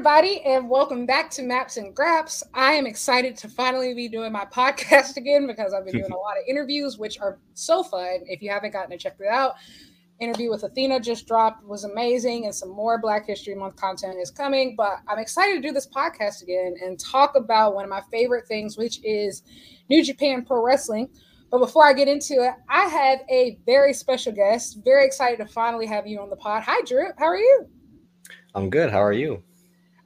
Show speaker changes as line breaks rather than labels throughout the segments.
everybody, and welcome back to Maps and Graps. I am excited to finally be doing my podcast again because I've been doing a lot of interviews, which are so fun. If you haven't gotten to check it out, interview with Athena just dropped was amazing, and some more Black History Month content is coming. But I'm excited to do this podcast again and talk about one of my favorite things, which is New Japan Pro Wrestling. But before I get into it, I have a very special guest. Very excited to finally have you on the pod. Hi, Drew. How are you?
I'm good. How are you?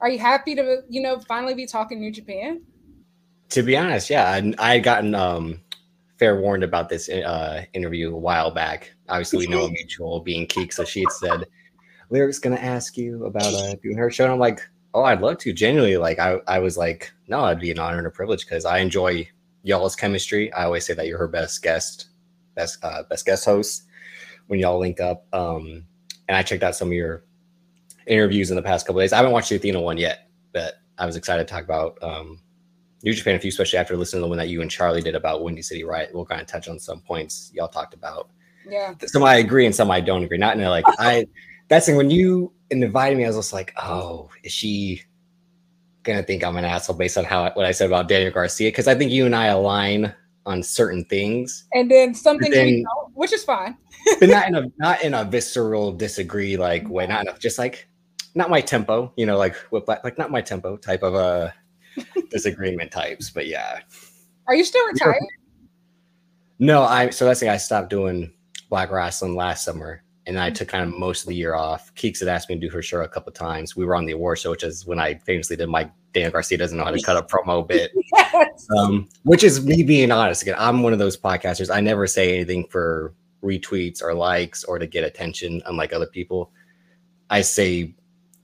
Are you happy to, you know, finally be talking New Japan?
To be honest, yeah, I, I had gotten um, fair warned about this uh, interview a while back. Obviously, we know mutual being Keek, so she had said, "Lyric's gonna ask you about uh, doing her show," and I'm like, "Oh, I'd love to." Genuinely, like, I, I was like, "No, it'd be an honor and a privilege because I enjoy y'all's chemistry. I always say that you're her best guest, best uh, best guest host when y'all link up." Um, and I checked out some of your interviews in the past couple days. I haven't watched the Athena one yet, but I was excited to talk about um, New Japan a few, especially after listening to the one that you and Charlie did about Windy City Riot. We'll kind of touch on some points y'all talked about.
Yeah.
Some I agree and some I don't agree. Not in a, like I. That's thing when you invited me, I was just like, oh, is she gonna think I'm an asshole based on how what I said about Daniel Garcia? Because I think you and I align on certain things,
and then something we don't, which is fine.
but not in a not in a visceral disagree like way. Not enough, just like not my tempo, you know, like with like not my tempo type of uh disagreement types. But yeah.
Are you still retired?
No, I so that's the I stopped doing black wrestling last summer and I took kind of most of the year off. Keeks had asked me to do her show a couple times. We were on the award show, which is when I famously did my Dan Garcia doesn't know how to cut a promo bit. yes. um, which is me being honest. Again, I'm one of those podcasters. I never say anything for retweets or likes or to get attention, unlike other people. I say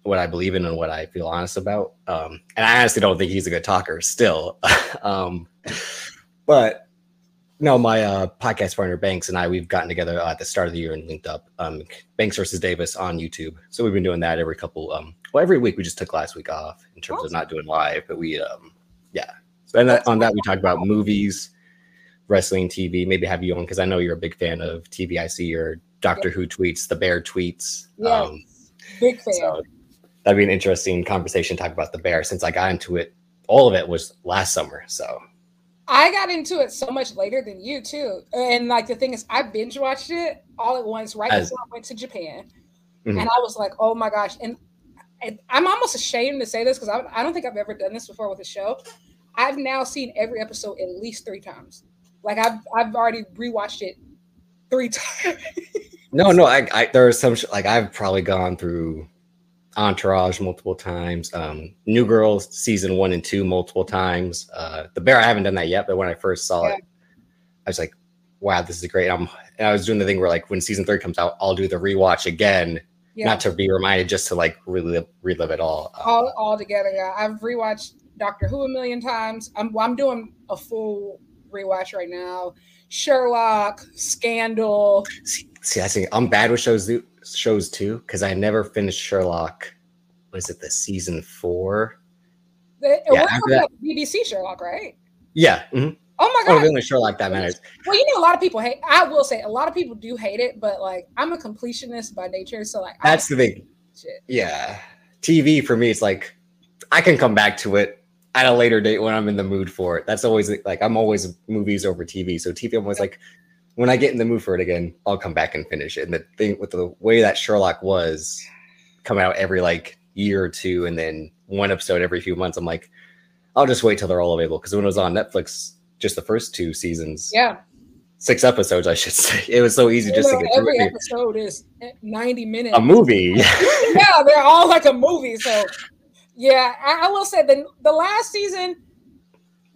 what I believe in and what I feel honest about. Um, and I honestly don't think he's a good talker still. um, but no, my uh, podcast partner Banks and I, we've gotten together uh, at the start of the year and linked up. Um, Banks versus Davis on YouTube. So we've been doing that every couple, um, well, every week. We just took last week off in terms awesome. of not doing live, but we, um, yeah. So and that, on that, we talk about movies, wrestling, TV. Maybe have you on because I know you're a big fan of TV. I see your Doctor yeah. Who tweets, the Bear tweets.
Yeah, um, big fan. So
that'd be an interesting conversation. To talk about the Bear since I got into it. All of it was last summer, so
I got into it so much later than you too. And like the thing is, I binge watched it all at once right As, before I went to Japan, mm-hmm. and I was like, oh my gosh! And I'm almost ashamed to say this because I, don't think I've ever done this before with a show. I've now seen every episode at least three times. Like I've I've already rewatched it three times.
no, no, I, I there are some like I've probably gone through Entourage multiple times. Um, New Girls season one and two multiple times. Uh, the Bear I haven't done that yet, but when I first saw yeah. it, I was like, "Wow, this is great!" I'm, and I was doing the thing where like when season three comes out, I'll do the rewatch again, yeah. not to be reminded, just to like relive relive it all.
Um, all all together. Yeah, I've rewatched Doctor Who a million times. I'm I'm doing a full rewatch right now. Sherlock, Scandal.
See, see I see. I'm bad with shows shows too because I never finished Sherlock. Was it the season four?
The, yeah, we're BBC Sherlock, right?
Yeah. Mm-hmm.
Oh my god!
Oh, only Sherlock that matters.
Well, you know, a lot of people hate. I will say, a lot of people do hate it, but like, I'm a completionist by nature, so like,
that's the thing. Shit. Yeah, TV for me, it's like I can come back to it at a later date when I'm in the mood for it. That's always like I'm always movies over TV. So TV, I'm always like when I get in the mood for it again, I'll come back and finish it. And the thing with the way that Sherlock was coming out every like year or two, and then one episode every few months, I'm like, I'll just wait till they're all available. Because when it was on Netflix, just the first two seasons,
yeah,
six episodes, I should say, it was so easy you just know, to get
every episode is 90 minutes.
A movie,
yeah, they're all like a movie. So, yeah, I, I will say the the last season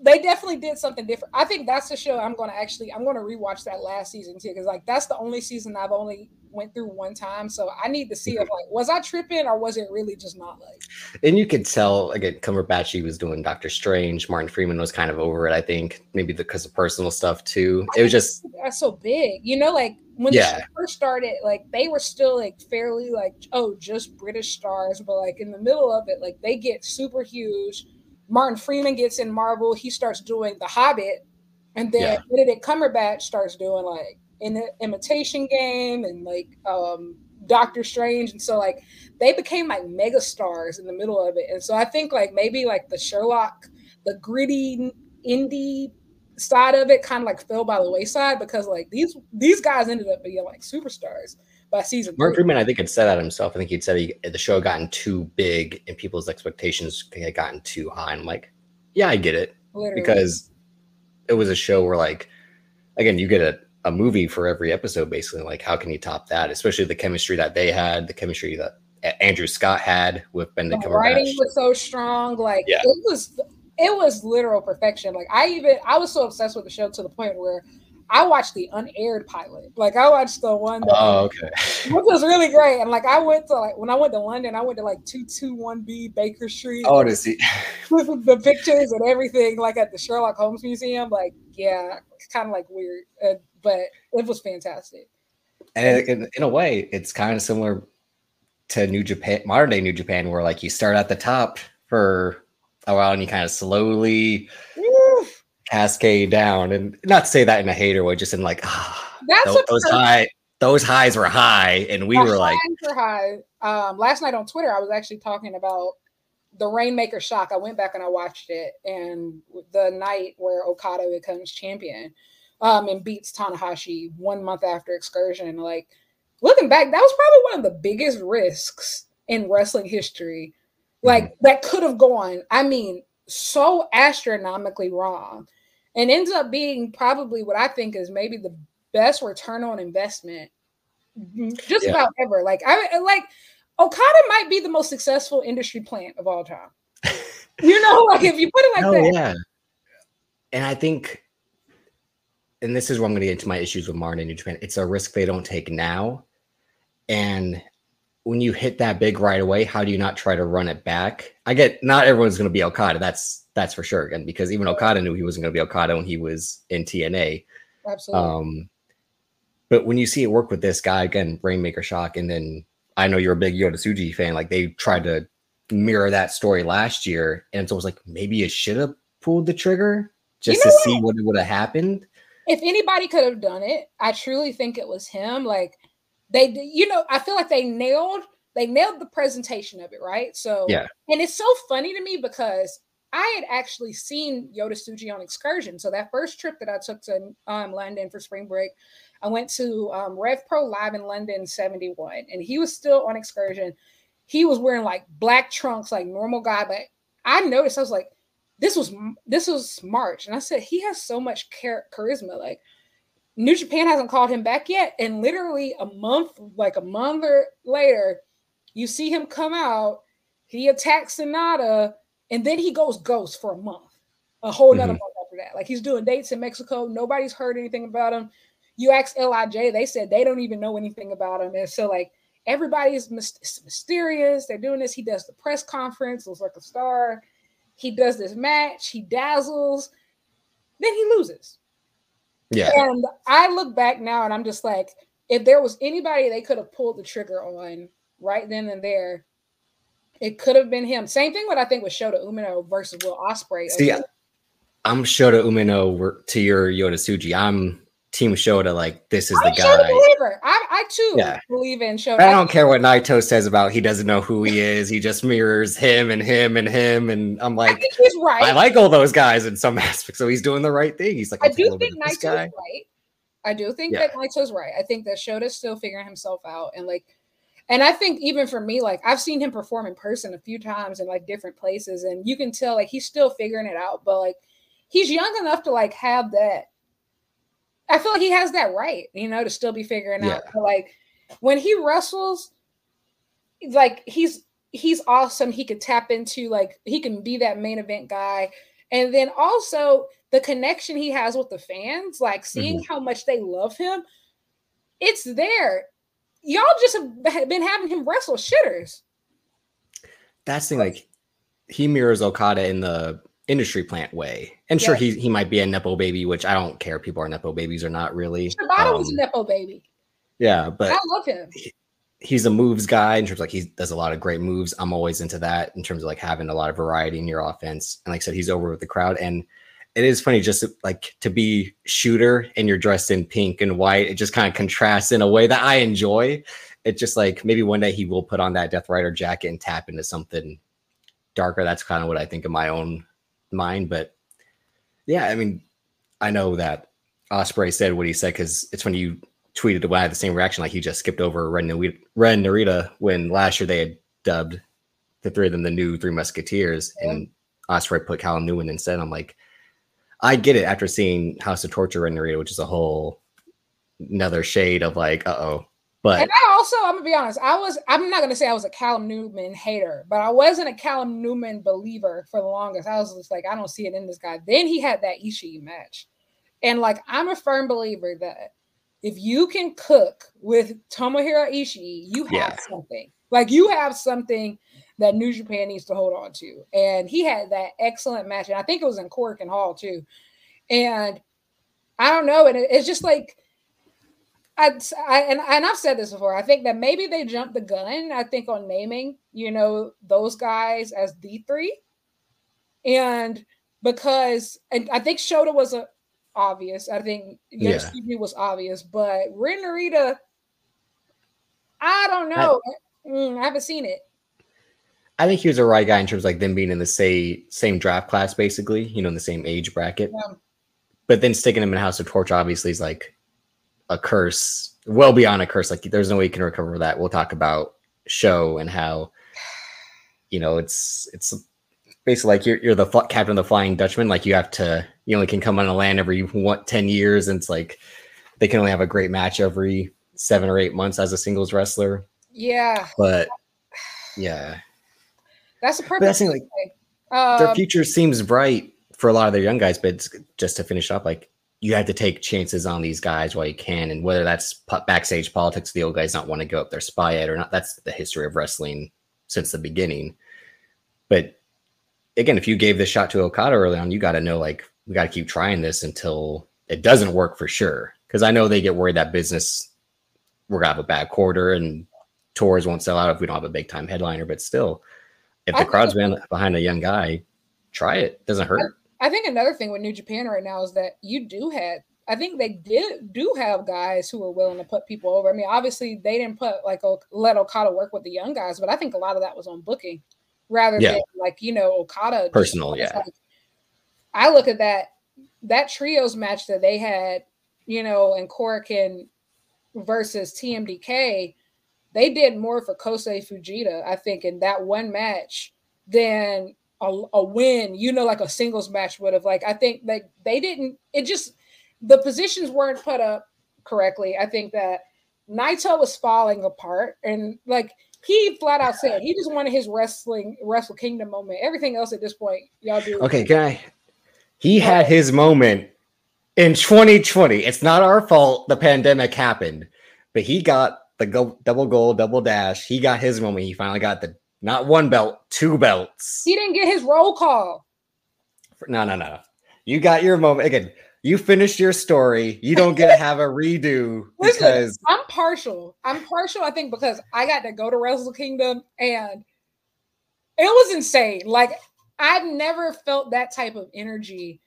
they definitely did something different. I think that's the show I'm going to actually I'm going to rewatch that last season too because like that's the only season I've only went through one time. So I need to see if like was I tripping or was it really just not like.
And you could tell again, Cumberbatch was doing Doctor Strange. Martin Freeman was kind of over it. I think maybe because of personal stuff too. It was just
that's so big, you know, like when yeah. the show first started, like they were still like fairly like oh just British stars, but like in the middle of it, like they get super huge Martin Freeman gets in Marvel, he starts doing The Hobbit, and then yeah. Benedict Cumberbatch starts doing like in the imitation game and like um Doctor Strange, and so like they became like mega stars in the middle of it. And so I think like maybe like the Sherlock, the gritty indie side of it kind of like fell by the wayside because like these these guys ended up being like superstars by season.
Mark Freeman, I think, had said that himself. I think he'd said he, the show had gotten too big and people's expectations had gotten too high. And I'm like, yeah, I get it Literally. because it was a show where like again you get a, a movie for every episode basically like how can you top that especially the chemistry that they had the chemistry that andrew scott had with benedict
the writing was so strong like yeah. it was it was literal perfection like i even i was so obsessed with the show to the point where I watched the unaired pilot. Like I watched the one that
oh, okay.
which was really great. And like I went to like when I went to London, I went to like 221B Baker Street.
Oh, to see
with the pictures and everything, like at the Sherlock Holmes Museum. Like, yeah, kind of like weird. Uh, but it was fantastic.
And in, in a way, it's kind of similar to New Japan, modern day New Japan, where like you start at the top for a while and you kind of slowly cascade down. And not say that in a hater way, just in like, ah, that's those, those high, those highs were high, and we were like,
were high. Um, last night on Twitter, I was actually talking about the Rainmaker shock. I went back and I watched it, and the night where Okada becomes champion, um, and beats Tanahashi one month after Excursion. Like looking back, that was probably one of the biggest risks in wrestling history. Like mm-hmm. that could have gone. I mean, so astronomically wrong and ends up being probably what I think is maybe the best return on investment just yeah. about ever. Like I like Okada might be the most successful industry plant of all time. you know, like if you put it like oh, that.
Yeah. And I think, and this is where I'm going to get into my issues with Martin and New Japan. It's a risk they don't take now, and when you hit that big right away, how do you not try to run it back? I get not everyone's going to be Okada. That's that's for sure. And because even Okada knew he wasn't going to be Okada when he was in TNA.
Absolutely. Um,
but when you see it work with this guy again, Rainmaker Shock, and then I know you're a big Yota Tsuji fan. Like they tried to mirror that story last year, and it's almost like maybe it should have pulled the trigger just you know to what? see what would have happened.
If anybody could have done it, I truly think it was him. Like they you know i feel like they nailed they nailed the presentation of it right? So
yeah.
and it's so funny to me because i had actually seen Yota Tsuji on excursion. So that first trip that i took to um, london for spring break i went to um, rev pro live in london 71 and he was still on excursion. He was wearing like black trunks like normal guy but i noticed i was like this was this was march. And i said he has so much char- charisma like New Japan hasn't called him back yet. And literally a month, like a month or later, you see him come out, he attacks Sanada, and then he goes ghost for a month, a whole mm-hmm. month after that. Like he's doing dates in Mexico. Nobody's heard anything about him. You ask LIJ, they said they don't even know anything about him. And so, like, everybody's mysterious. They're doing this. He does the press conference, looks like a star. He does this match, he dazzles, then he loses.
Yeah.
And I look back now and I'm just like, if there was anybody they could have pulled the trigger on right then and there, it could have been him. Same thing what I think with Shota Umino versus Will Ospreay.
See, I'm Shota Umino to your Yota Tsuji. I'm Team Shota, like this is I'm the guy.
believer. I, I too yeah. believe in Shota.
I don't care what Naito says about he doesn't know who he is. He just mirrors him and him and him. And I'm like,
I he's right.
I like all those guys in some aspects. So he's doing the right thing. He's like,
I do think Naito's right. I do think yeah. that Naito's right. I think that Shota's still figuring himself out. And like, and I think even for me, like I've seen him perform in person a few times in like different places, and you can tell like he's still figuring it out. But like he's young enough to like have that I feel like he has that right, you know, to still be figuring yeah. out. But like when he wrestles, like he's he's awesome. He could tap into like he can be that main event guy. And then also the connection he has with the fans, like seeing mm-hmm. how much they love him, it's there. Y'all just have been having him wrestle shitters.
That's the thing, like he mirrors Okada in the industry plant way. And sure, he he might be a nepo baby, which I don't care. People are nepo babies or not really.
Shibata um, was a um, nepo baby.
Yeah, but
I love him. He,
he's a moves guy in terms of like he does a lot of great moves. I'm always into that in terms of like having a lot of variety in your offense. And like I said, he's over with the crowd. And it is funny just to, like to be shooter and you're dressed in pink and white. It just kind of contrasts in a way that I enjoy. it's just like maybe one day he will put on that Death Rider jacket and tap into something darker. That's kind of what I think of my own mind. But yeah, I mean, I know that Ospreay said what he said because it's when you tweeted when I had the same reaction, like he just skipped over Ren, Narita, Ren Narita when last year they had dubbed the three of them the new Three Musketeers, yeah. and Ospreay put Callum Newman instead. I'm like, I get it after seeing House of Torture and Narita, which is a whole another shade of like, uh oh. But
and I also, I'm gonna be honest, I was I'm not gonna say I was a Callum Newman hater, but I wasn't a Callum Newman believer for the longest. I was just like, I don't see it in this guy. Then he had that Ishii match. And like I'm a firm believer that if you can cook with Tomohiro Ishii, you have yeah. something. Like you have something that New Japan needs to hold on to. And he had that excellent match. And I think it was in Korakuen Hall too. And I don't know. And it, it's just like, I, I and, and I've said this before. I think that maybe they jumped the gun. I think on naming, you know, those guys as D three, and because and I think Shota was a obvious. I think yeah. was obvious, but Ren Narita, I don't know. I, mm, I haven't seen it.
I think he was a right guy in terms of like them being in the same same draft class, basically, you know, in the same age bracket. Yeah. But then sticking him in House of Torture obviously is like a curse, well beyond a curse. Like there's no way you can recover that. We'll talk about SHO and how, you know, it's it's basically like you're you're the fl- captain of the Flying Dutchman. Like you have to, you only can come on the land every what ten years, and it's like they can only have a great match every seven or eight months as a singles wrestler.
Yeah,
but yeah,
that's a perfect. thing.
like um, their future seems bright for a lot of their young guys, but just to finish up, like you have to take chances on these guys while you can, and whether that's backstage politics, the old guys not want to go up their spy yet or not. That's the history of wrestling since the beginning. But again, if you gave this shot to Okada early on, you got to know like we got to keep trying this until it doesn't work for sure. Because I know they get worried that business we're gonna have a bad quarter and tours won't sell out if we don't have a big time headliner. But still, if the I crowd's behind a young guy, try it. it doesn't hurt.
I, think another thing with New Japan right now is that you do have I think they did do have guys who were willing to put people over. I mean, obviously they didn't put like let Okada work with the young guys, but I think a lot of that was on booking rather yeah. than like you know Okada
personal. yeah, like,
I look at that that trios match that they had, you know, and Korakuen versus TMDK they did more for Kosei Fujita, I think, in that one match than a, a, win, you know, like a singles match would have. Like, I think like they didn't, it just, the positions weren't put up correctly. I think that Naito was falling apart and like he flat out said he just wanted his wrestling Wrestle Kingdom moment. Everything else at this point, y'all do.
Okay, guy. He had his moment in 2020. It's not our fault the pandemic happened, but he got the go- double goal, double dash. He got his moment. He finally got the not one belt, two belts.
He didn't get his roll call.
No, no, no. You got your moment again. You finished your story. You don't get to have a redo Listen, because
I'm partial. I'm partial. I think because I got to go to Wrestle Kingdom and it was insane. Like I've never felt that type of energy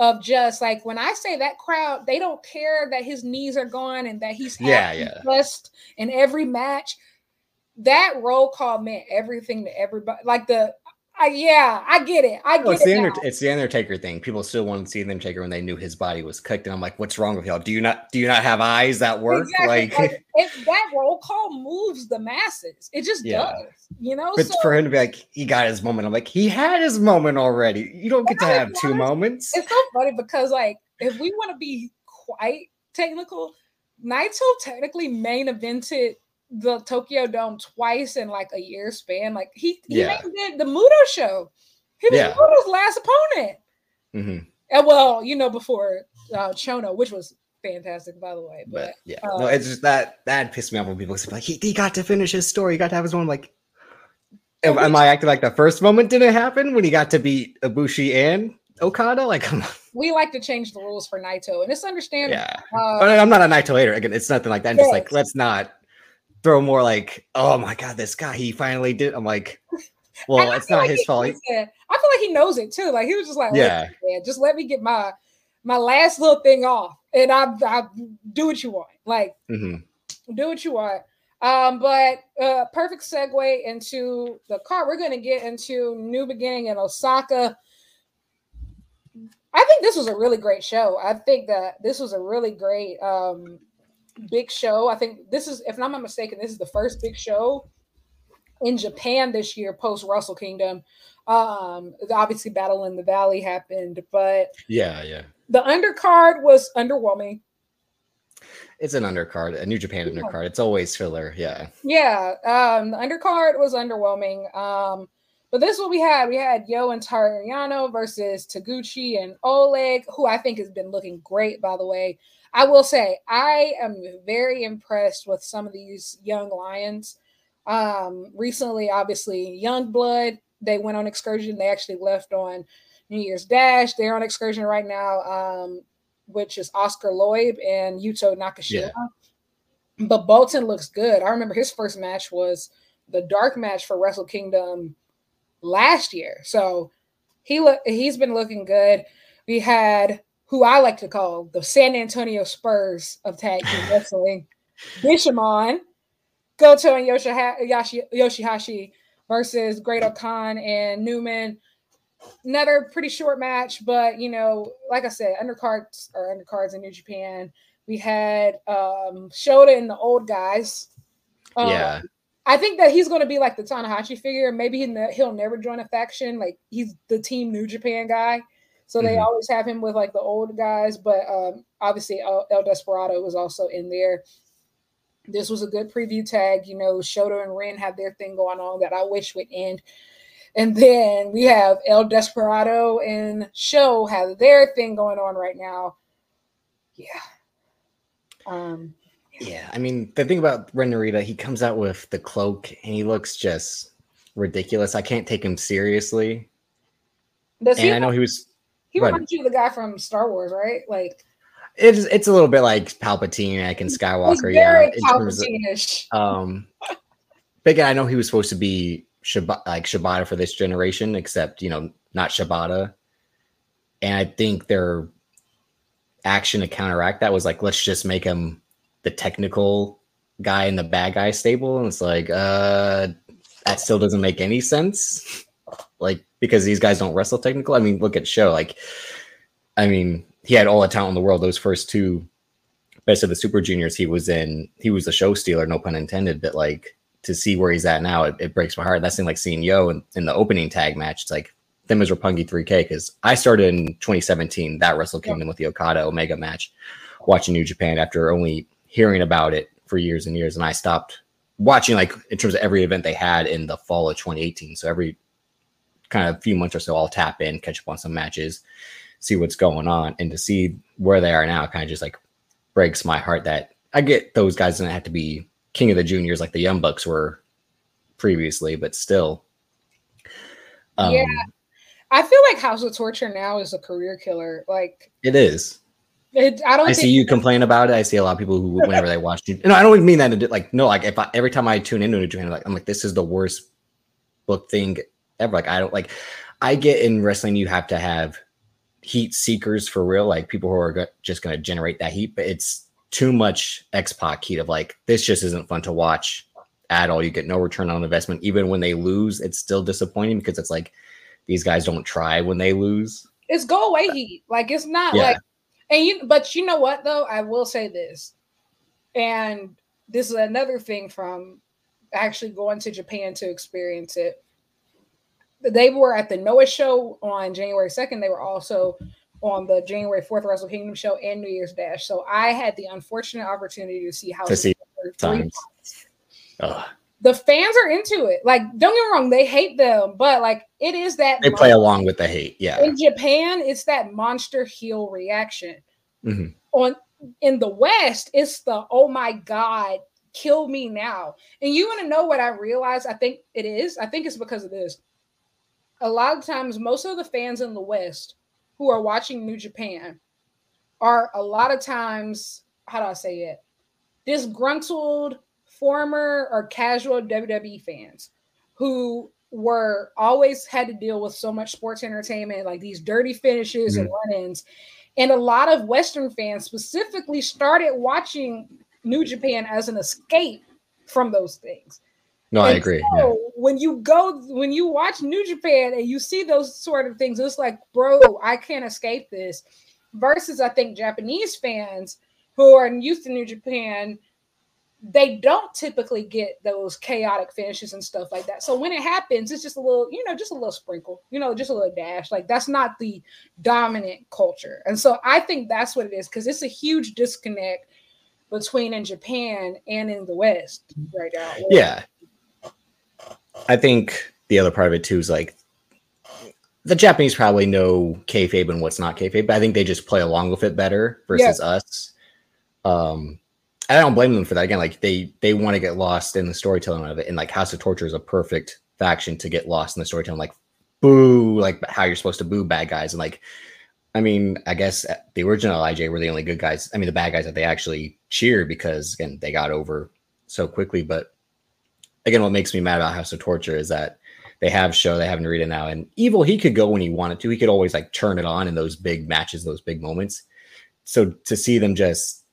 of just like when I say that crowd, they don't care that his knees are gone and that he's
yeah, yeah.
blessed in every match. That roll call meant everything to everybody. Like the I, yeah, I get it. I get
it's
it.
The Under- it's the Undertaker thing. People still want to see the Undertaker when they knew his body was cooked, and I'm like, "What's wrong with y'all? Do you not do you not have eyes that work?" Exactly. Like, like
if that roll call moves the masses, it just yeah. does. You know,
but so, for him to be like, he got his moment. I'm like, he had his moment already. You don't get to have two moments.
It's so funny because, like, if we want to be quite technical, Naito technically main evented the Tokyo Dome twice in like a year span. Like he he yeah. did the Muto show. He was yeah. Muto's last opponent. Mm-hmm. And well, you know, before uh, Chono, which was fantastic, by the way. But, but
yeah, uh, no, it's just that that pissed me off when people say like he, he got to finish his story, he got to have his one. Like, am, am I acting like the first moment didn't happen when he got to beat Ibushi and Okada? Like, come on.
We like to change the rules for Naito, and it's understandable.
Yeah, uh, I'm not a Naito hater. Again, it's nothing like that. I'm yes. just like, let's not throw more like, oh my god, this guy he finally did. I'm like, well, it's not like his fault. I feel
like he knows it too. Like he was just like,
yeah,
man, just let me get my my last little thing off, and I I do what you want. Like, mm-hmm. do what you want. Um, but uh, perfect segue into the car. We're going to get into New Beginning in Osaka. I think this was a really great show. I think that this was a really great um, big show. I think this is, if I'm not mistaken, this is the first big show in Japan this year post Wrestle Kingdom. Um, obviously, Battle in the Valley happened, but
yeah, yeah,
the undercard was underwhelming.
It's an undercard, a New Japan yeah. undercard. It's always filler. Yeah.
Yeah. Um, the undercard was underwhelming. Um, but this is what we had. We had Yo and Toru Yano versus Taguchi and Oleg, who I think has been looking great, by the way. I will say, I am very impressed with some of these young lions. Um, recently, obviously, Young Blood, they went on excursion. They actually left on New Year's Dash. They're on excursion right now. Um, which is Oscar Leube and Yuto Nakashima. Yeah. But Boltin looks good. I remember his first match was the dark match for Wrestle Kingdom last year. So he look he's been looking good. We had who I like to call the San Antonio Spurs of tag team wrestling, Bishamon, Goto and Yoshihashi, Yoshihashi versus Great-O-Khan and Newman another pretty short match, but you know, like I said, undercards or undercards in New Japan. We had um Shota and the old guys.
Um, yeah.
I think that he's going to be like the Tanahashi figure. Maybe he'll never join a faction. Like he's the team New Japan guy. So they mm-hmm. always have him with like the old guys. But um, obviously, El, El Desperado was also in there. This was a good preview tag. You know, Shota and Ren have their thing going on that I wish would end. And then we have El Desperado and SHO have their thing going on right now. Yeah. Um,
yeah, I mean, the thing about Ren Narita, he comes out with the cloak and he looks just ridiculous. I can't take him seriously. Does and I know he was.
He reminds you of the guy from Star Wars, right? Like,
it's it's a little bit like Palpatine, Anakin Skywalker. yeah, Palpatine-ish. Of, um, but again, I know he was supposed to be like Shibata for this generation, except you know not Shibata. And I think their action to counteract that was like, let's just make him the technical guy in the bad guy stable, and it's like, uh, that still doesn't make any sense. like because these guys don't wrestle technical. I mean, look at SHO like, I mean, he had all the talent in the world. Those first two best of the super juniors, he was in. He was a show stealer, no pun intended. But like to see where he's at now, it, it breaks my heart. That's thing like seeing Yo in, in, the opening tag match. It's like them as Roppongi 3K because I started in 2017 that Wrestle Kingdom yeah. with the Okada Omega match, watching New Japan after only hearing about it for years and years, and I stopped watching like in terms of every event they had in the fall of 2018. So every kind of a few months or so, I'll tap in, catch up on some matches, see what's going on, and to see where they are now, kind of just like breaks my heart that I get those guys don't have to be king of the juniors like the Young Bucks were previously, but still.
Um, yeah, I feel like House of Torture now is a career killer. Like
it is.
It, I don't.
I see you complain about it. I see a lot of people who, whenever they watch you, no, I don't even mean that. like, no, like if I, every time I tune into a Japan, like I'm like, this is the worst book thing ever. Like I don't like. I get in wrestling, you have to have heat seekers for real, like people who are go- just going to generate that heat. But it's too much X Pac heat of like this just isn't fun to watch at all. You get no return on investment. Even when they lose, it's still disappointing because it's like these guys don't try when they lose.
It's go away heat. Like it's not yeah. like and you but you know what though? I will say this. And this is another thing from actually going to Japan to experience it. They were at the Noah show on January 2nd. They were also on the January 4th Wrestle Kingdom show and New Year's Dash. So I had the unfortunate opportunity to see how
to see times.
The fans are into it. Like, don't get me wrong, they hate them, but like it is that
they monster. play along with the hate. Yeah.
In Japan, it's that monster heel reaction. Mm-hmm. On in the West, it's the oh my god, kill me now. And you want to know what I realize? I think it is. I think it's because of this. A lot of times, most of the fans in the West who are watching New Japan are a lot of times, how do I say it? Disgruntled former or casual WWE fans who were always had to deal with so much sports entertainment, like these dirty finishes mm-hmm. and run-ins. And a lot of Western fans specifically started watching New Japan as an escape from those things.
No, and I agree. So
yeah. When you go, when you watch New Japan and you see those sort of things, it's like, bro, I can't escape this. Versus, I think Japanese fans who are used to New Japan, they don't typically get those chaotic finishes and stuff like that. So when it happens, it's just a little, you know, just a little sprinkle, you know, just a little dash. Like that's not the dominant culture. And so I think that's what it is because it's a huge disconnect between in Japan and in the West right now.
Yeah. I think the other part of it too is like the Japanese probably know kayfabe and what's not kayfabe, but I think they just play along with it better versus us. Um, I don't blame them for that. Again, like they they want to get lost in the storytelling of it, and like House of Torture is a perfect faction to get lost in the storytelling. Like boo, like how you're supposed to boo bad guys, and like I mean, I guess the original IJ were the only good guys. I mean, the bad guys that they actually cheered because again they got over so quickly. But again, what makes me mad about House of Torture is that they have SHO, they have Narita now, and Evil he could go when he wanted to. He could always like turn it on in those big matches, those big moments. So to see them just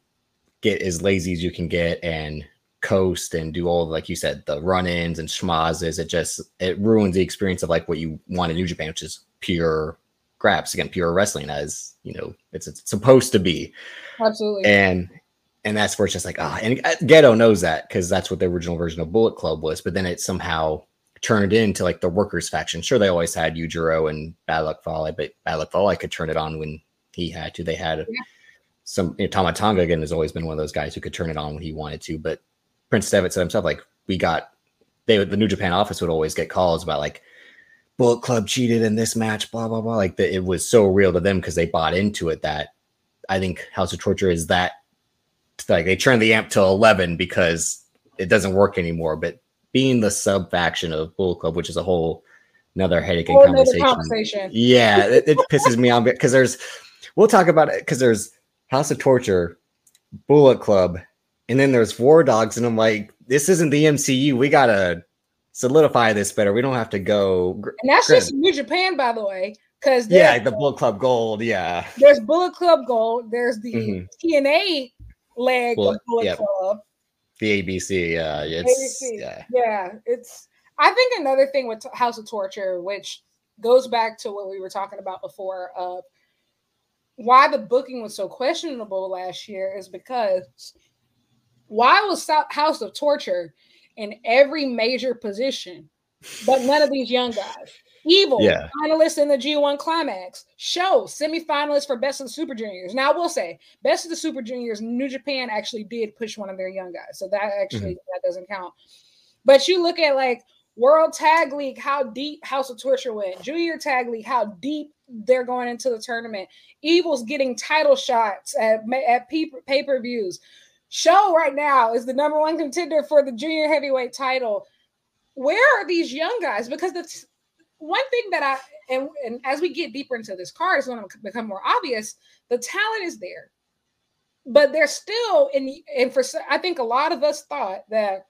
get as lazy as you can get and coast and do all like you said the run-ins and schmazes it just it ruins the experience of like what you want in new japan which is pure graps again pure wrestling as you know it's, it's supposed to be
absolutely
and and that's where it's just like ah and Gedo knows that because that's what the original version of bullet club was but then it somehow turned into like the workers faction sure they always had Yujiro and Bad Luck Fale but Bad Luck Fale could turn it on when he had to they had yeah some you know, Tama Tonga again has always been one of those guys who could turn it on when he wanted to. But Prince Devitt said himself, like we got they the New Japan office would always get calls about like Bullet Club cheated in this match, blah blah blah. Like the, it was so real to them because they bought into it that I think House of Torture is that like they turned the amp to eleven because it doesn't work anymore. But being the sub faction of Bullet Club, which is a whole another headache and conversation. conversation. Yeah, it, it pisses me off because there's we'll talk about it because there's House of Torture, Bullet Club, and then there's War Dogs, and I'm like, this isn't the MCU. We gotta solidify this better. We don't have to go.
And that's just New Japan, by the way. Because
yeah, the Bullet Club Gold. Yeah,
there's Bullet Club Gold. There's the mm-hmm. TNA leg Bullet, of Bullet yep. Club.
The ABC. Uh, it's ABC.
yeah, yeah. It's. I think another thing with House of Torture, which goes back to what we were talking about before, of why the booking was so questionable last year is because why was House of Torture in every major position, but none of these young guys? Evil, yeah. finalists in the G1 Climax. SHO, semifinalists for Best of the Super Juniors. Now, I will say, Best of the Super Juniors, New Japan actually did push one of their young guys. So that actually mm-hmm. that doesn't count. But you look at like World Tag League, how deep House of Torture went. Junior Tag League, how deep they're going into the tournament. Evil's getting title shots at, at pay per views. SHO right now is the number one contender for the junior heavyweight title. Where are these young guys? Because the one thing that I and, and as we get deeper into this card is going to become more obvious. The talent is there, but they're still in. And for I think a lot of us thought that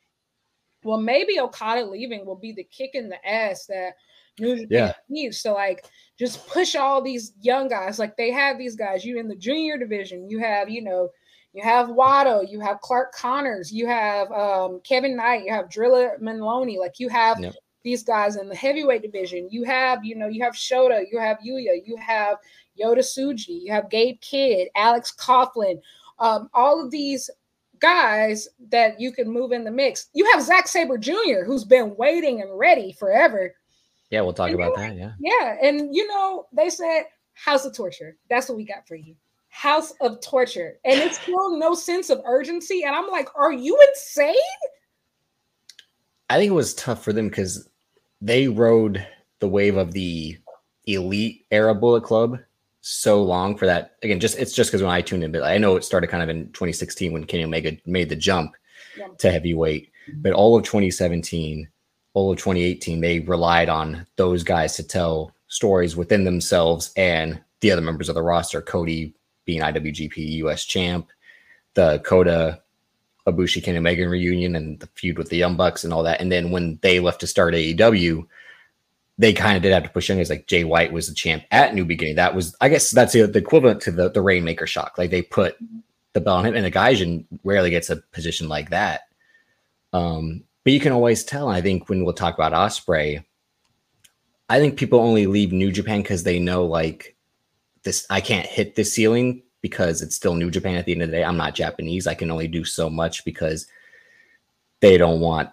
well, maybe Okada leaving will be the kick in the ass that New yeah. needs to like just push all these young guys. Like they have these guys. You in the junior division, you have you know, you have Wato, you have Clark Connors, you have um, Kevin Knight, you have Drilla Moloney. Like you have yep. These guys in the heavyweight division. You have you know you have Shota, you have Yuya, you have Yota Tsuji, you have Gabe Kidd, Alex Coughlin. Um, all of these guys that you can move in the mix. You have Zack Sabre Jr., who's been waiting and ready forever.
Yeah, we'll talk and about that. Yeah.
Yeah. And you know, they said House of Torture. That's what we got for you. House of Torture. And it's still no sense of urgency. And I'm like, are you insane?
I think it was tough for them because they rode the wave of the elite era Bullet Club so long for that. Again, just it's just because when I tuned in, but I know it started kind of in 2016 when Kenny Omega made the jump yeah. to heavyweight. Mm-hmm. But all of 2017, all of 2018, they relied on those guys to tell stories within themselves and the other members of the roster. Cody being IWGP US champ, the Kota Ibushi Kenny Omega reunion and the feud with the Young Bucks and all that. And then when they left to start AEW, they kind of did have to push in. It's like Jay White was the champ at New Beginning. That was, I guess, that's the, the equivalent to the the Rainmaker shock. Like they put the belt on him, and a Gaijin rarely gets a position like that. Um, but you can always tell. I think when we'll talk about Ospreay, I think people only leave New Japan because they know like this. I can't hit the ceiling because it's still New Japan. At the end of the day, I'm not Japanese. I can only do so much because they don't want,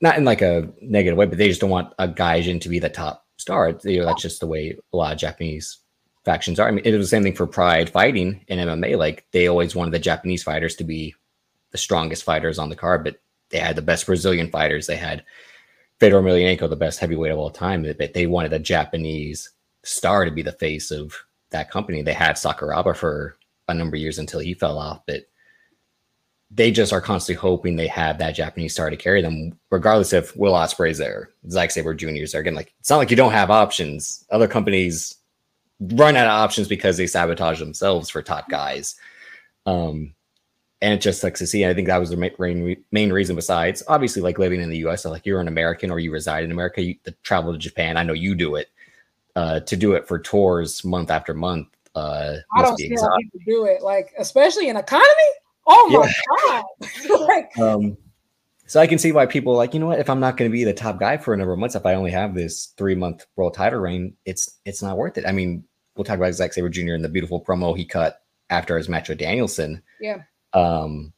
not in like a negative way, but they just don't want a Gaijin to be the top star. You know, that's just the way a lot of Japanese factions are. I mean, it was the same thing for Pride fighting in MMA. Like they always wanted the Japanese fighters to be the strongest fighters on the card, but they had the best Brazilian fighters. They had Fedor Emelianenko, the best heavyweight of all time, but they wanted a Japanese star to be the face of that company. They had Sakuraba for a number of years until he fell off, but they just are constantly hoping they have that Japanese star to carry them, regardless if Will Ospreay's there, Zack Sabre Jr.'s there. Again, like it's not like you don't have options. Other companies run out of options because they sabotage themselves for top guys. Um, and it just sucks to see. I think that was the main, main reason. Besides, obviously, like living in the U.S., so like you're an American or you reside in America, you the travel to Japan. I know you do it. Uh, to do it for tours month after month. Uh,
I don't see how people do it. Like especially in economy. Oh my yeah. god! like,
um, so I can see why people like you know what if I'm not going to be the top guy for a number of months, if I only have this three month world title reign, it's it's not worth it. I mean, we'll talk about Zack Sabre Jr. and the beautiful promo he cut after his match with Danielson.
Yeah.
Um,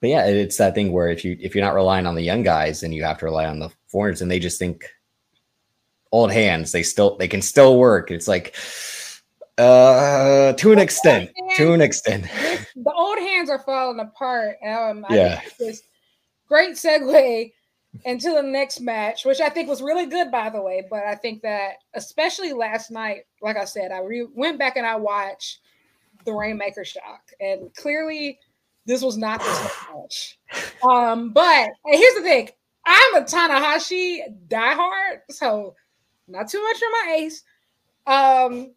but yeah, it's that thing where if you if you're not relying on the young guys and you have to rely on the foreigners, and they just think old hands, they still they can still work. It's like uh to an extent, hands, to an extent.
the old hands are falling apart. Um,
I yeah.
This great segue into the next match, which I think was really good, by the way. But I think that, especially last night, like I said, I re- went back and I watched the Rainmaker shock, and clearly this was not the match. Um, but here's the thing: I'm a Tanahashi diehard, so not too much on my ace. Um,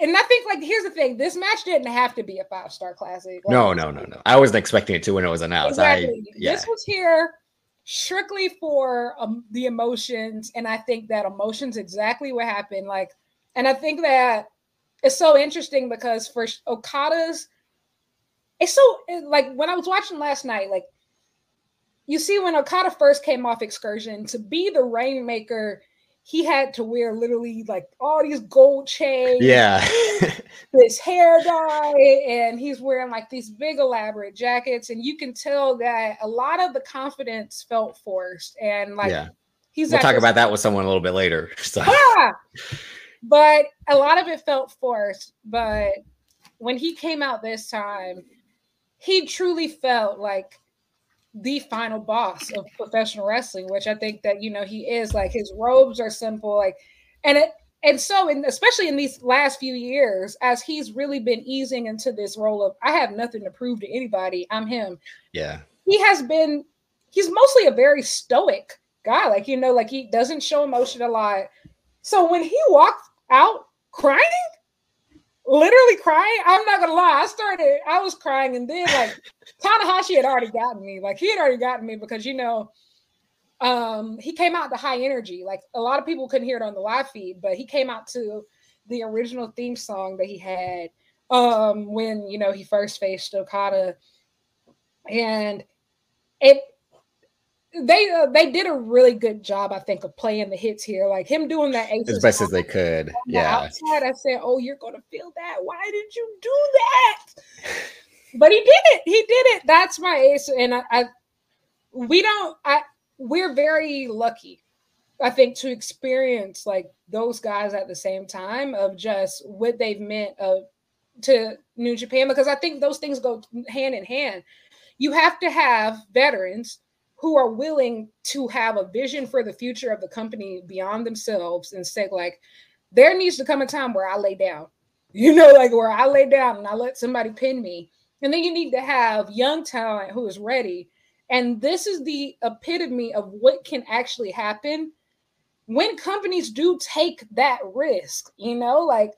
and I think like here's the thing: this match didn't have to be a five star classic.
Like, no, no, no, no. I wasn't expecting it to when it was announced. Exactly. I, yeah.
This was here strictly for um, the emotions, and I think that emotions exactly what happened. Like, and I think that it's so interesting because for Okada's it's so like when I was watching last night, like you see when Okada first came off excursion to be the rainmaker, he had to wear literally like all these gold chains,
yeah,
this hair dye, and he's wearing like these big elaborate jackets, and you can tell that a lot of the confidence felt forced, and like
yeah. he's we'll talk about that with someone a little bit later. So.
Yeah, but a lot of it felt forced. But when he came out this time, he truly felt like the final boss of professional wrestling, which I think that you know he is. Like his robes are simple, like, and it and so in especially in these last few years, as he's really been easing into this role of I have nothing to prove to anybody, I'm him.
Yeah,
he has been. He's mostly a very stoic guy, like you know, like he doesn't show emotion a lot. So when he walked out crying, literally crying. I'm not gonna lie. I started, I was crying, and then like Tanahashi had already gotten me. Like he had already gotten me because you know, um, he came out to high energy. Like a lot of people couldn't hear it on the live feed, but he came out to the original theme song that he had um when you know he first faced Okada. And it they uh, they did a really good job, I think, of playing the hits here. Like him doing that
as best as they could. Yeah.
outside, I said, "Oh, you're gonna feel that. Why did you do that?" But he did it. He did it. That's my ace, and I, I we don't. I we're very lucky, I think, to experience like those guys at the same time of just what they've meant of to New Japan because I think those things go hand in hand. You have to have veterans who are willing to have a vision for the future of the company beyond themselves and say like there needs to come a time where i lay down you know like where i lay down and i let somebody pin me. And then you need to have young talent who is ready. And this is the epitome of what can actually happen when companies do take that risk you know like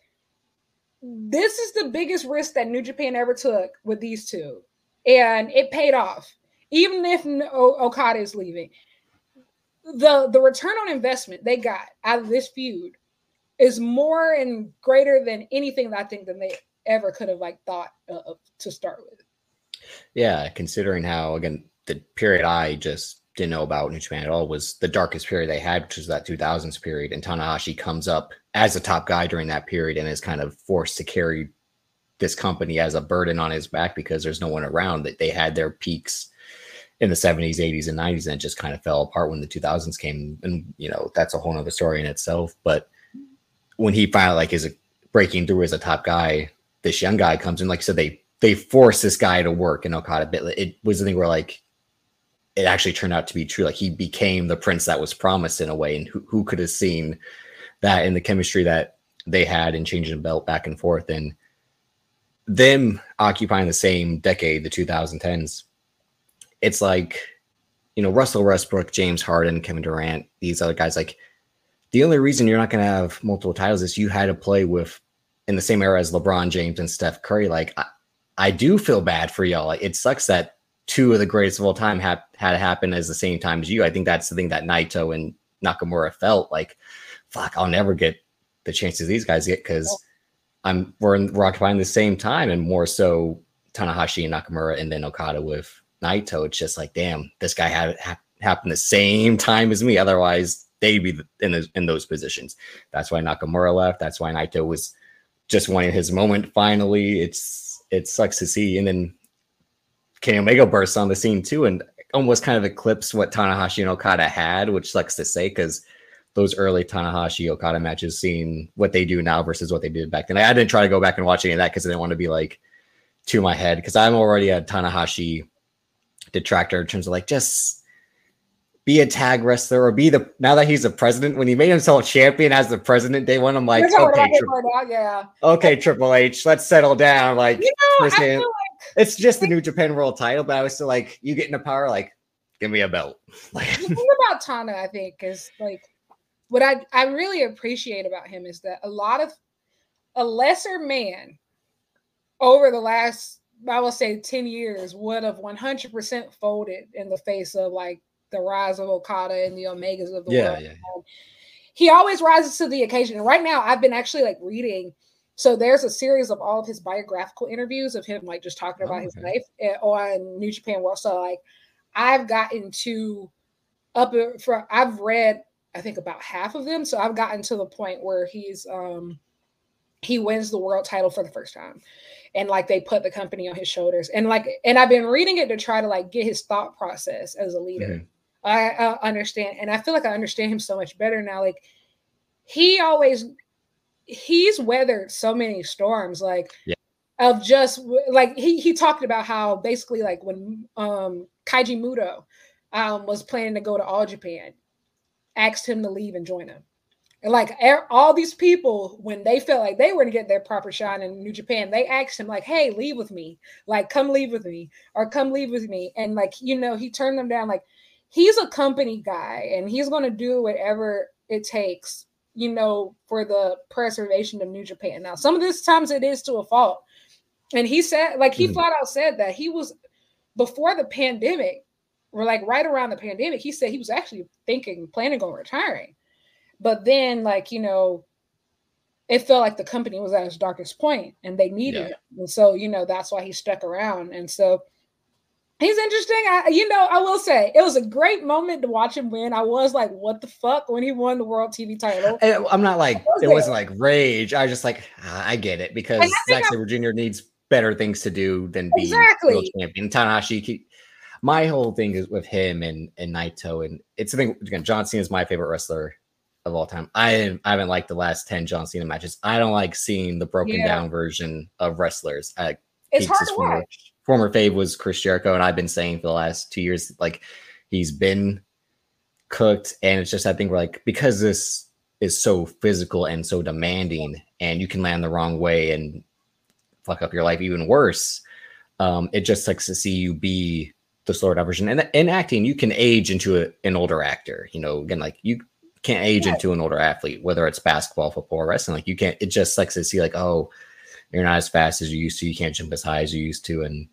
this is the biggest risk that new japan ever took with these two. And it paid off even if Okada is leaving, the the return on investment they got out of this feud is more and greater than anything I think than they ever could have like thought uh, to start with.
Yeah, considering how again the period I just didn't know about New Japan at all was the darkest period they had, which was that 2000s period. And Tanahashi comes up as a top guy during that period and is kind of forced to carry this company as a burden on his back because there's no one around that they had their peaks in the 70s 80s and 90s and it just kind of fell apart when the 2000s came. And you know that's a whole nother story in itself. But when he finally like is breaking through as a top guy this young guy comes in. Like so they they force this guy to work in okada bit. It was the thing where like it actually turned out to be true. Like he became the prince that was promised in a way. And who, who could have seen that in the chemistry that they had in changing the belt back and forth? And them occupying the same decade, the 2010s, it's like, you know, Russell Westbrook, James Harden, Kevin Durant, these other guys, like the only reason you're not going to have multiple titles is you had to play with in the same era as LeBron James and Steph Curry. Like, I, I do feel bad for y'all. Like, it sucks that two of the greatest of all time had had to happen as the same time as you. I think that's the thing that Naito and Nakamura felt like, fuck, I'll never get the chances these guys get because I'm we're in, we're occupying the same time, and more so Tanahashi and Nakamura, and then Okada with Naito. It's just like, damn, this guy had ha- happen the same time as me. Otherwise, they'd be in the, in those positions. That's why Nakamura left. That's why Naito was just wanting his moment. Finally, it's it sucks to see, and then Kenny Omega bursts on the scene too, and almost kind of eclipsed what Tanahashi and Okada had, which sucks to say because those early Tanahashi Okada matches, seeing what they do now versus what they did back then. I, I didn't try to go back and watch any of that because I didn't want to be like to my head because I'm already a Tanahashi detractor in terms of like just be a tag wrestler or be the now that he's a president. When he made himself champion as the president day one, I'm like, okay, tri- yeah, okay, Triple H, let's settle down. Like, you know, like- it's just the New Japan World Title, but I was still like, you get into power, like, give me a belt.
Like, the thing about Tana, I think, is like what I, I really appreciate about him is that a lot of a lesser man over the last I will say 10 years would have 100% folded in the face of like the rise of Okada and the Omegas of the yeah, world. Yeah. He always rises to the occasion. And right now, I've been actually like reading. So there's a series of all of his biographical interviews of him like just talking about oh, okay. his life eh, on New Japan World. So like I've gotten to up for I've read I think about half of them. So I've gotten to the point where he's um he wins the world title for the first time. And like they put the company on his shoulders. And like and I've been reading it to try to like get his thought process as a leader. Mm-hmm. I, I understand and I feel like I understand him so much better now. Like he always he's weathered so many storms like yeah. of just like he he talked about how basically like when um Keiji Muto um was planning to go to all Japan asked him to leave and join him. And like all these people, when they felt like they were gonna get their proper shine in New Japan, they asked him like, "Hey, leave with me. Like, come leave with me, or come leave with me." And like, you know, he turned them down. Like, he's a company guy, and he's going to do whatever it takes, you know, for the preservation of New Japan. Now, some of these times it is to a fault, and he said, like, he mm-hmm. flat out said that he was before the pandemic or like right around the pandemic, he said he was actually thinking, planning on retiring. But then, like, you know, it felt like the company was at its darkest point and they needed yeah. him. And so, you know, that's why he stuck around. And so he's interesting. I, you know, I will say it was a great moment to watch him win. I was like, what the fuck when he won the world TV title?
I'm not like, was it wasn't like rage. I was just like, ah, I get it because Zack Sabre Jr. needs better things to do than be exactly. world champion. Tanahashi, my whole thing is with him and and Naito, and it's something again. John Cena is my favorite wrestler of all time. I I haven't liked the last ten John Cena matches. I don't like seeing the broken yeah. down version of wrestlers. Uh,
it's hard to
former,
watch.
Former fave was Chris Jericho, and I've been saying for the last two years, like he's been cooked, and it's just I think we're like because this is so physical and so demanding, and you can land the wrong way and fuck up your life even worse. Um, it just sucks to see you be the slower version. And in acting, you can age into a, an older actor. You know, again, like you can't age yeah. into an older athlete, whether it's basketball, football, or wrestling. Like you can't. It just sucks to see like, oh, you're not as fast as you used to. You can't jump as high as you used to. And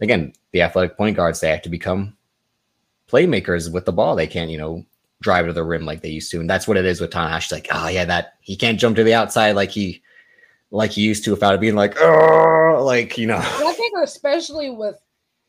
again, the athletic point guards they have to become playmakers with the ball. They can't, you know, drive to the rim like they used to. And that's what it is with Tanahashi. Like, oh yeah, that he can't jump to the outside like he like he used to without it being like, oh, like you know.
I think especially with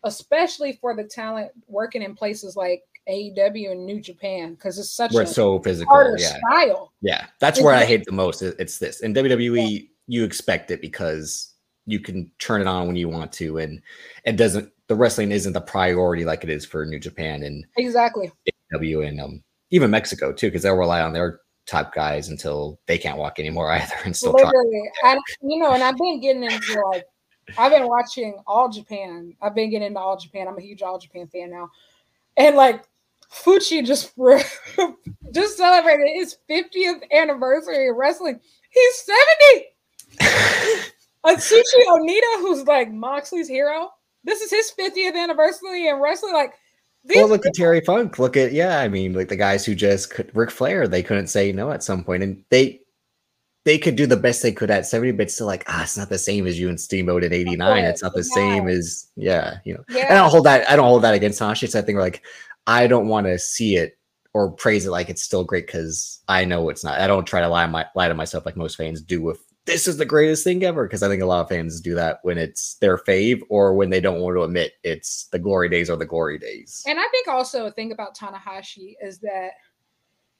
especially for the talent working in places like AEW and New Japan because it's such
We're
a
so physical. Yeah.
style.
Yeah. That's
It's
where I hate the most. It's this. In WWE, you expect it because you can turn it on when you want to. And it doesn't, the wrestling isn't the priority like it is for New Japan and
Exactly.
AEW and um, even Mexico too, because they'll rely on their top guys until they can't walk anymore either and still try.
Literally, and you know, and I've been getting into like I've been watching All Japan. I've been getting into All Japan. I'm a huge All Japan fan now, and like Fuchi just just celebrated his 50th anniversary of wrestling. He's 70. Atsushi Onita, who's like Moxley's hero. This is his 50th anniversary in wrestling. Like
Well, look at Terry Funk. Look at yeah. I mean, like the guys who just could Ric Flair, they couldn't say no at some point, and they they could do the best they could at seventy, but still like ah, it's not the same as you and Steamboat in eighty nine. It's not the same as yeah, you know. And I
yeah,
don't hold that. I don't hold that against Tanahashi. It's that thing where like I don't want to see it or praise it like it's still great because I know it's not. I don't try to lie my lie to myself like most fans do with this is the greatest thing ever because I think a lot of fans do that when it's their fave or when they don't want to admit it's the glory days or the glory days.
And I think also a thing about Tanahashi is that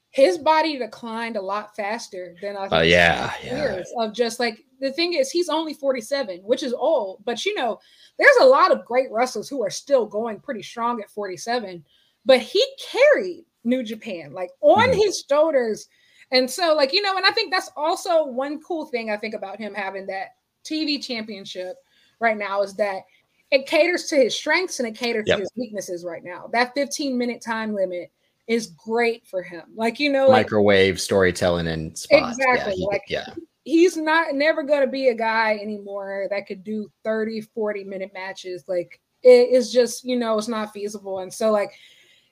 his body declined a lot faster than I oh, think
Oh, yeah,
some
yeah.
of just like the thing is he's only 47, which is old, but you know, there's a lot of great wrestlers who are still going pretty strong at 47, but he carried New Japan like on
Mhm.
his shoulders. And so, like, you know, and I think that's also one cool thing I think about him having that TV championship right now is that it caters to his strengths and it caters
Yep.
to his weaknesses right now. That 15 minute time limit is great for him. Like, you know, like
Microwave storytelling and spots.
Exactly,
Yeah, he-
like-
yeah.
he's not never going to be a guy anymore that could do 30, 40 minute matches. Like, it is just, you know, it's not feasible. And so, like,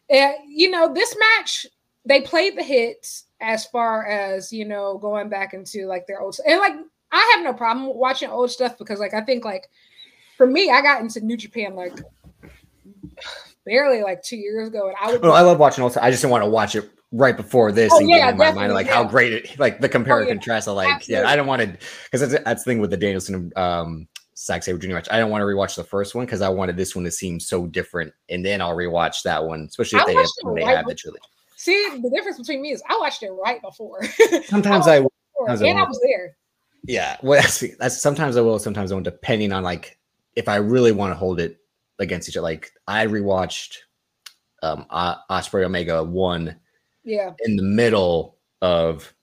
eh, you know, this match, they played the hits as far as, you know, going back into like their old and like I have no problem watching old stuff because like I think like for me, I got into New Japan like barely like two years ago, and I would
Well, I love watching old stuff. I just didn't want to watch it right before this
Oh,
and
yeah,
get in my mind like how great it like the compare
Oh,
and contrast of like yeah. I don't want to because that's, that's the thing with the Danielson um Zack Sabre Jr. match. I don't want to rewatch the first one because I wanted this one to seem so different, and then I'll rewatch that one, especially if
I
they
watched
when
it
they
right
have the trilogy.
see the difference between me is I watched it right before.
Sometimes I
and
Sometimes I
I was there.
Yeah, well, that's, that's sometimes I will, sometimes I won't, depending on like if I really want to hold it against each other. Like I rewatched um Ospreay Omega one
Yeah.
in the middle of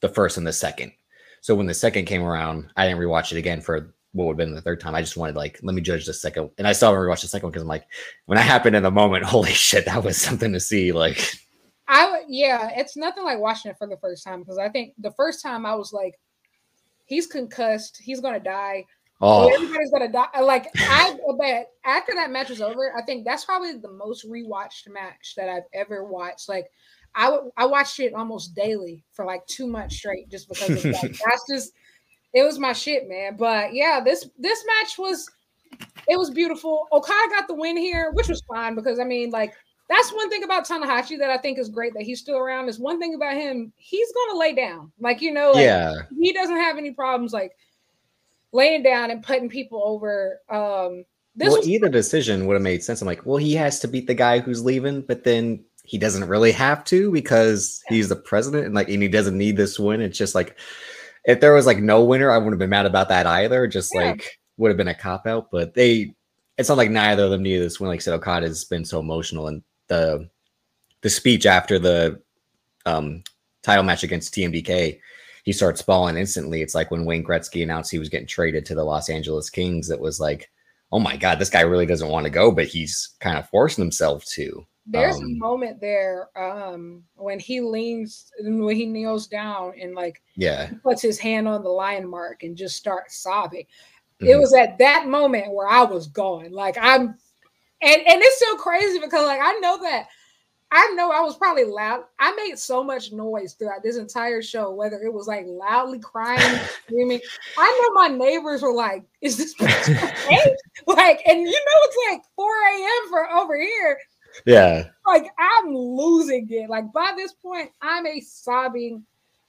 the first and the second. So when the second came around, I didn't rewatch it again for what would have been the third time. I just wanted like let me judge the second, and I still haven't rewatched the second one because I'm like, when that happened in the moment, holy shit, that was something to see. Like,
I yeah, it's nothing like watching it for the first time because I think the first time I was like, he's concussed, he's gonna die,
oh,
everybody's gonna die. Like I bet after that match was over, I think that's probably the most rewatched match that I've ever watched. Like I I watched it almost daily for like two months straight just because of that. that's just it was my shit, man. But yeah, this this match was it was beautiful. Okada got the win here, which was fine because I mean, like that's one thing about Tanahashi that I think is great that he's still around. Is one thing about him, he's gonna lay down. Like you know, like,
yeah,
he doesn't have any problems like laying down and putting people over. Um, this
well,
was
either decision would have made sense. I'm like, well, he has to beat the guy who's leaving, but then he doesn't really have to because he's the president and like, and he doesn't need this win. It's just like, if there was like no winner, I wouldn't have been mad about that either. Just
Yeah.
like would have been a cop out, but they, it's not like neither of them needed this win. Like I said, Okada's been so emotional and the, the speech after the um, title match against TMDK, he starts bawling instantly. It's like when Wayne Gretzky announced he was getting traded to the Los Angeles Kings. It was like, oh my god, this guy really doesn't want to go, but he's kind of forcing himself to.
There's a
um,
moment there um, when he leans when he kneels down and like
Yeah,
puts his hand on the lion mark and just starts sobbing. It
Mhm.
was at that moment where I was going. Like I'm and and it's so crazy because like I know that I know I was probably loud. I made so much noise throughout this entire show, whether it was like loudly crying, screaming. I know my neighbors were like, "Is this okay?" like?" And you know, it's like 4 a.m. for over here.
Yeah,
Like I'm losing it. Like by this point, I'm a sobbing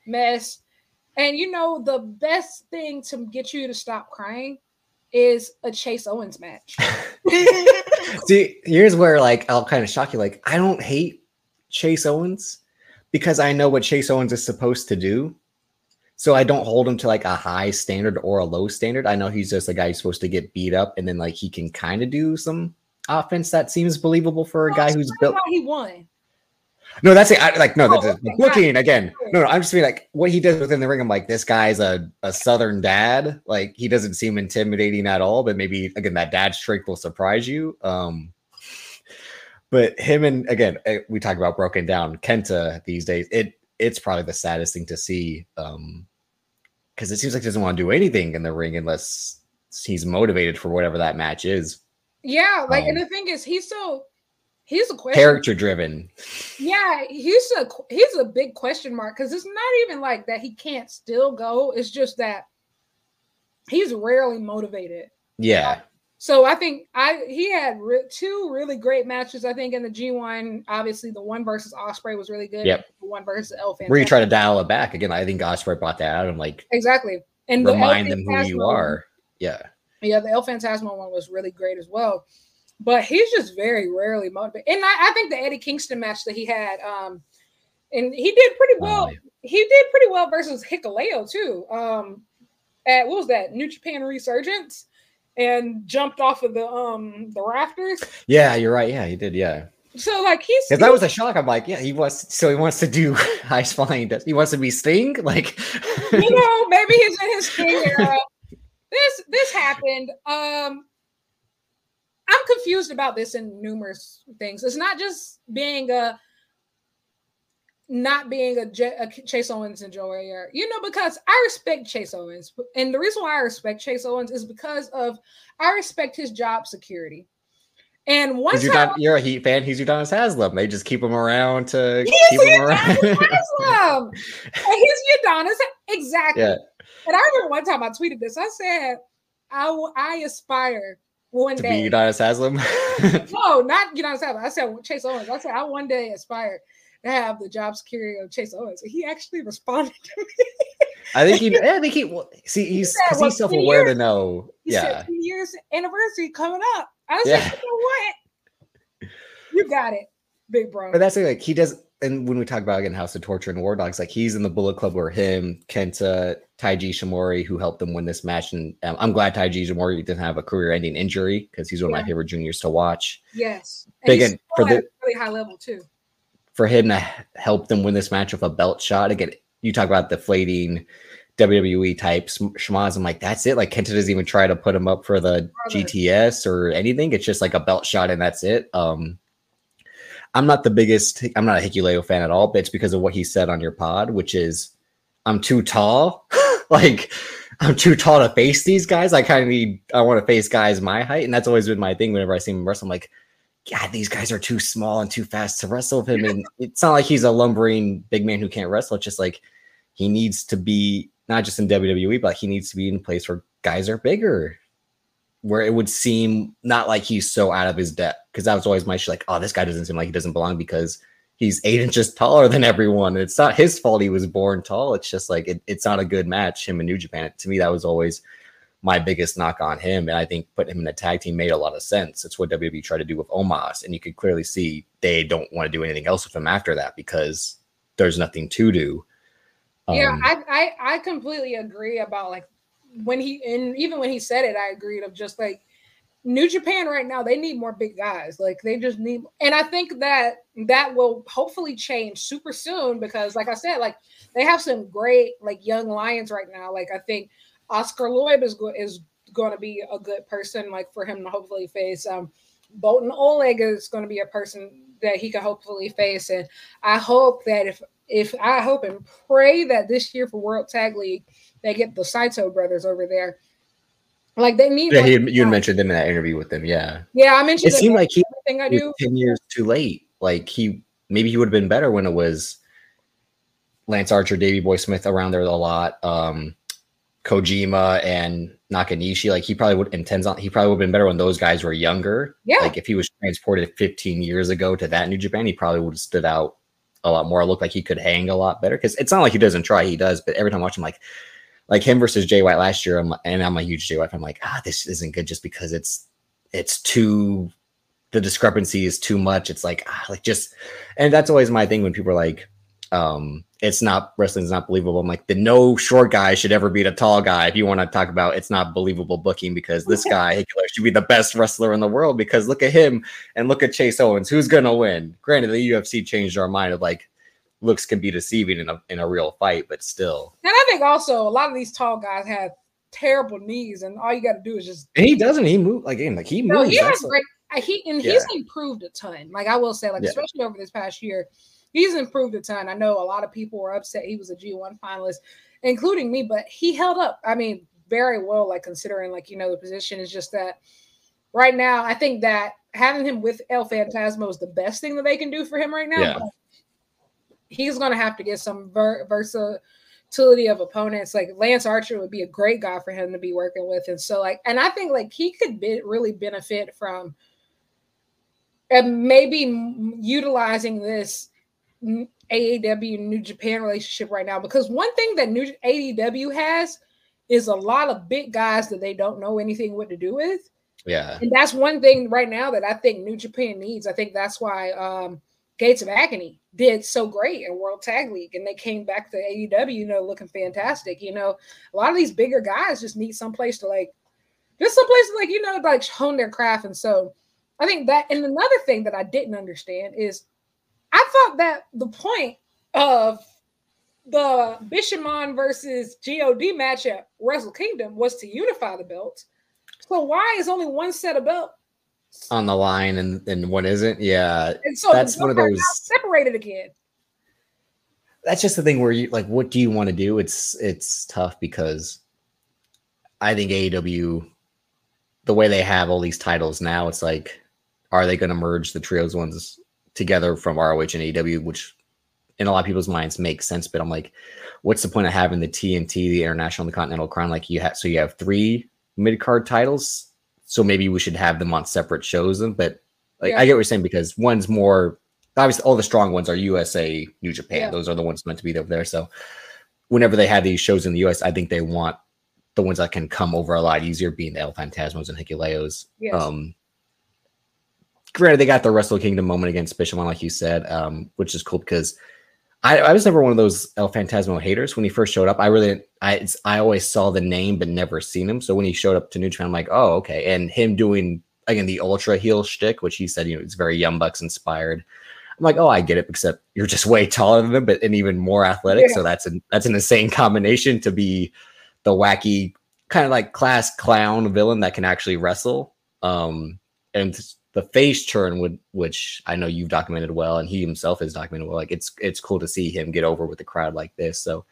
mess. And you know, the best thing to get you to stop crying is a Chase Owens match.
See, here's where like I'll kind of shock you. Like, I don't hate Chase Owens because I know what Chase Owens is supposed to do. So I don't hold him to like a high standard or a low standard. I know he's just a guy who's supposed to get beat up and then like he can kind of do some offense that seems believable for a guy who's built.
He won.
No, that's it. I, like no, that's oh, okay. looking again. No, no, I'm just being like what he does within the ring. I'm like, this guy's a, a southern dad. Like he doesn't seem intimidating at all. But maybe again, that dad strength will surprise you. Um, but him and again, eh, we talk about broken down Kenta these days. It it's probably the saddest thing to see. Um, because it seems like he doesn't want to do anything in the ring unless he's motivated for whatever that match is.
Yeah, like, um, and the thing is, he's so he's a question
character driven.
Yeah, he's a he's a big question mark because it's not even like that he can't still go. It's just that he's rarely motivated.
Yeah.
So I think I he had re- two really great matches. I think in the G one, obviously the one versus Ospreay was really good.
Yep.
The one versus Elephant.
Where you try to dial it back again. I think Ospreay brought that out I'm like
exactly and
remind them who you are. Yeah.
Yeah, the El Phantasmo one was really great as well but he's just very rarely motivated. And I, I, think the Eddie Kingston match that he had, um, and he did pretty well. Oh, He did pretty well versus Hikuleo too. Um, at what was that New Japan Resurgence, and jumped off of the um the rafters.
Yeah, you're right. Yeah, he did. Yeah.
So like he's
because that was a shock. I'm like, yeah, he wants so he wants to do high flying. He wants to be Sting, like
you know, maybe he's in his Sting era. This this happened. Um, I'm confused about this in numerous things. It's not just being a not being a, J- a Chase Owens enjoyer, you know, because I respect Chase Owens, and the reason why I respect Chase Owens is because of I respect his job security. And once
you're, not, you're a Heat fan, he's Udonis Haslem. They just keep him around to keep
him around. Haslem. he's Udonis exactly. Yeah. And I remember one time I tweeted this. I said, "I I aspire one
to
day.
be Udonis Haslem?
no, not Udonis Haslem. I said Chase Owens. I said I one day aspire to have the job security of Chase Owens. And he actually responded to me.
I think he. I think he. Well, see, he's because he's self aware to know.
He
yeah.
Said, years anniversary coming up. I was yeah. like, you know what? You got it, big bro.
But that's like he does. And when we talk about again House of Torture and War Dogs, like he's in the Bullet Club where him, Kenta, Taiji Ishimori, who helped them win this match. And um, I'm glad Taiji Ishimori didn't have a career ending injury because he's one yeah. of my favorite juniors to watch.
Yes.
And again, for the
really high level too.
For him to help them win this match with a belt shot, again, you talk about deflating WWE type schmoz. I'm like, that's it. Like Kenta doesn't even try to put him up for the Brother. GTS or anything. It's just like a belt shot and that's it. Um, I'm not the biggest, I'm not a Hikuleo fan at all, but it's because of what he said on your pod, which is I'm too tall. like I'm too tall to face these guys. I kind of need I want to face guys my height, and that's always been my thing. Whenever I see him wrestle, I'm like, God, these guys are too small and too fast to wrestle with him. And it's not like he's a lumbering big man who can't wrestle. It's just like he needs to be not just in WWE, but he needs to be in a place where guys are bigger, where it would seem not like he's so out of his depth. Because that was always my shit. Like, oh, this guy doesn't seem like he doesn't belong because he's eight inches taller than everyone. It's not his fault he was born tall. It's just like it, it's not a good match. Him and New Japan. To me, that was always my biggest knock on him. And I think putting him in a tag team made a lot of sense. It's what WWE tried to do with Omos, and you could clearly see they don't want to do anything else with him after that because there's nothing to do.
Um, yeah, I, I I completely agree about like when he and even when he said it, I agreed of just like New Japan right now, they need more big guys. Like they just need, and I think that that will hopefully change super soon because, like I said, like they have some great like young lions right now. Like I think Oskar Leube is go- is going to be a good person, like for him to hopefully face. Um, Boltin Oleg is going to be a person that he can hopefully face, and I hope that if if I hope and pray that this year for World Tag League they get the Saito brothers over there like they need.
Yeah, he, you had mentioned them in that interview with them. Yeah.
Yeah, I mentioned.
It seemed like he thing I do ten years too late. Like he maybe he would have been better when it was Lance Archer, Davey Boy Smith around there a lot. Um, Kojima and Nakanishi, like he probably would intends on he probably would have been better when those guys were younger.
Yeah.
Like if he was transported 15 years ago to that New Japan, he probably would have stood out a lot more. It looked like he could hang a lot better. Cause it's not like he doesn't try, he does, but every time I watch him, like like him versus Jay White last year. I'm, and I'm a huge Jay White. I'm like, ah, this isn't good just because it's it's too the discrepancy is too much. It's like ah, like just, and that's always my thing when people are like, um, it's not wrestling's not believable. I'm like, the no short guy should ever beat a tall guy. If you want to talk about it's not believable booking, because this guy should be the best wrestler in the world. Because look at him and look at Chase Owens. Who's gonna win? Granted, the UFC changed our mind of like looks can be deceiving in a in a real fight, but still.
And I think also a lot of these tall guys have terrible knees, and all you got to do is just.
And he doesn't. He move like again, like he moves.
No, he has great. Uh, he and yeah. he's improved a ton. Like I will say, like yeah. especially over this past year, he's improved a ton. I know a lot of people were upset he was a G1 finalist, including me, but he held up. I mean, very well, like considering like you know the position is just that right now. I think that having him with El Phantasmo is the best thing that they can do for him right now. Yeah. He's gonna have to get some ver- versatility of opponents. Like Lance Archer would be a great guy for him to be working with, and so like, and I think like he could be, really benefit from. And maybe utilizing this AEW New Japan relationship right now because one thing that New AEW has is a lot of big guys that they don't know anything what to do with.
Yeah.
And that's one thing right now that I think New Japan needs. I think that's why um, Gates of Agony did so great in World Tag League and they came back to AEW, you know, looking fantastic. You know, a lot of these bigger guys just need some place to like just some place to like, you know, like hone their craft. And so I think that and another thing that I didn't understand is I thought that the point of the Bishamon versus God match at Wrestle Kingdom was to unify the belts. So why is only one set of belts
on the line and and one isn't? Yeah,
and so that's one of those separated again.
That's just the thing where you like, what do you want to do? It's it's tough because I think AEW, the way they have all these titles now, it's like, are they going to merge the trios ones together from ROH and AEW, which in a lot of people's minds makes sense. But I'm like, what's the point of having the TNT, the International, and the Continental Crown? Like you have, so you have three mid card titles. So maybe we should have them on separate shows. But like, yeah. I get what you're saying because one's more obviously all the strong ones are USA, New Japan. Yeah. Those are the ones meant to be over there. So whenever they have these shows in the US, I think they want the ones that can come over a lot easier, being the El Phantasmos and Hikuleos. Yes. Um, granted, they got the Wrestle Kingdom moment against Bishamon, like you said, um, which is cool because I, I, was never one of those El Phantasmo haters when he first showed up. I really, I, I always saw the name but never seen him. So when he showed up to New Japan, I'm like, oh, okay. And him doing again the ultra heel shtick, which he said, you know, it's very Young Bucks inspired. I'm like, oh, I get it, except you're just way taller than them, but and even more athletic. Yeah. So that's an that's an insane combination to be the wacky kind of like class clown villain that can actually wrestle. Um, and the face turn would which I know you've documented well and he himself has documented well. Like it's it's cool to see him get over with the crowd like this. So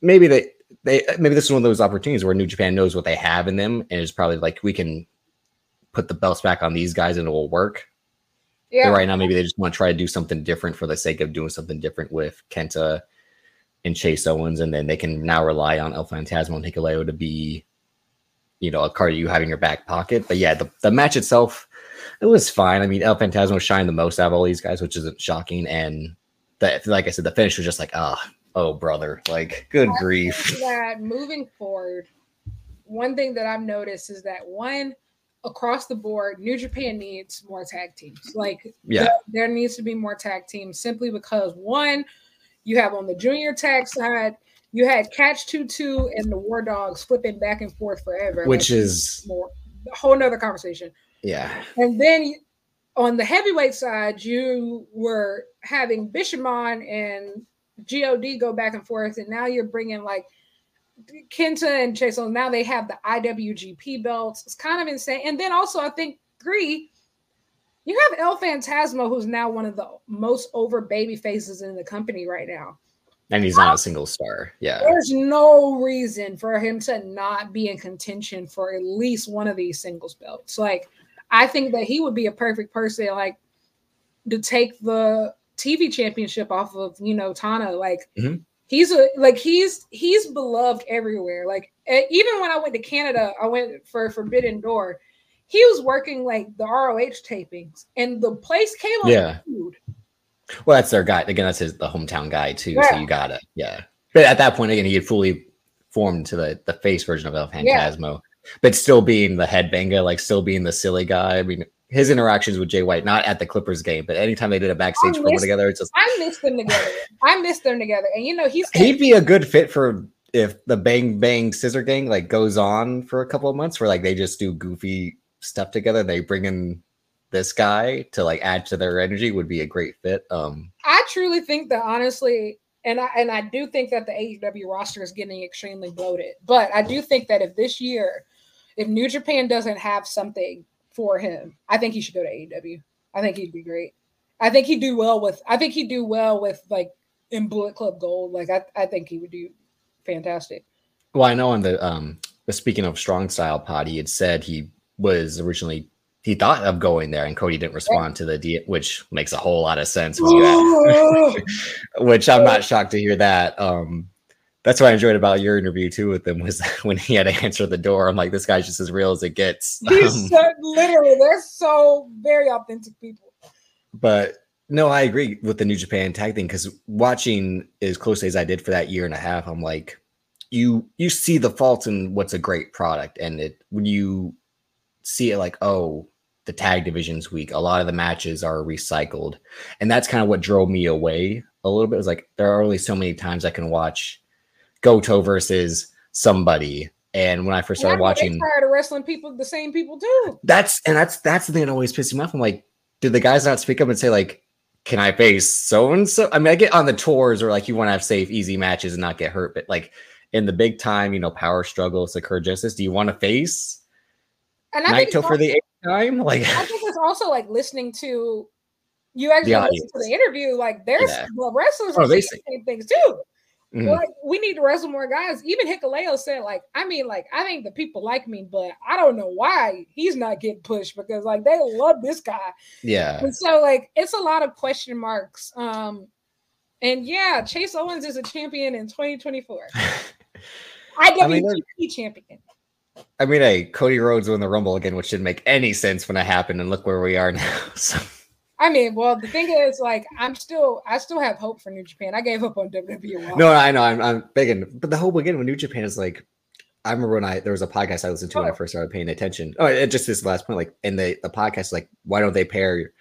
maybe they they maybe this is one of those opportunities where New Japan knows what they have in them and it's probably like we can put the belts back on these guys and it will work. Yeah. But right now, maybe they just want to try to do something different for the sake of doing something different with Kenta and Chase Owens, and then they can now rely on El Phantasmo and Hikuleo to be, you know, a card you have in your back pocket. But yeah, the, the match itself, it was fine. I mean, El Phantasmo shined the most out of all these guys, which isn't shocking. And the, like I said, the finish was just like, ah, oh, oh, brother, like good I grief.
That moving forward, one thing that I've noticed is that one across the board, New Japan needs more tag teams. Like,
yeah,
there, there needs to be more tag teams simply because one, you have on the junior tag side, you had Catch 2/2 and the War Dogs flipping back and forth forever,
which like, is
more a whole nother conversation.
Yeah.
And then on the heavyweight side, you were having Bishamon and God go back and forth, and now you're bringing like Kenta and Chase. So now they have the IWGP belts. It's kind of insane. And then also, I think Gree, you have El Phantasmo, who's now one of the most over baby faces in the company right now.
And he's not a single star. Yeah.
There's no reason for him to not be in contention for at least one of these singles belts. Like, I think that he would be a perfect person, like to take the TV championship off of you know Tana. Like mm-hmm. he's a like he's he's beloved everywhere. Like even when I went to Canada, I went for Forbidden Door. He was working like the ROH tapings, and the place came on
yeah. food. Well, that's their guy. Again, that's his the hometown guy too. Yeah. So you gotta, yeah. But at that point, again, he had fully formed to the the face version of El Phantasmo, yeah. But still being the headbanger, like still being the silly guy. I mean, his interactions with Jay White, not at the Clippers game, but anytime they did a backstage promo together, it's just
I miss them together. I miss them together, and you know he's
he'd be a good fit for if the Bang Bang Scissor Gang like goes on for a couple of months, where like they just do goofy stuff together. They bring in this guy to like add to their energy would be a great fit. Um,
I truly think that honestly, and I and I do think that the AEW roster is getting extremely bloated. But I do think that if this year, if New Japan doesn't have something for him, I think he should go to AEW. I think he'd be great. I think he'd do well with. I think he'd do well with like in Bullet Club Gold. Like I, I think he would do fantastic.
Well, I know on the um the speaking of strong style pod, he had said he was originally he thought of going there and Cody didn't respond to the D, which makes a whole lot of sense. which I'm not shocked to hear that. Um, that's what I enjoyed about your interview too with him was when he had to answer the door. I'm like, this guy's just as real as it gets.
He's um, so, literally, they're so very authentic people.
But no, I agree with the New Japan tag thing because watching as closely as I did for that year and a half, I'm like, you you see the faults in what's a great product, and it when you see it like, oh, the tag division's weak. A lot of the matches are recycled. And that's kind of what drove me away a little bit. It was like there are only so many times I can watch Goto versus somebody. And when I first started watching
tired of wrestling people, the same people too.
That's and that's that's the thing that always pisses me off. I'm like, did the guys not speak up and say, like, can I face so and so? I mean, I get on the tours or like you want to have safe, easy matches and not get hurt, but like in the big time, you know, power struggles occur justice. Do you want to face and Naito for the eighth time. Like
I think it's also like listening to you actually listen to the interview. Like there's yeah. well, wrestlers oh, are saying the same things too. Mm-hmm. Like we need to wrestle more guys. Even Hikuleo said, like, I mean, like, I think the people like me, but I don't know why he's not getting pushed because like they love this guy.
Yeah.
And so like it's a lot of question marks. Um and yeah, Chase Owens is a champion in 2024. IWGP I mean, champion.
I mean, hey, Cody Rhodes won the Rumble again, which didn't make any sense when it happened, and look where we are now. So.
I mean, well, the thing is, like, I'm still, I still have hope for New Japan. I gave up on WWE.
No, I know, I'm, I'm begging, but the hope again with New Japan is like, I remember when I there was a podcast I listened to oh. when I oh. first started paying attention. Oh, it, just this last point, like, and the the podcast, like, why don't they pair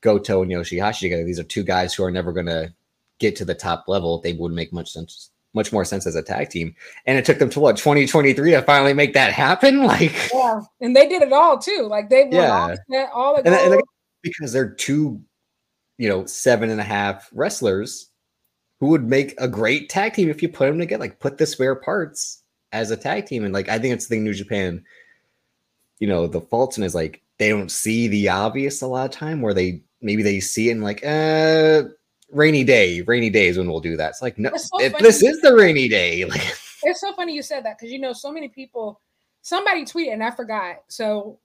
Goto and Yoshihashi together? These are two guys who are never going to get to the top level. They wouldn't make much sense much more sense as a tag team. And it took them to what 2023 to finally make that happen. Like
yeah, and they did it all too. Like they yeah all the
and, and because they're two, you know, seven and a half wrestlers who would make a great tag team if you put them together. Like put the spare parts as a tag team. And like I think it's the thing New Japan, you know, the faults in is like they don't see the obvious a lot of time where they maybe they see it and like, uh rainy day, rainy days when we'll do that. It's like no, it's so it, this is the rainy day. Like
it's so funny you said that because you know so many people. Somebody tweeted and I forgot, so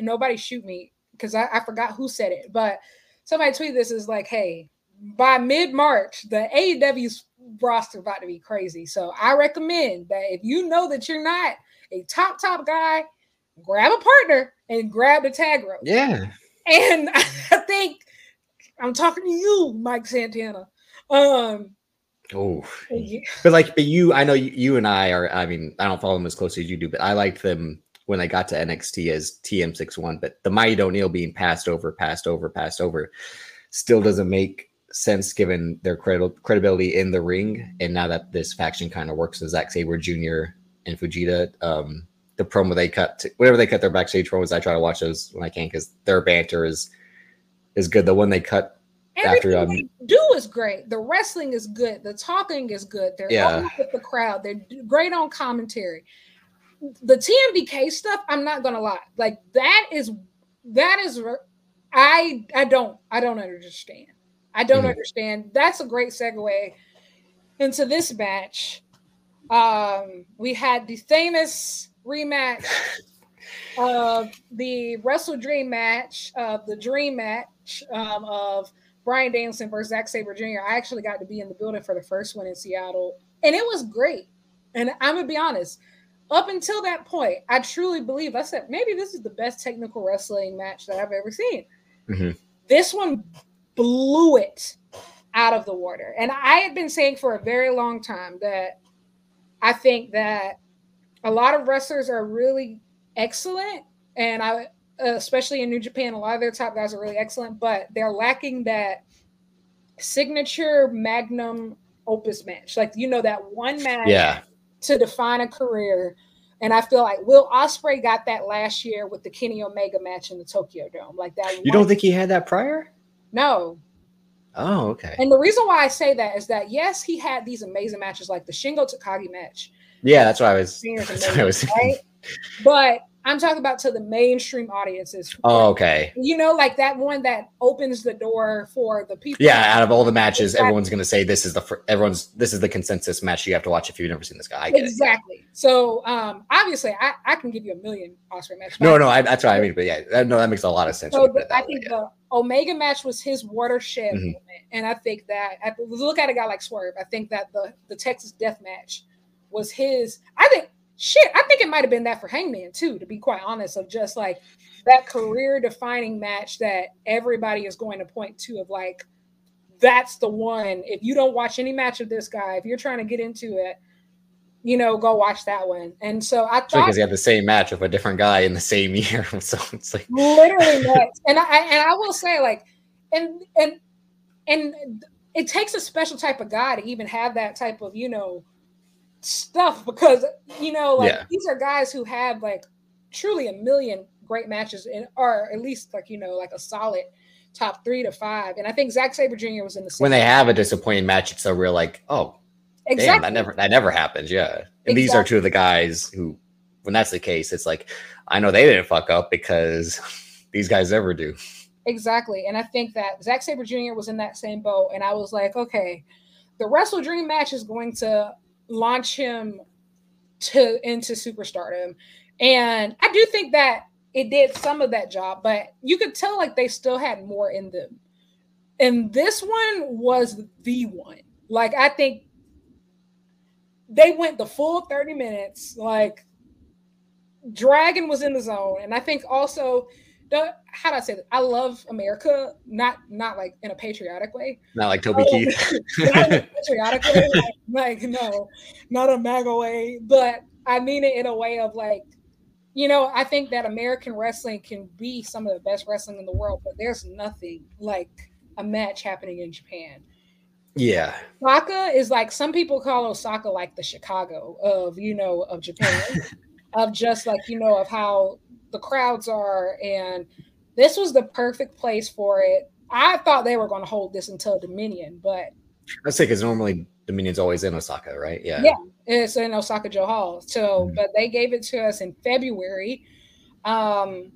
nobody shoot me because I, I forgot who said it, but somebody tweeted this is like, hey, by mid March, the AEW's roster about to be crazy. So I recommend that if you know that you're not a top top guy, grab a partner and grab the tag rope.
Yeah.
And I think I'm talking to you, Mike Santana. Um,
oh, yeah. but like, but you, I know you, you, and I are. I mean, I don't follow them as closely as you do, but I liked them when they got to NXT as TM61. But the Mighty O'Neill being passed over, passed over, passed over, still doesn't make sense given their cred- credibility in the ring. And now that this faction kind of works, with Zack Sabre Jr. and Fujita, um, the promo they cut, to, whenever they cut their backstage promos, I try to watch those when I can because their banter is is good. The one they cut
Everything after um, they do is great. The wrestling is good. The talking is good. They're yeah. with the crowd. They're great on commentary. The TMDK stuff, I'm not gonna lie. Like that is that is I I don't I don't understand. I don't mm-hmm. understand. That's a great segue into this match. Um, we had the famous rematch of the Wrestle Dream match, of the Dream match um, of Bryan Danielson versus Zack Sabre Jr. I actually got to be in the building for the first one in Seattle, and it was great. And I'm gonna be honest, up until that point, I truly believe I said maybe this is the best technical wrestling match that I've ever seen. Mm-hmm. This one blew it out of the water, and I had been saying for a very long time that I think that a lot of wrestlers are really excellent, and I especially in New Japan, a lot of their top guys are really excellent, but they're lacking that signature magnum opus match. Like you know that one match
Yeah.
To define a career. And I feel like Will Ospreay got that last year with the Kenny Omega match in the Tokyo Dome. Like that.
You don't think he had that prior?
No.
Oh, okay.
And the reason why I say that is that yes, he had these amazing matches like the Shingo Takagi match.
Yeah, that's what I was. What I was.
right? But I'm talking about to the mainstream audiences.
Oh, okay.
You know, like that one that opens the door for the people.
Yeah, out of all the matches,
Exactly.
everyone's gonna say this is the fir- everyone's this is the consensus match you have to watch if you've never seen this guy. Get it.
Exactly. So um obviously I, I can give you a million Oscar matches.
No, no, I, that's what I mean. But yeah, that, no, that makes a lot of sense.
So the, I
way,
think
yeah.
the Omega match was his watershed
Mhm.
moment, and I think that I, look at a guy like Swerve. I think that the the Texas Death Match was his. I think shit. I think it might have been that for Hangman too. To be quite honest, of just like that career defining match that everybody is going to point to of like that's the one. If you don't watch any match of this guy, if you're trying to get into it. You know, go watch that one. And so I thought
because he had the same match with a different guy in the same year. so it's like,
literally nuts. And I and I will say like, and and and it takes a special type of guy to even have that type of you know stuff because you know like
Yeah.
these are guys who have like truly a million great matches and or at least like you know like a solid top three to five. And I think Zack Sabre Jr. was in the same.
when they have a disappointing match, it's so real. Like, oh, damn,
exactly
that never that never happens. Yeah, and these are two of the guys who, when that's the case, it's like I know they didn't fuck up because these guys never do.
Exactly. And I think that Zack Sabre Jr. was in that same boat. And I was like, okay, the Wrestle Dream match is going to launch him to into superstardom. And I do think that it did some of that job, but you could tell like they still had more in them. And this one was the one. Like I think they went the full 30 minutes. Like Dragon was in the zone. And I think also the how do I say that? I love America, not not like in a patriotic way.
Not like Toby
Oh,
Keith.
not in a patriotic way, like, like, no, not a MAGA way, but I mean it in a way of like, you know, I think that American wrestling can be some of the best wrestling in the world, but there's nothing like a match happening in Japan.
yeah,
Osaka is like some people call Osaka like the Chicago of you know of Japan, of just like you know of how the crowds are, and this was the perfect place for it. I thought they were going to hold this until Dominion, but
I say because normally Dominion's always in Osaka, right? Yeah.
Yeah. it's in Osaka-jo Hall. So,
Mhm.
but they gave it to us in February. Um,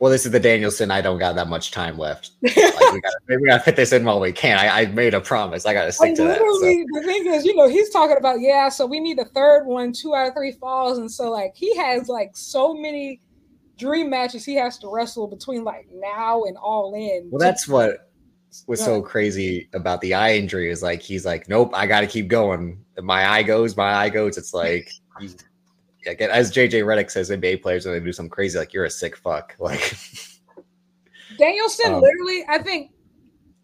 Well, this is the Danielson. I don't got that much time left. Like, we gotta, we gotta fit this in while we can. I, I made a promise. I gotta stick
Like
to that. so.
the thing is, you know, he's talking about yeah. So we need the third one, two out of three falls, and so like he has like so many dream matches he has to wrestle between like now and all in.
Well, that's what was so crazy about the eye injury is like he's like, nope, I got to keep going. My eye goes, my eye goes. It's like, as JJ Redick says, NBA players when they do something crazy, like you're a sick fuck. Like,
Danielson
Um,
literally, I think,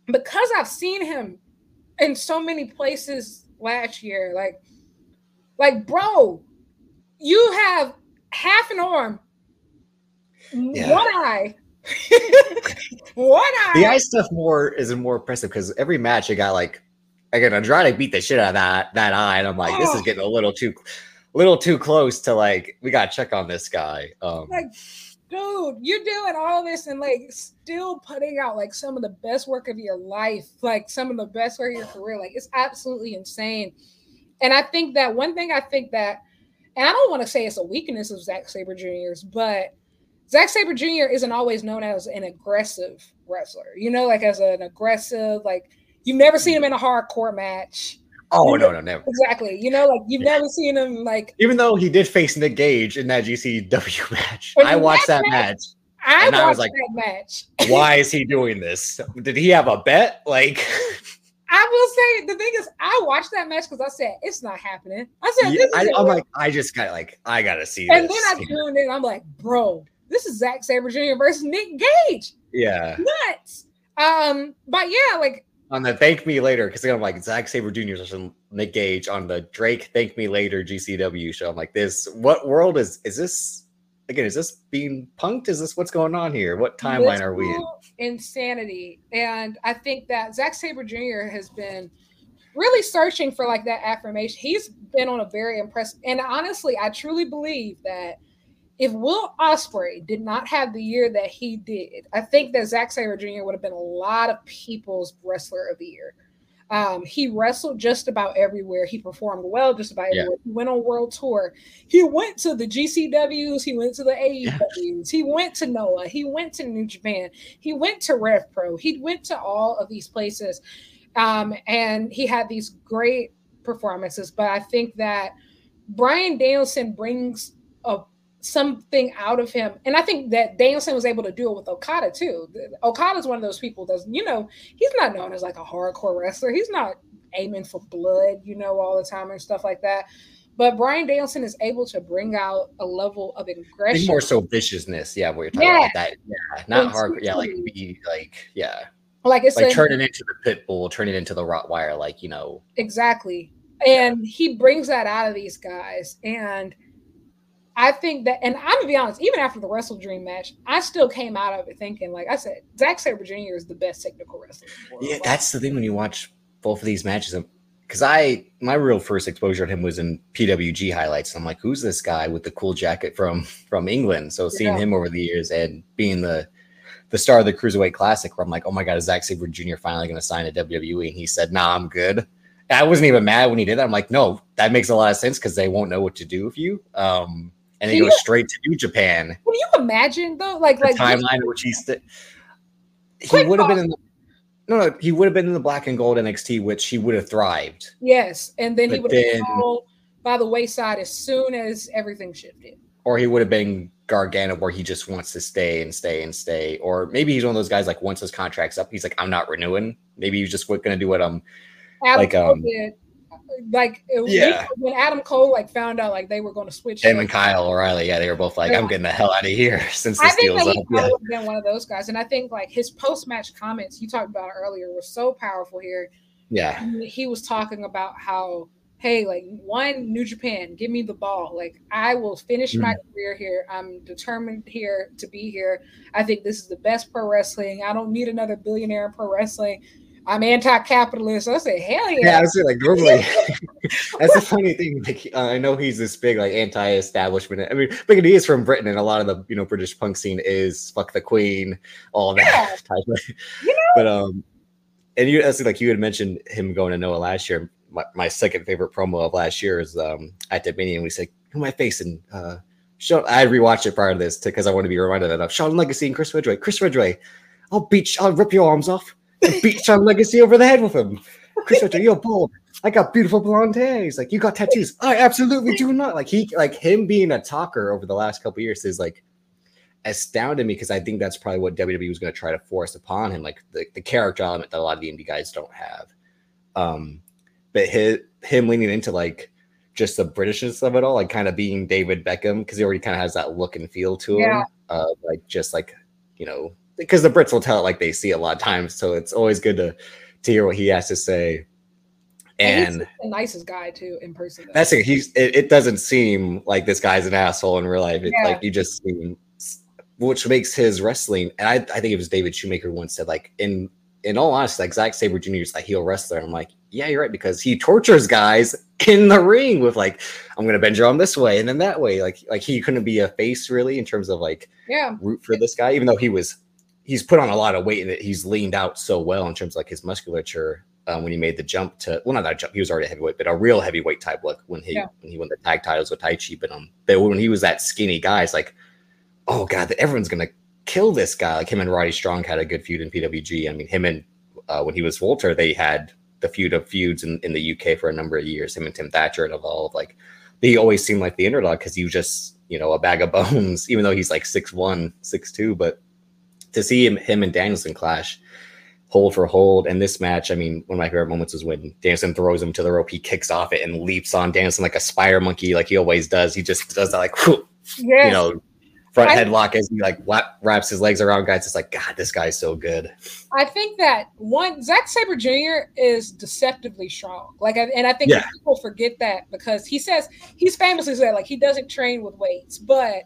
because I've seen him in so many places last year, like, like, bro, you have half an arm,
Yeah.
one eye, one eye.
the eye stuff more is more impressive because every match it got like, I again, Andrade beat the shit out of that that eye, and I'm like, this is
Oh.
getting a little too, little too close to like we gotta check on this guy. Um,
Like, dude, you're doing all this and like still putting out like some of the best work of your life, like some of the best work of your career. Like, it's absolutely insane. And I think that one thing I think that, and I don't want to say it's a weakness of Zack Sabre Jr.'s, but Zack Sabre Jr. isn't always known as an aggressive wrestler. You know, like as an aggressive, like you've never seen him in a hardcore match.
oh no, no, never.
Exactly. You know, like you've never seen him like
Even though he did face Nick Gage in that GCW match, I watched
that
that match.
I
And I was
watched
like,
that match.
why is he doing this? Did he have a bet? Like,
I will say the thing is, I watched that match because I said it's not happening. I said,
yeah,
is
I,
it.
am like, I just got like, I gotta see
and
this.
then I tuned in. I'm like, bro, this is Zack Sabre Jr. versus Nick Gage.
yeah,
Nuts. Um, but yeah, like
on the thank me later because I'm like Zack Sabre Jr. such Nick Gage on the Drake Thank Me Later GCW show. I'm like, this what world is is this again? Is this being punked? Is this what's going on here? What timeline are we in?
Insanity. And I think that Zack Sabre Jr. has been really searching for like that affirmation. He's been on a very impressive and honestly, I truly believe that if Will Ospreay did not have the year that he did, I think that Zack Sabre Jr. would have been a lot of people's wrestler of the year. Um, he wrestled just about everywhere. He performed well just about everywhere. Yeah. He went on world tour. He went to the GCWs. He went to the AEWs. Yeah. He went to Noah. He went to New Japan. He went to Rev Pro. He went to all of these places, um, and he had these great performances. But I think that Bryan Danielson brings a something out of him. And I think that Danielson was able to do it with Okada too. Okada's one of those people that's, you know, he's not known as like a hardcore wrestler. He's not aiming for blood, you know, all the time and stuff like that. But Bryan Danielson is able to bring out a level of aggression.
more so viciousness. Yeah, what you're talking yeah. about. That. Yeah. Not hard. Yeah, like be like, yeah.
Like it's
like turning into the pit bull, turning into the Rottweiler, like, you know.
Exactly. And yeah. he brings that out of these guys. And I think that, and I'm gonna be honest, even after the WrestleDream match, I still came out of it thinking, like I said, Zack Sabre Jr. is the best technical wrestler.
Yeah, that's the thing when you watch both of these matches. Because I, my real first exposure to him was in PWG highlights. I'm like, who's this guy with the cool jacket from from England? So seeing yeah. him over the years and being the the star of the Cruiserweight Classic, where I'm like, oh my god, is Zack Sabre Jr. finally going to sign a WWE? And he said, nah, I'm good. I wasn't even mad when he did that. I'm like, no, that makes a lot of sense because they won't know what to do with you. Um, and then go straight to New Japan.
Can you imagine though? Like
the
like
timeline in which he's st- he would have been in the no, no, he would have been in the black and gold NXT, which he would have thrived.
Yes, and then but he would have been by the wayside as soon as everything shifted.
Or he would have been Gargano, where he just wants to stay and stay and stay. Or maybe he's one of those guys like once his contract's up, he's like, I'm not renewing. Maybe he's just going to do what I'm um, like um did
like yeah. when Adam Cole like found out like they were going to switch
him and Kyle O'Reilly, yeah, they were both like, yeah. "I'm getting the hell out of here." Since this I think deal's
that
up, yeah.
been one of those guys, and I think like his post match comments you talked about earlier were so powerful here.
Yeah,
he was talking about how, hey, like one New Japan, give me the ball. Like I will finish mm. my career here. I'm determined here to be here. I think this is the best pro wrestling. I don't need another billionaire in pro wrestling. I'm anti-capitalist. I say, hell yeah.
Yeah, I was like, normally, that's the funny thing. Like, uh, I know he's this big like anti-establishment. I mean, but he is from Britain, and a lot of the you know British punk scene is fuck the Queen, all that yeah. type of. You know? But um, and you as like you had mentioned him going to Noah last year. My, my second favorite promo of last year is um at Dominion. We said, "Who am I facing?" Uh, Sean, I rewatched it prior to this because I want to be reminded of Shawn Legacy and Chris Ridgeway. Chris Ridgeway, I'll beat, I'll rip your arms off beat Shawn Legacy over the head with him. Chris you're bald. I got beautiful blonde hair. He's like, you got tattoos. I absolutely do not. Like he, like him being a talker over the last couple years is like astounded me because I think that's probably what WWE was going to try to force upon him, like the, the character element that a lot of the indie guys don't have. Um, but his, him leaning into like just the Britishness of it all, like kind of being David Beckham because he already kind of has that look and feel to him, uh, like just like you know because the Brits will tell it like they see it a lot of times. So it's always good to to hear what he has to say. And,
and the nicest guy too in person. Though.
That's it. He's it, it, doesn't seem like this guy's an asshole in real life. It's yeah. like you just see which makes his wrestling. And I, I think it was David Shoemaker once said like in in all honesty, like Zack Sabre Jr. is a heel wrestler. I'm like, yeah, you're right because he tortures guys in the ring with like, I'm gonna bend your arm this way and then that way. Like, like he couldn't be a face really in terms of like,
yeah,
root for this guy, even though he was he's put on a lot of weight and he's leaned out so well in terms of like his musculature um, when he made the jump to well not that jump he was already a heavyweight but a real heavyweight type look when he yeah. when he won the tag titles with Taichi but um but when he was that skinny guy it's like oh god everyone's gonna kill this guy. Like him and Roddy Strong had a good feud in PWG I mean him and uh, when he was Walter they had the feud of feuds in, in the UK for a number of years. Him and Tim Thatcher and Evolve like they always seemed like the underdog because he was just you know a bag of bones even though he's like six one six two but to see him, him and Danielson clash hold for hold. And this match, I mean, one of my favorite moments is when Danielson throws him to the rope, he kicks off it and leaps on Danielson like a spider monkey, like he always does. He just does that, like, whew, yes. you know, front
I-
headlock as he like wrap, wraps his legs around guys. It's like God, this guy's so good.
I think that one Zack Sabre Jr. is deceptively strong. Like, and I think
Yeah.
people forget that because he says he's famously said like he doesn't train with weights, but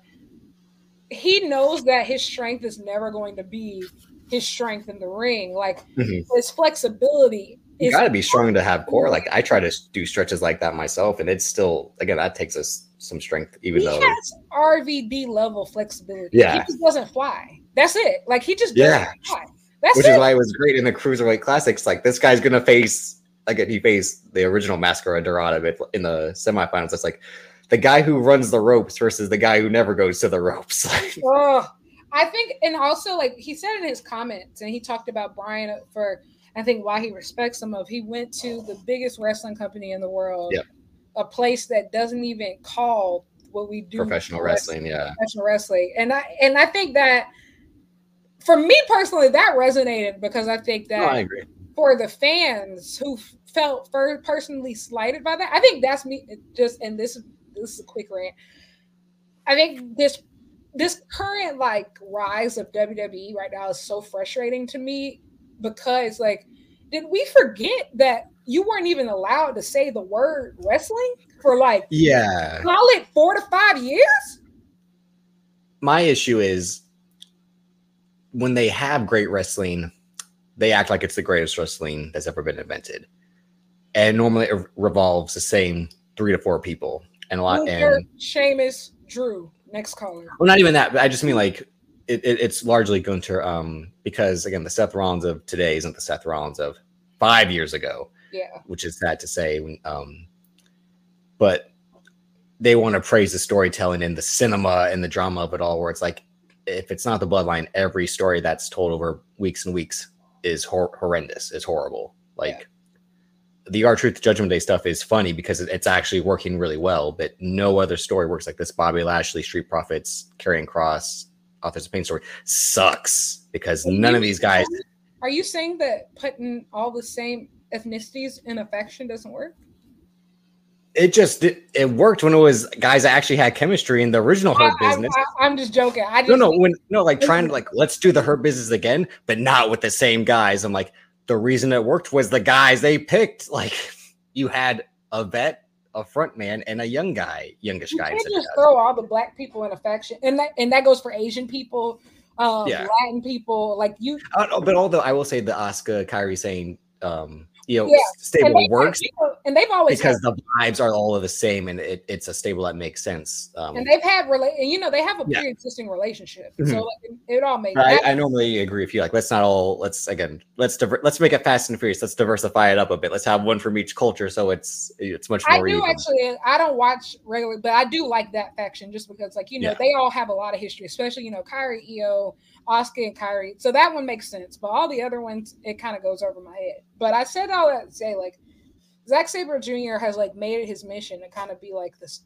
he knows that his strength is never going to be his strength in the ring. Like
Mhm.
his flexibility
You got to be strong to have core. Like I try to do stretches like that myself, and it's still again that takes us some strength, even
he
though
has RVD level flexibility.
Yeah.
he just doesn't fly. That's it. Like he just doesn't
Yeah.
fly. That's
which
it.
is why it was great in the cruiserweight classics. Like this guy's gonna face again, he faced the original Mascara Dorada in the semifinals. It's like the guy who runs the ropes versus the guy who never goes to the ropes.
Oh, I think, and also like he said in his comments, and he talked about Bryan for I think why he respects him of he went to the biggest wrestling company in the world,
Yep.
a place that doesn't even call what we do
professional wrestling, yeah.
professional wrestling, and I and I think that for me personally that resonated because I think that
No, I agree.
for the fans who felt personally slighted by that. I think that's me. Just and this this is a quick rant. I think this this current like rise of WWE right now is so frustrating to me because like did we forget that you weren't even allowed to say the word wrestling for like
Yeah.
call it four to five years?
My issue is when they have great wrestling, they act like it's the greatest wrestling that's ever been invented. And normally it revolves the same three to four people. And a lot
Luther,
and
Sheamus, Drew. Next caller.
Well, not even that, but I just mean like it, it, it's largely Gunther, um, because again, the Seth Rollins of today isn't the Seth Rollins of five years ago,
Yeah.
which is sad to say. when, Um, but they want to praise the storytelling and the cinema and the drama of it all, where it's like, if it's not the bloodline, every story that's told over weeks and weeks is hor- horrendous, is horrible. Like the R Truth Judgment Day stuff is funny because it's actually working really well, but no other story works like this. Bobby Lashley, Street Profits, Karrion Kross, Authors of Pain story sucks because none of these guys.
Are you saying that putting all the same ethnicities in a faction doesn't work?
It just it, it worked when it was guys that actually had chemistry in the original Hurt business.
I, am just joking. I just
no, no, when no, like trying to like let's do the Hurt Business again, but not with the same guys. I'm like the reason it worked was the guys they picked. Like you had a vet, a front man, and a young guy, youngish
you
guy. of
just throw all the black people in a faction, and that and that goes for Asian people, um,
Yeah.
Latin people. Like you,
no, but although I will say the Asuka Kairi Sane, um, you know,
Yeah,
stable
and,
works
and they've always
because
had,
the vibes are all of the same and it, it's a stable that makes sense. Um,
and they've had rela- and you know they have a
Yeah.
pre-existing relationship,
Mhm.
so like, it, it all makes.
I, I normally agree with you. Like, let's not all. Let's again. Let's diver- let's make it fast and furious. Let's diversify it up a bit. Let's have one from each culture, so it's it's much more I
do
even.
actually. I don't watch regularly, but I do like that faction just because, like, you know,
Yeah.
they all have a lot of history, especially you know, Kairi, Io, Oscar, and Kairi. So that one makes sense. But all the other ones, it kind of goes over my head. But I said all that to say, like, Zack Sabre Jr. has like made it his mission to kind of be like this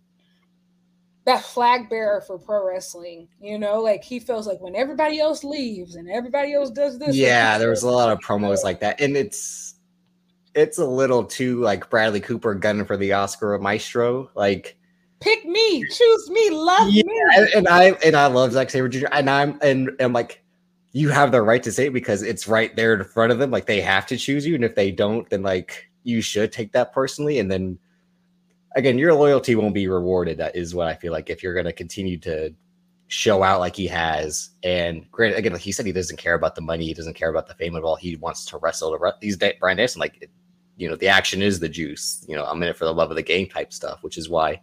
that flag bearer for pro wrestling. You know, like he feels like when everybody else leaves and everybody else does this.
Yeah, there was a lot of promos like that, and it's it's a little too like Bradley Cooper gunning for the Oscar Maestro. Like,
pick me, choose me, love
Yeah,
me.
and, and I and I love Zack Sabre Jr. And I'm and I'm like, you have the right to say it because it's right there in front of them. Like they have to choose you, and if they don't, then like you should take that personally. And then again, your loyalty won't be rewarded. That is what I feel like if you're going to continue to show out like he has. And granted, again, like he said, he doesn't care about the money, he doesn't care about the fame at all. He wants to wrestle. To re- he's Bryan Danielson, like you know, the action is the juice. You know, I'm in it for the love of the game type stuff, which is why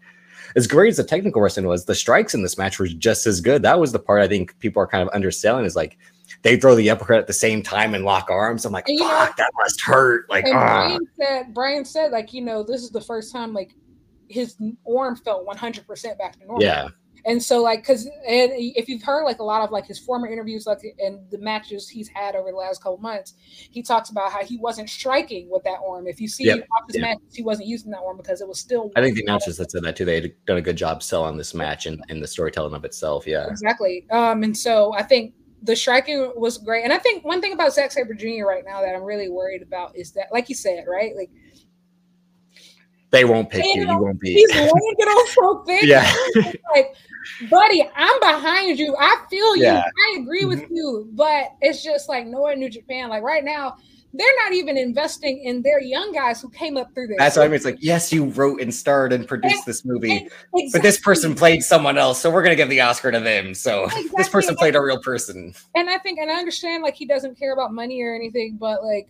as great as the technical wrestling was, the strikes in this match were just as good. That was the part I think people are kind of underselling is like they throw the uppercut at the same time and lock arms. I'm like,
And you know-
that must hurt. Like, ah.
Bryan said, Bryan said, like, you know, this is the first time like his arm felt 100% back to normal.
yeah,
And so, like, because if you've heard like a lot of like his former interviews, like, and the matches he's had over the last couple months, he talks about how he wasn't striking with that arm. If you see
Yep,
off his
yeah.
matches, he wasn't using that arm because it was still.
I think the announcers that said that too, they had done a good job selling this match and, and the storytelling of itself. Yeah.
Exactly. Um, and so I think the striking was great. And I think one thing about Zack Sabre Jr. right now that I'm really worried about is that, like you said, right? Like
they won't pick you. You won't be.
He's laying it on so thick.
Yeah.
like, buddy, I'm behind you. I feel you.
Yeah.
I agree with mm-hmm. you. But it's just like knowing New Japan, like right now, they're not even investing in their young guys who came up through this.
That's what I mean. It's like, yes, you wrote and starred and produced
And-
this movie,
exactly.
but this person played someone else, so we're gonna give the Oscar to them. So this person played a real person.
and I think, and I understand, like he doesn't care about money or anything, but like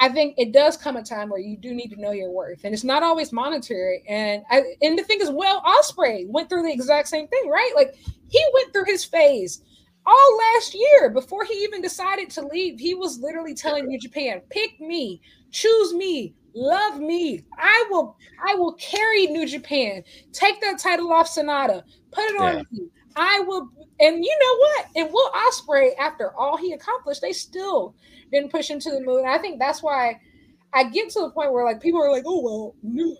I think it does come a time where you do need to know your worth, and it's not always monetary. And I, and the thing is, well, Ospreay went through the exact same thing, right? Like he went through his phase all last year before he even decided to leave. He was literally telling New Japan, "Pick me, choose me." Love me. I will. I will carry New Japan. Take that title off Sanada. Put it on
Yeah.
me. I will. And you know what? And Will Ospreay, after all he accomplished, they still didn't push him to the moon. I think that's why I get to the point where like people are like, "Oh well, new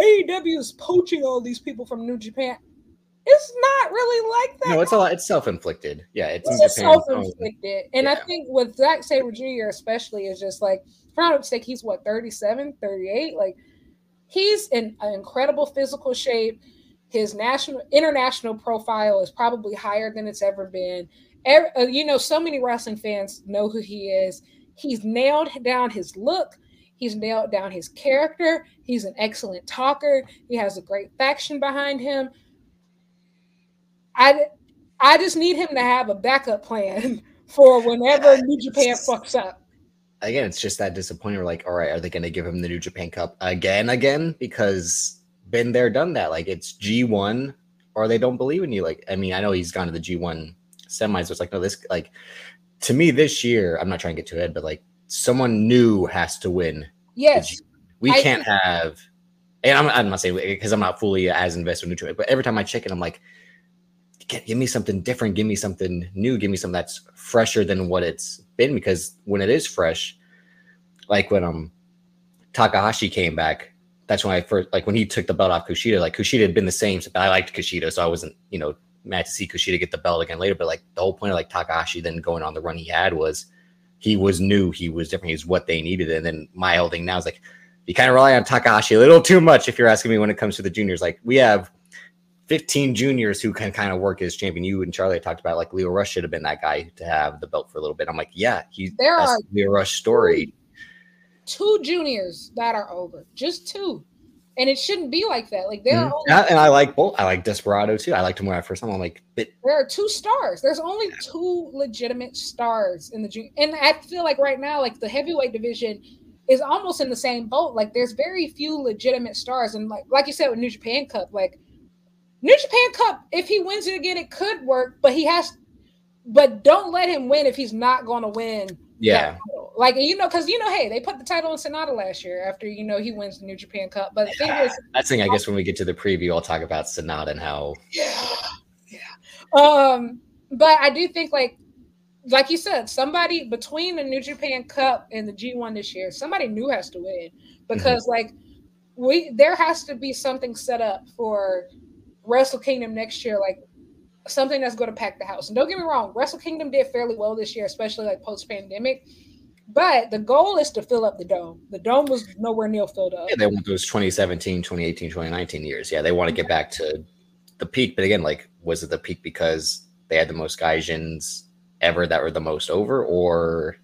AEW is poaching all these people from New Japan." It's not really like that.
No, it's a lot. It's self inflicted. Yeah, it's,
It's just
Japan's own- oh,
self-inflicted. And I think with Zack Sabre Jr. especially is just like, I'm not mistaken, he's what, 37, 38? Like he's in an incredible physical shape. His national international profile is probably higher than it's ever been. Ev- uh, you know, so many wrestling fans know who he is. He's nailed down his look. He's nailed down his character. He's an excellent talker. He has a great faction behind him. I I just need him to have a backup plan for whenever New Japan fucks up.
again, it's just that disappointment. We're like, all right, are they going to give him the New Japan Cup again, again? Because been there, done that. Like it's G1, or they don't believe in you. Like, I mean, I know he's gone to the G1 semis. So it's like, no, this like to me this year. I'm not trying to get too ahead, but like someone new has to win.
Yes,
We
I
can't have. And I'm, I'm not saying because I'm not fully as invested in New Japan, but every time I check it, I'm like, "Get- give me something different, give me something new, give me something that's fresher than what it's been. Because when it is fresh, like when um Takahashi came back, that's when I first like when he took the belt off Kushida. Like Kushida had been the same. I liked Kushida, so I wasn't you know mad to see Kushida get the belt again later. But like the whole point of like Takahashi then going on the run he had was he was new, he was different, he's what they needed. And then my whole thing now is like you kind of rely on Takahashi a little too much if you're asking me when it comes to the juniors. Like we have 15 juniors who can kind of work as champion. You and Charlie talked about like Lio Rush should have been that guy to have the belt for a little bit. I'm like, yeah, he's
There
that's
are-
Lio Rush story.
two juniors that are over, just two, and it shouldn't be like that. Like there
Mhm.
are only,
Yeah, and I like both. I like Desperado too. I liked him when I first saw him. I'm like, but
there are two stars. There's only two legitimate stars in the junior, and I feel like right now, like the heavyweight division is almost in the same boat. Like there's very few legitimate stars, and like like you said with New Japan Cup, like New Japan Cup, if he wins it again, it could work, but he has. But don't let him win if he's not going to win.
yeah.
Like you know, because you know, hey, they put the title on Sanada last year after you know he wins the New Japan Cup. But the thing is,
that's thing. I guess when we get to the preview, I'll talk about Sanada and how
yeah, yeah. Um, but I do think like, like you said, somebody between the New Japan Cup and the G one this year, somebody new has to win because like we there has to be something set up for Wrestle Kingdom next year, like something that's going to pack the house. And don't get me wrong, Wrestle Kingdom did fairly well this year, especially like post pandemic. But the goal is to fill up the dome. The dome was nowhere near filled up.
yeah, they want those 2017, 2018, 2019 years. Yeah, they want to get back to the peak. But again, like, was it the peak because they had the most Gaijins ever that were the most over, or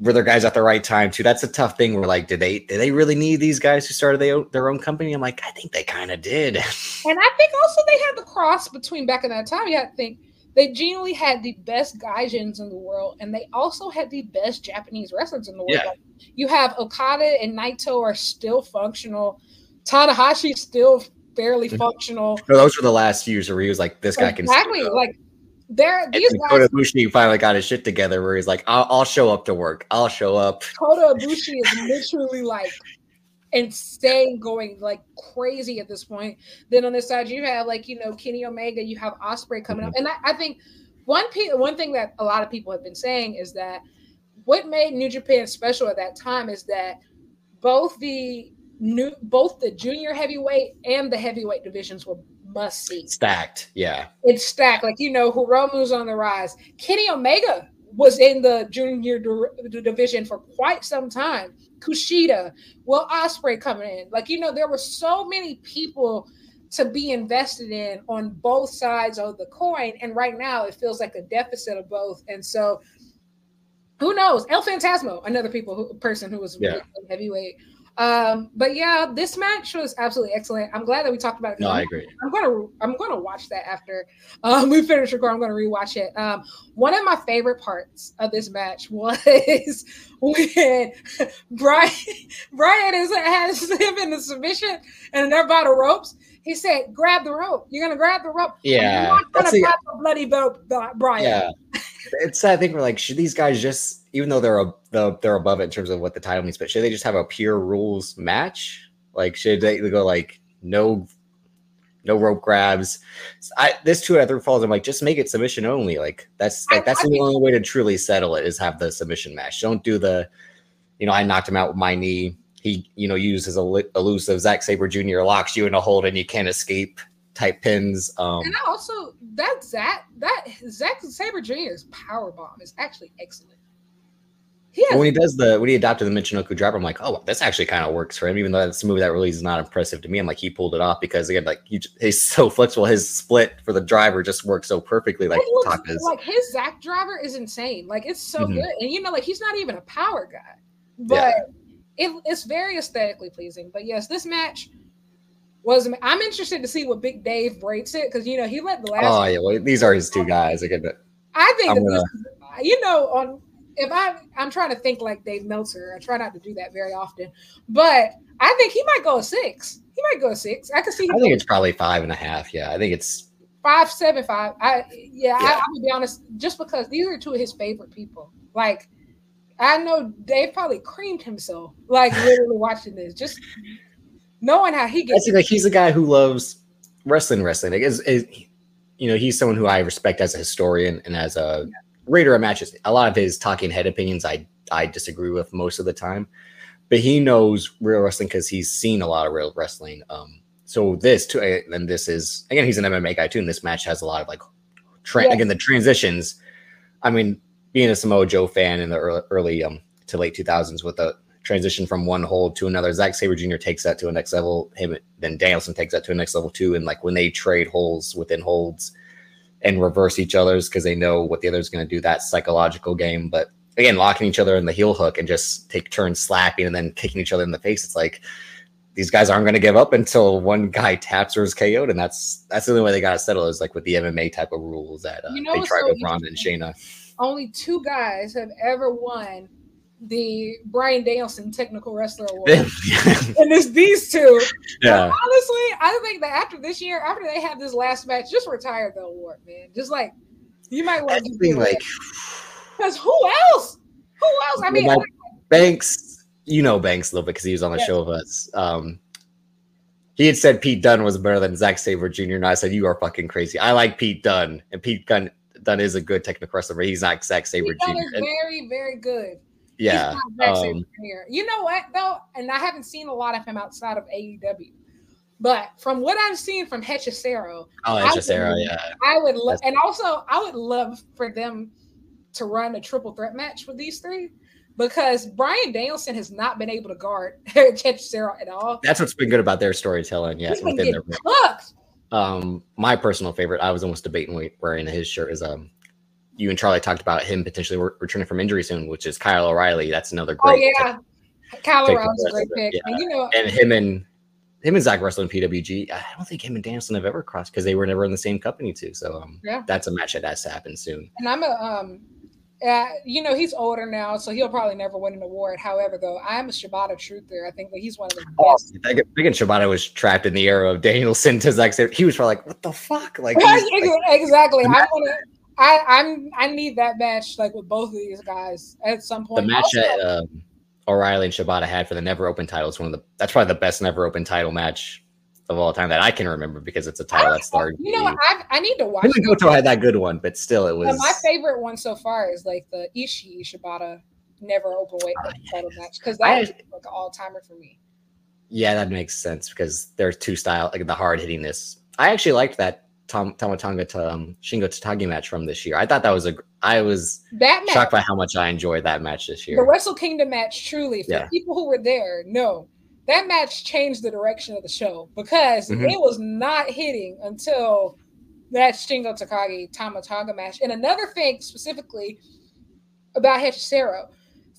were there guys at the right time too? That's a tough thing. We're like, did they did they really need these guys who started their, their own company? I'm like, I think they kind of did.
And I think also they had the cross between back in that time. You had to think they genuinely had the best gaijins in the world, and they also had the best Japanese wrestlers in the world.
Yeah.
Like, you have Okada and Naito are still functional. Tanahashi still fairly
Mhm.
functional.
No, those were the last years where he was like, this guy can
exactly like they're
And
these guys.
Kota Ibushi finally got his shit together, where he's like, I'll, "I'll show up to work. I'll show up."
Kota Ibushi is literally like insane, going like crazy at this point. Then on this side, you have like you know Kenny Omega, you have Ospreay coming up, mm-hmm. and I, I think one pe- one thing that a lot of people have been saying is that what made New Japan special at that time is that both the new both the junior heavyweight and the heavyweight divisions were must see.
Stacked, yeah.
It's stacked, like you know, Hiromu's on the rise. Kenny Omega was in the junior di- division for quite some time. Kushida, Will Ospreay coming in. Like, you know, there were so many people to be invested in on both sides of the coin. And right now it feels like a deficit of both. And so who knows? El Phantasmo, another people who, person who was
Yeah.
heavyweight. Um, but yeah, this match was absolutely excellent. I'm glad that we talked about it.
No, I agree.
I'm gonna I'm gonna watch that after um, we finish recording. I'm gonna rewatch it. Um, one of my favorite parts of this match was when Bryan Bryan is has him in the submission and they're by the ropes. He said, "Grab the rope. You're gonna grab the rope.
Yeah,
You're not gonna grab the bloody belt, Bryan."
Yeah. It's I think we're like, should these guys just, even though they're a, the, they're above it in terms of what the title means, but should they just have a pure rules match? Like, should they go like no, no rope grabs? I this two other falls. I'm like, just make it submission only. Like that's like that's the only way to truly settle it is have the submission match. Don't do the, you know, I knocked him out with my knee. He, you know, uses a elusive Zack Sabre Jr. locks you in a hold and you can't escape type pins. Um,
And I also that Zack that Zack Sabre Jr.'s power bomb is actually excellent. He has
when he does the when he adopted the Michinoku drop, I'm like, oh, this actually kind of works for him. Even though that's a move that really is not impressive to me. I'm like, he pulled it off because again, like he, he's so flexible. His split for the driver just works so perfectly. Like
looks- like his Zack driver is insane. Like it's so
Mhm.
good, and you know, like he's not even a power guy, but it, it's very aesthetically pleasing. But yes, this match was. I'm interested to see what Big Dave breaks it because you know he let the last.
oh yeah, well, these are his two guys. Again, but uh,
I think
I'm
that this, uh, you know, on if I I'm trying to think like Dave Meltzer. I try not to do that very often, but I think he might go a six. He might go a six. I can see
I think it's probably five and a half. Yeah, I think it's
five seven five. I yeah, I,
Yeah.
I'm gonna be honest, just because these are two of his favorite people. Like I know Dave probably creamed himself, like literally watching this, just knowing how he
I
gets.
like he's a guy who loves wrestling. Wrestling, like is, is you know, he's someone who I respect as a historian and as a rater of matches. A lot of his talking head opinions, I I disagree with most of the time, but he knows real wrestling because he's seen a lot of real wrestling. Um, so this too, and this is again, he's an MMA guy too, and this match has a lot of like, tra-
Yeah.
again, the transitions. I mean, being a Samoa Joe fan in the early, early um to late 2000s with the transition from one hold to another. Zack Sabre Jr. takes that to a next level. Him then Danielson takes that to a next level too. And like when they trade holds within holds and reverse each other's because they know what the other's going to do, that psychological game. But again, locking each other in the heel hook and just take turns slapping and then kicking each other in the face. It's like these guys aren't going to give up until one guy taps or is KO'd, and that's that's the only way they got to settle is like with the MMA type of rules that uh,
You know
they tried
so
with Ronda and Shayna.
Only two guys have ever won the Bryan Danielson Technical Wrestler Award, and it's these two.
yeah.
Honestly, I think that after this year, after they have this last match, just retire the award, man. Just like you might want to
think like
because who else? Who else? I mean,
Well, Banks, you know Banks a little bit because he was on the
Yeah.
show with us. Um, he had said Pete Dunne was better than Zack Sabre Jr. And I said, You are fucking crazy. I like Pete Dunne, and Pete Dunne, Dunne is a good technical wrestler, but he's not Zack
Sabre
Jr.
is very, very good.
Yeah.
not Zack Sabre
Um,
You know what though? And I haven't seen a lot of him outside of AEW. But from what I've seen from Hechicero,
oh,
I
just Sarah.
would-
Yeah.
I would love, and also I would love for them to run a triple threat match with these three because Bryan Danielson has not been able to guard Hechicero at all.
That's what's been good about their storytelling. Yeah. Within their, um, my personal favorite, I was almost debating wearing his shirt is um, you and Charlie talked about him potentially re- returning from injury soon, which is Kyle O'Reilly. That's another great.
Oh
great.
yeah, Kyle O'Reilly's a great
rest of it,
pick. And you know,
and him and him and Zach Russell in PWG. I don't think him and Danielson have ever crossed because they were never in the same company too. So um,
Yeah.
that's a match that has to happen soon.
and I'm a um, uh, you know, he's older now, so he'll probably never win an award. However, though, I'm a Shibata truther. I think that he's one of the best.
I think Shibata was trapped in the era of Danielson to Zack He was probably like, "What the fuck?" Like, like,
exactly. I want to. I, I'm. I need that match like with both of these guys at some point.
the match
Also,
that um, O'Reilly and Shibata had for the Never Open title is one of the. That's probably the best Never Open title match of all time that I can remember because it's a title that started.
you know. I, I need to watch.
Him Goto had that good one, but still, it was.
my favorite one so far is like the Ishii Shibata never open weight
Oh,
title match because
I-
that is like an all timer for me.
Yeah, that makes sense because there's two style like the hard hittingness. I actually liked that Tom Tama Tonga to um, Shingo Takagi match from this year. I thought that was a. I was
that match,
shocked by how much I enjoyed that match this year.
The Wrestle Kingdom match, truly, for
Yeah.
people who were there, no, that match changed the direction of the show because
Mhm.
it was not hitting until that Shingo Takagi Tama Tonga match. And another thing specifically about Hechicero,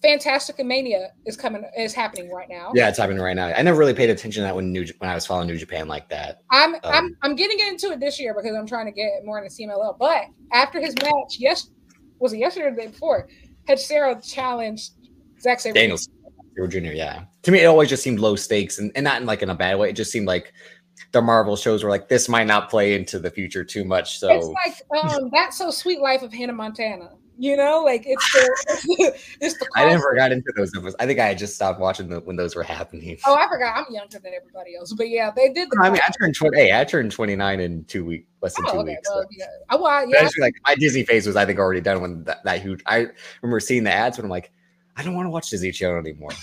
Fantastica Mania is coming is happening right now.
Yeah, it's happening right now. I never really paid attention to that when New when I was following New Japan like that.
I'm I'm
Um,
I'm getting into it this year because I'm trying to get more into CMLL. But after his match, yes, was it yesterday or the day before? Hechicero challenged Zack Sabre.
Daniels Jr. Yeah, to me it always just seemed low stakes and, and not in like in a bad way. It just seemed like the Marvel shows were like this might not play into the future too much. So
It's like um, that's so sweet life of Hannah Montana. You know, like it's the it's the.
I never got into those. episodes. I think I just stopped watching them when those were happening.
Oh, I forgot. I'm younger than everybody else, but yeah, they did. The
I mean, I turned twenty. Hey, I turned twenty nine in two weeks, less than
Oh,
two
okay.
weeks.
Well,
so.
yeah. Well,
I
yeah.
like my Disney phase was, I think, already done when that, that huge. I remember seeing the ads when I'm like, I don't want to watch Disney Channel anymore.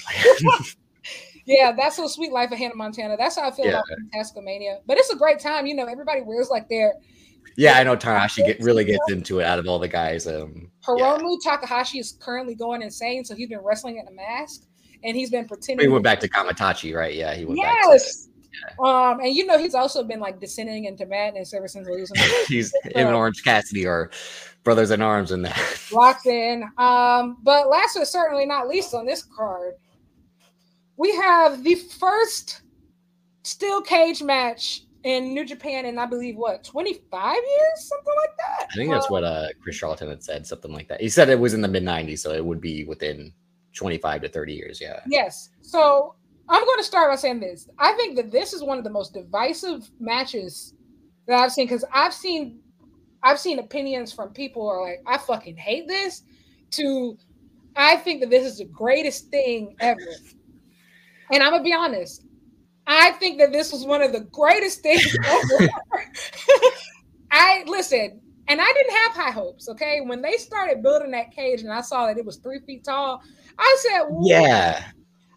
Yeah, that's so sweet life of Hannah Montana. That's how I feel
Yeah.
about Fantastica Mania. But it's a great time. You know, everybody wears like their
yeah, I know Tanahashi get really gets into it out of all the guys. Um, yeah.
Takahashi is currently going insane, so he's been wrestling in a mask and he's been pretending.
he went back to Kamaitachi, right? Yeah, he went back. To,
yes. Um, and you know he's also been like descending into madness ever since losing.
he's him and Orange Cassidy or brothers in arms in that.
locked in. Um, but last but certainly not least on this card, we have the first steel cage match in New Japan in I believe what 25 years, something like that.
I think that's what uh Chris Charlton had said, something like that. He said it was in the mid '90s, so it would be within 25 to 30 years. Yeah.
Yes. So I'm going to start by saying this. I think that this is one of the most divisive matches that I've seen because I've seen I've seen opinions from people who are like, I fucking hate this, to I think that this is the greatest thing ever. And I'm gonna be honest, I think that this was one of the greatest things ever. I listen, and I didn't have high hopes. Okay, when they started building that cage, and I saw that it was three feet tall, I said, "What?"
Yeah.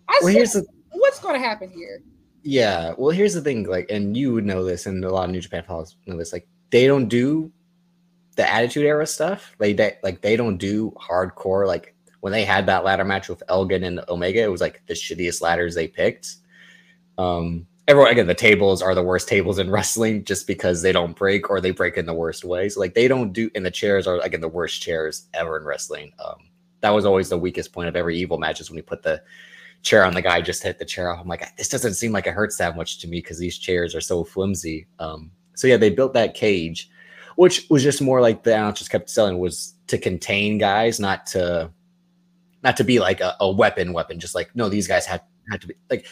I
Well,
said,
the
what's going to happen here?
Yeah, well, here's the thing, like, and you would know this, and a lot of New Japan followers know this. Like, they don't do the Attitude Era stuff. Like, they like they don't do hardcore. Like when they had that ladder match with Elgin and Omega, it was like the shittiest ladders they picked. Um, everyone again, the tables are the worst tables in wrestling just because they don't break or they break in the worst ways. Like they don't do, and the chairs are again the worst chairs ever in wrestling. Um, that was always the weakest point of every evil match is when you put the chair on the guy just hit the chair off. I'm like, this doesn't seem like it hurts that much to me because these chairs are so flimsy. Um, so yeah, they built that cage, which was just more like the announce just kept selling was to contain guys, not to not to be like a, a weapon weapon. Just like no, these guys had had to be like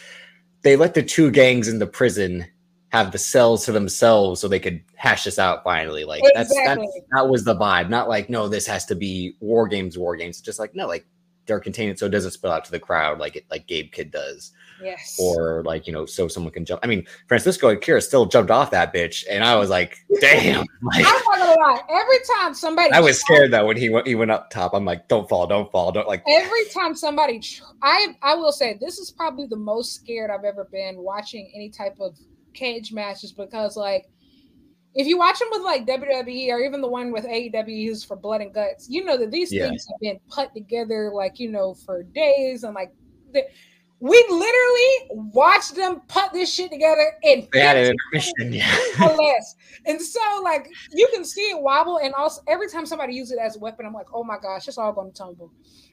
they let the two gangs in the prison have the cells to themselves so they could hash this out finally. Like that's that's that was the vibe. Not like no, this has to be war games, war games. It's just like no, like they're contained so it doesn't spill out to the crowd like it like Gabe Kidd does,
Yes.
or like you know, so someone can jump. I mean, Francesco Akira still jumped off that bitch, and I was like, damn, like
I'm not gonna lie. Every time somebody,
I was scared that when he went he went up top. I'm like, don't fall, don't fall, don't like.
Every time somebody, I I will say this is probably the most scared I've ever been watching any type of cage matches because like. If you watch them with like WWE or even the one with AEW is for blood and guts, you know that these
Yeah.
things have been put together like you know for days and like the, we literally watched them put this shit together in
They had an
15
intermission, yeah.
or less. And so, like, you can see it wobble. And also, every time somebody uses it as a weapon, I'm like, oh my gosh, it's all going to tumble.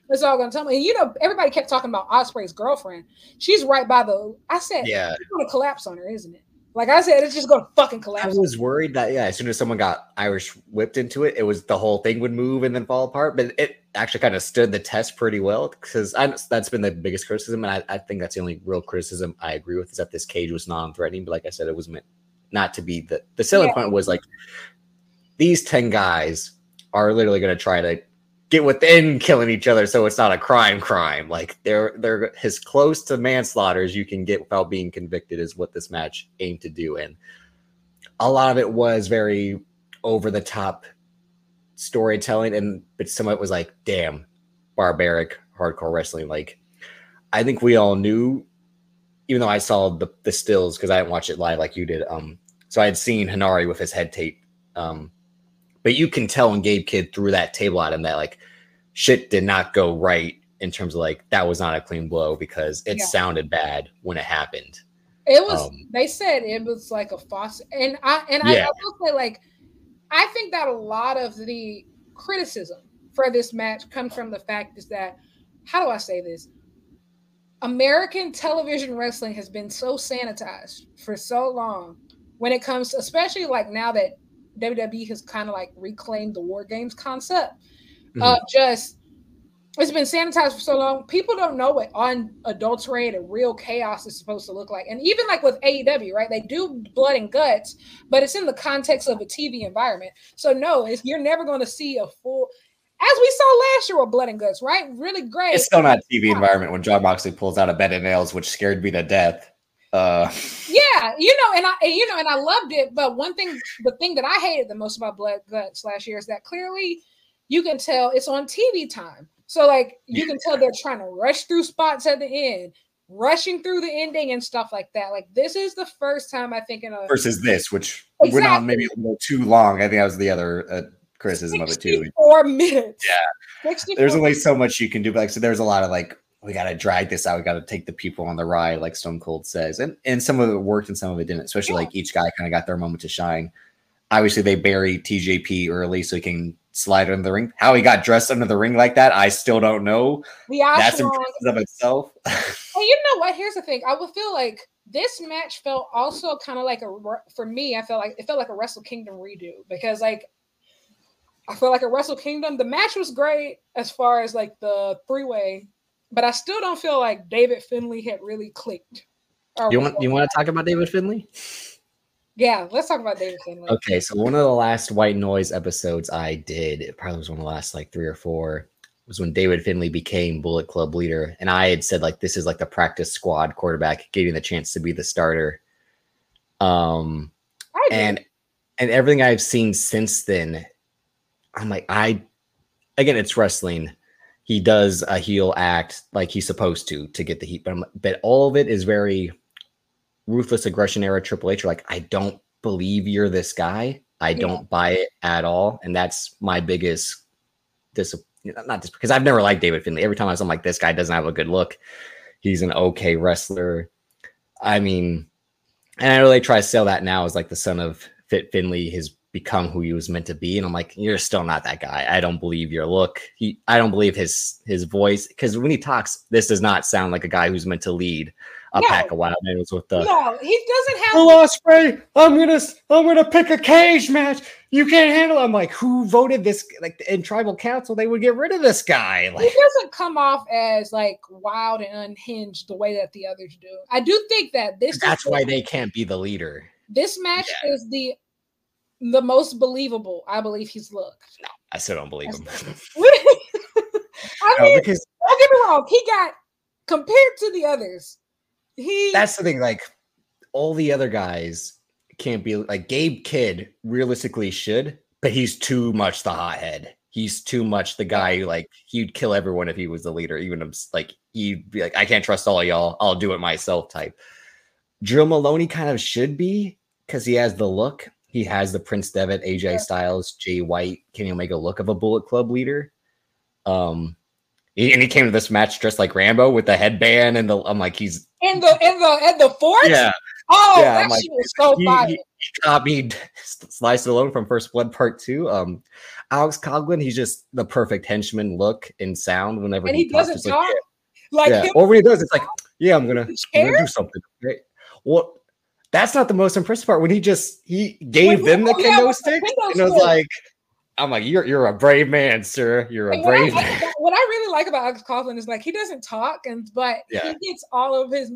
It's all going to tumble. And you know, everybody kept talking about Ospreay's girlfriend. She's right by the. I said,
yeah.
it's going to collapse on her, isn't it? Like I said, it's just going to fucking collapse.
I was worried that yeah, as soon as someone got Irish whipped into it, it was the whole thing would move and then fall apart. But it actually kind of stood the test pretty well because that's been the biggest criticism, and I, I think that's the only real criticism I agree with is that this cage was non-threatening. But like I said, it was meant not to be. The the selling
Yeah.
point was like these ten guys are literally going to try to get within killing each other, so it's not a crime. Crime like they're they're as close to manslaughter as you can get without being convicted is what this match aimed to do, and a lot of it was very over the top storytelling and but some of it was like damn barbaric hardcore wrestling like i think we all knew even though i saw the, the stills because i didn't watch it live like you did um so i had seen Henare with his head taped Um, but you can tell when Gabe Kidd threw that table at him that like shit did not go right in terms of like that was not a clean blow because it
Yeah.
sounded bad when it happened.
It was.
Um,
they said it was like a faucet, and I and
Yeah.
I, I will say like, I think that a lot of the criticism for this match comes from the fact is that how do I say this? American television wrestling has been so sanitized for so long when it comes, especially like now that WWE has kind of like reclaimed the war games concept. Uh, just it's been sanitized for so long. People don't know what unadulterated real chaos is supposed to look like. And even like with AEW, right? They do blood and guts, but it's in the context of a TV environment. So no, it's, you're never going to see a full, as we saw last year with blood and guts, right? Really great.
It's still not TV environment when Jon Moxley pulls out a bed of nails, which scared me to death. Uh,
Yeah, you know, and I you know, and I loved it. But one thing, the thing that I hated the most about Blood Guts last year is that clearly you can tell it's on TV time. So like you can tell they're trying to rush through spots at the end, rushing through the ending and stuff like that. Like this is the first time I think in a
versus this, which went on maybe a little too long. I think that was the other uh, criticism of it too.
64 minutes.
Yeah. There's only so much you can do. But like, so there's a lot of like, we got to drag this out. We got to take the people on the ride, like Stone Cold says. And and some of it worked and some of it didn't, especially
Yeah.
like each guy kind of got their moment to shine. Obviously, they buried TJP early so he can slide under the ring. How he got dressed under the ring like that, I still don't know.
the
That's impressive of itself.
And you know what? Here's the thing. I would feel like this match felt also kind of like a for me. I felt like it felt like a Wrestle Kingdom redo because like I feel like a Wrestle Kingdom. The match was great as far as like the three way, but I still don't feel like David Finlay had really clicked.
You want you want to talk about David Finlay?
Yeah, let's talk about David Finlay.
Okay, so one of the last White Noise episodes I did, it probably was one of the last like three or four, was when David Finlay became Bullet Club leader. And I had said, like, this is like the practice squad quarterback getting the chance to be the starter. Um,
I
and and everything I've seen since then, I'm like, I again, it's wrestling. He does a heel act like he's supposed to to get the heat, but I'm, but all of it is very ruthless aggression era Triple H. Like, I don't believe you're this guy. I
Yeah.
don't buy it at all, and that's my biggest dis not just because I've never liked David Finlay. Every time I am like, this guy doesn't have a good look. He's an okay wrestler. I mean, and I really try to sell that now as like the son of Fit Finlay has become who he was meant to be. And I'm like, you're still not that guy. I don't believe your look. He I don't believe his his voice. Because when he talks, this does not sound like a guy who's meant to lead a
No.
pack of wild animals with the
no, he doesn't have.
Will Ospreay, I'm gonna I'm gonna pick a cage match. You can't handle. It. I'm like, who voted this? Like in tribal council, they would get rid of this guy.
He doesn't come off as like wild and unhinged the way that the others do. I do think that this
that's
is
why they can't be the leader.
This match is the the most believable I believe he's looked.
No, I still don't believe him.
I
No,
mean,
because
don't get me wrong, he got compared to the others. He
that's the thing. Like all the other guys can't be like Gabe Kidd. Realistically, should, but he's too much the hothead. He's too much the guy who like he'd kill everyone if he was the leader. Even like he'd be like, I can't trust all y'all. I'll do it myself. Type. Drilla Moloney kind of should be because he has the look. He has the Prince Devitt, AJ
Yeah.
Styles, Jay White, Kenny Omega look of a Bullet Club leader. Um, he- and he came to this match dressed like Rambo with the headband and the. I'm like, he's
in the in the in the fort.
yeah.
Oh,
Yeah,
that
like,
shit was so
he-
fire.
he- copied Sly Stallone from First Blood Part Two. Um, Alex Coughlin, he's just the perfect henchman look and sound whenever
and
he,
he
talks.
doesn't
It's like,
talk. Like
yeah, or when he does, it's like, yeah, I'm gonna, I'm gonna do something. Right? Well, that's not the most impressive part. When he just he gave
When he-
them the
oh, yeah,
kendo
the
stick,
kendo
and it was
stick.
like, I'm like, you're you're a brave man, sir. You're a
And what, I
brave man.
what I really like about Alex Coughlin is like he doesn't talk and but
Yeah.
he gets all of his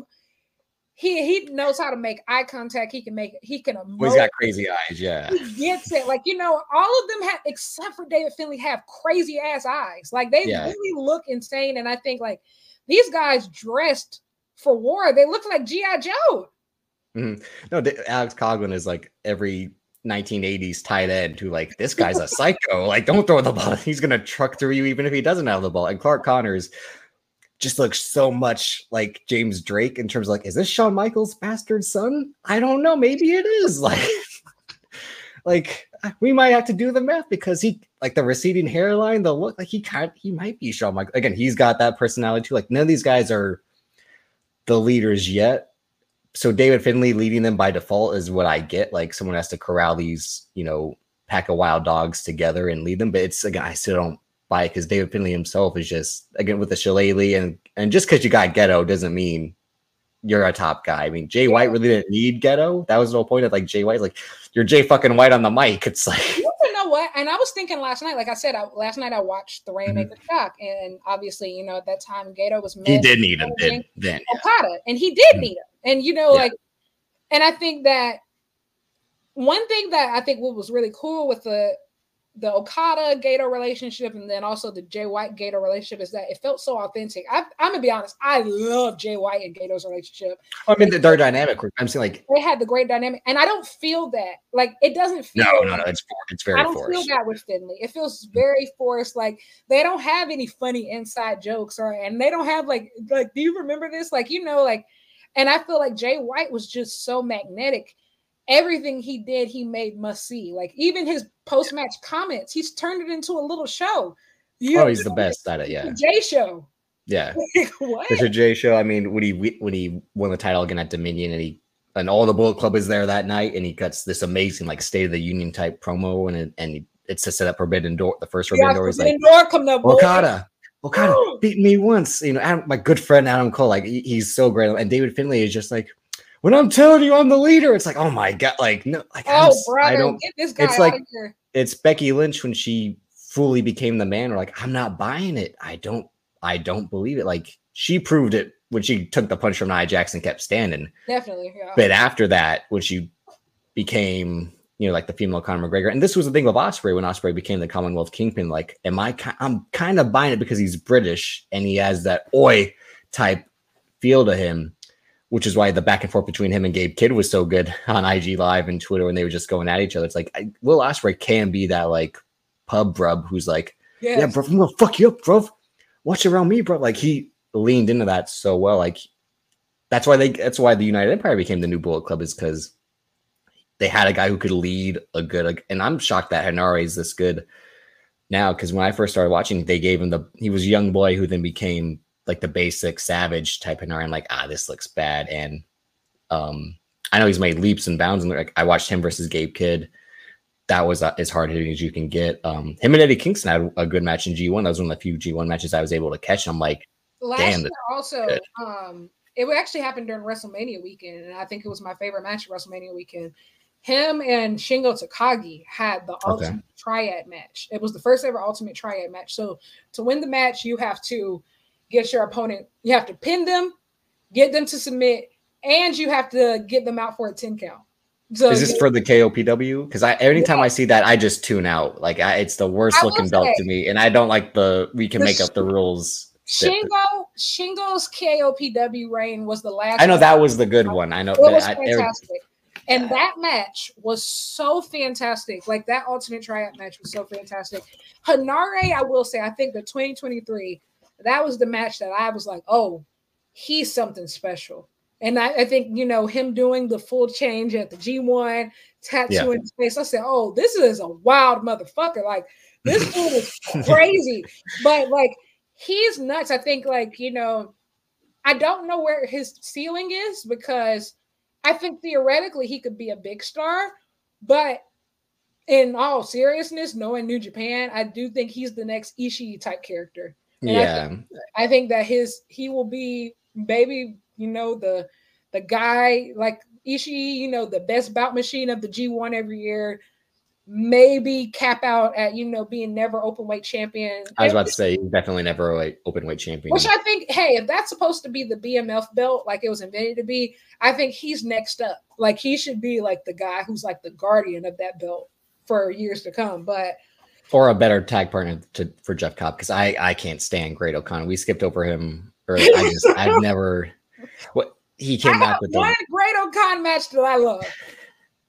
he he knows how to make eye contact. He can make he can emote.
Well, he's got crazy eyes. Yeah,
he gets it. Like, you know, all of them have, except for David Finlay, have crazy ass eyes. Like, they
Yeah.
really look insane. And I think, like, these guys dressed for war, they look like G.I. Joe. Mm-hmm.
no, D- Alex Coughlin is like every 1980s tight end who like this guy's a psycho. Like, don't throw the ball. He's gonna truck through you even if he doesn't have the ball. And Clark Connors just looks so much like James Drake in terms of like, is this Shawn Michaels' bastard son? I don't know. Maybe it is. Like, like uh, we might have to do the math because he like the receding hairline, the look like he kind he might be Shawn Michaels. Again, he's got that personality too. Like none of these guys are the leaders yet. So David Finlay leading them by default is what I get. Like someone has to corral these, you know, pack of wild dogs together and lead them. But it's again, I still don't buy it because David Finlay himself is just again with the shillelagh and and just because you got Gedo doesn't mean you're a top guy. I mean, Jay. White really didn't need Gedo. That was the whole point of like Jay White. Like you're Jay fucking White on the mic. It's like
what? And I was thinking last night, like I said, I, last night I watched the Rainmaker mm-hmm. Shock, and obviously, you know, at that time Gedo was
he did need him then, then
Okada, and he did mm-hmm. need him, and you know, yeah. like, and I think that one thing that I think what was really cool with the the Okada Gedo relationship and then also the Jay White Gedo relationship is that it felt so authentic. I, am gonna be honest, I love Jay White and Gedo's relationship.
I mean, the their dynamic. I'm saying like
they had the great dynamic, and I don't feel that. Like it doesn't feel.
No, no, no. It's it's very. I
don't
forced.
feel that with Finlay. It feels very forced. Like they don't have any funny inside jokes, or and they don't have like like. Do you remember this? Like you know, like, and I feel like Jay White was just so magnetic everything he did, he made must see. Like even his post match comments, he's turned it into a little show.
You oh, he's the best at it. Yeah,
Jay show.
Yeah, what? A Jay show. I mean, when he when he won the title again at Dominion, and he and all the Bullet Club is there that night, and he cuts this amazing like State of the Union type promo, and it, and it's to set up Forbidden Door. The first Forbidden yeah, Door is like
Door come up,
Okada. Okada beat me once. You know, Adam, my good friend Adam Cole, like he, he's so great, and David Finlay is just like when I'm telling you I'm the leader, it's like, oh my god, like no, like
oh brother, I don't, get this guy
it's like it's Becky Lynch when she fully became the man. Or like, I'm not buying it. I don't, I don't believe it. Like she proved it when she took the punch from Nia Jackson, kept standing.
Definitely, yeah.
But after that, when she became, you know, like the female Conor McGregor, and this was the thing with Ospreay when Ospreay became the Commonwealth Kingpin. Like, am I? I'm kind of buying it because he's British and he has that oi type feel to him which is why the back and forth between him and Gabe Kidd was so good on IG Live and Twitter when they were just going at each other. It's like I, Will Ospreay can be that like pub brub who's like, yes. yeah, bro, I'm gonna fuck you up, bro. Watch around me, bro. Like he leaned into that so well. Like that's why they that's why the United Empire became the new Bullet Club is because they had a guy who could lead a good. And I'm shocked that Henare is this good now because when I first started watching, they gave him the he was a young boy who then became like the basic savage type of I'm like, ah, this looks bad. And um, I know he's made leaps and bounds. And like I watched him versus Gabe Kidd. That was uh, as hard hitting as you can get. Um, him and Eddie Kingston had a good match in G1. That was one of the few G1 matches I was able to catch. And I'm like,
last damn, year also, um, it actually happened during WrestleMania weekend, and I think it was my favorite match of WrestleMania weekend. Him and Shingo Takagi had the ultimate triad match. It was the first ever ultimate triad match. So to win the match, you have to get your opponent, you have to pin them, get them to submit, and you have to get them out for a 10 count.
So is this for the KOPW? Because I anytime yeah. I see that, I just tune out. Like I, it's the worst looking belt to me, and I don't like the we can make up the rules.
Shingo Shingo's KOPW reign was the last.
I know that was the good one. I know
it was fantastic. I, and that match was so fantastic. Like that ultimate triad match was so fantastic. Henare, I will say, I think the 2023 that was the match that I was like, oh, he's something special. And I, I think, you know, him doing the full change at the G1, tattoo yeah. his face. I said, oh, this is a wild motherfucker. Like, this dude is crazy. But like, he's nuts. I think, like, you know, I don't know where his ceiling is because I think theoretically he could be a big star, but in all seriousness, knowing New Japan, I do think he's the next Ishii type character.
And yeah.
I think, I think that his he will be maybe, you know, the the guy like Ishii, you know, the best bout machine of the G1 every year. Maybe cap out at you know being never open weight champion.
I was about to say definitely never open weight champion.
Which I think, hey, if that's supposed to be the BMF belt, like it was invented to be, I think he's next up. Like he should be like the guy who's like the guardian of that belt for years to come. But
or a better tag partner to for Jeff Cobb because I I can't stand Great-O-Khan. We skipped over him. Or I just I've never what he came I back with
one the, Great-O-Khan match that I love.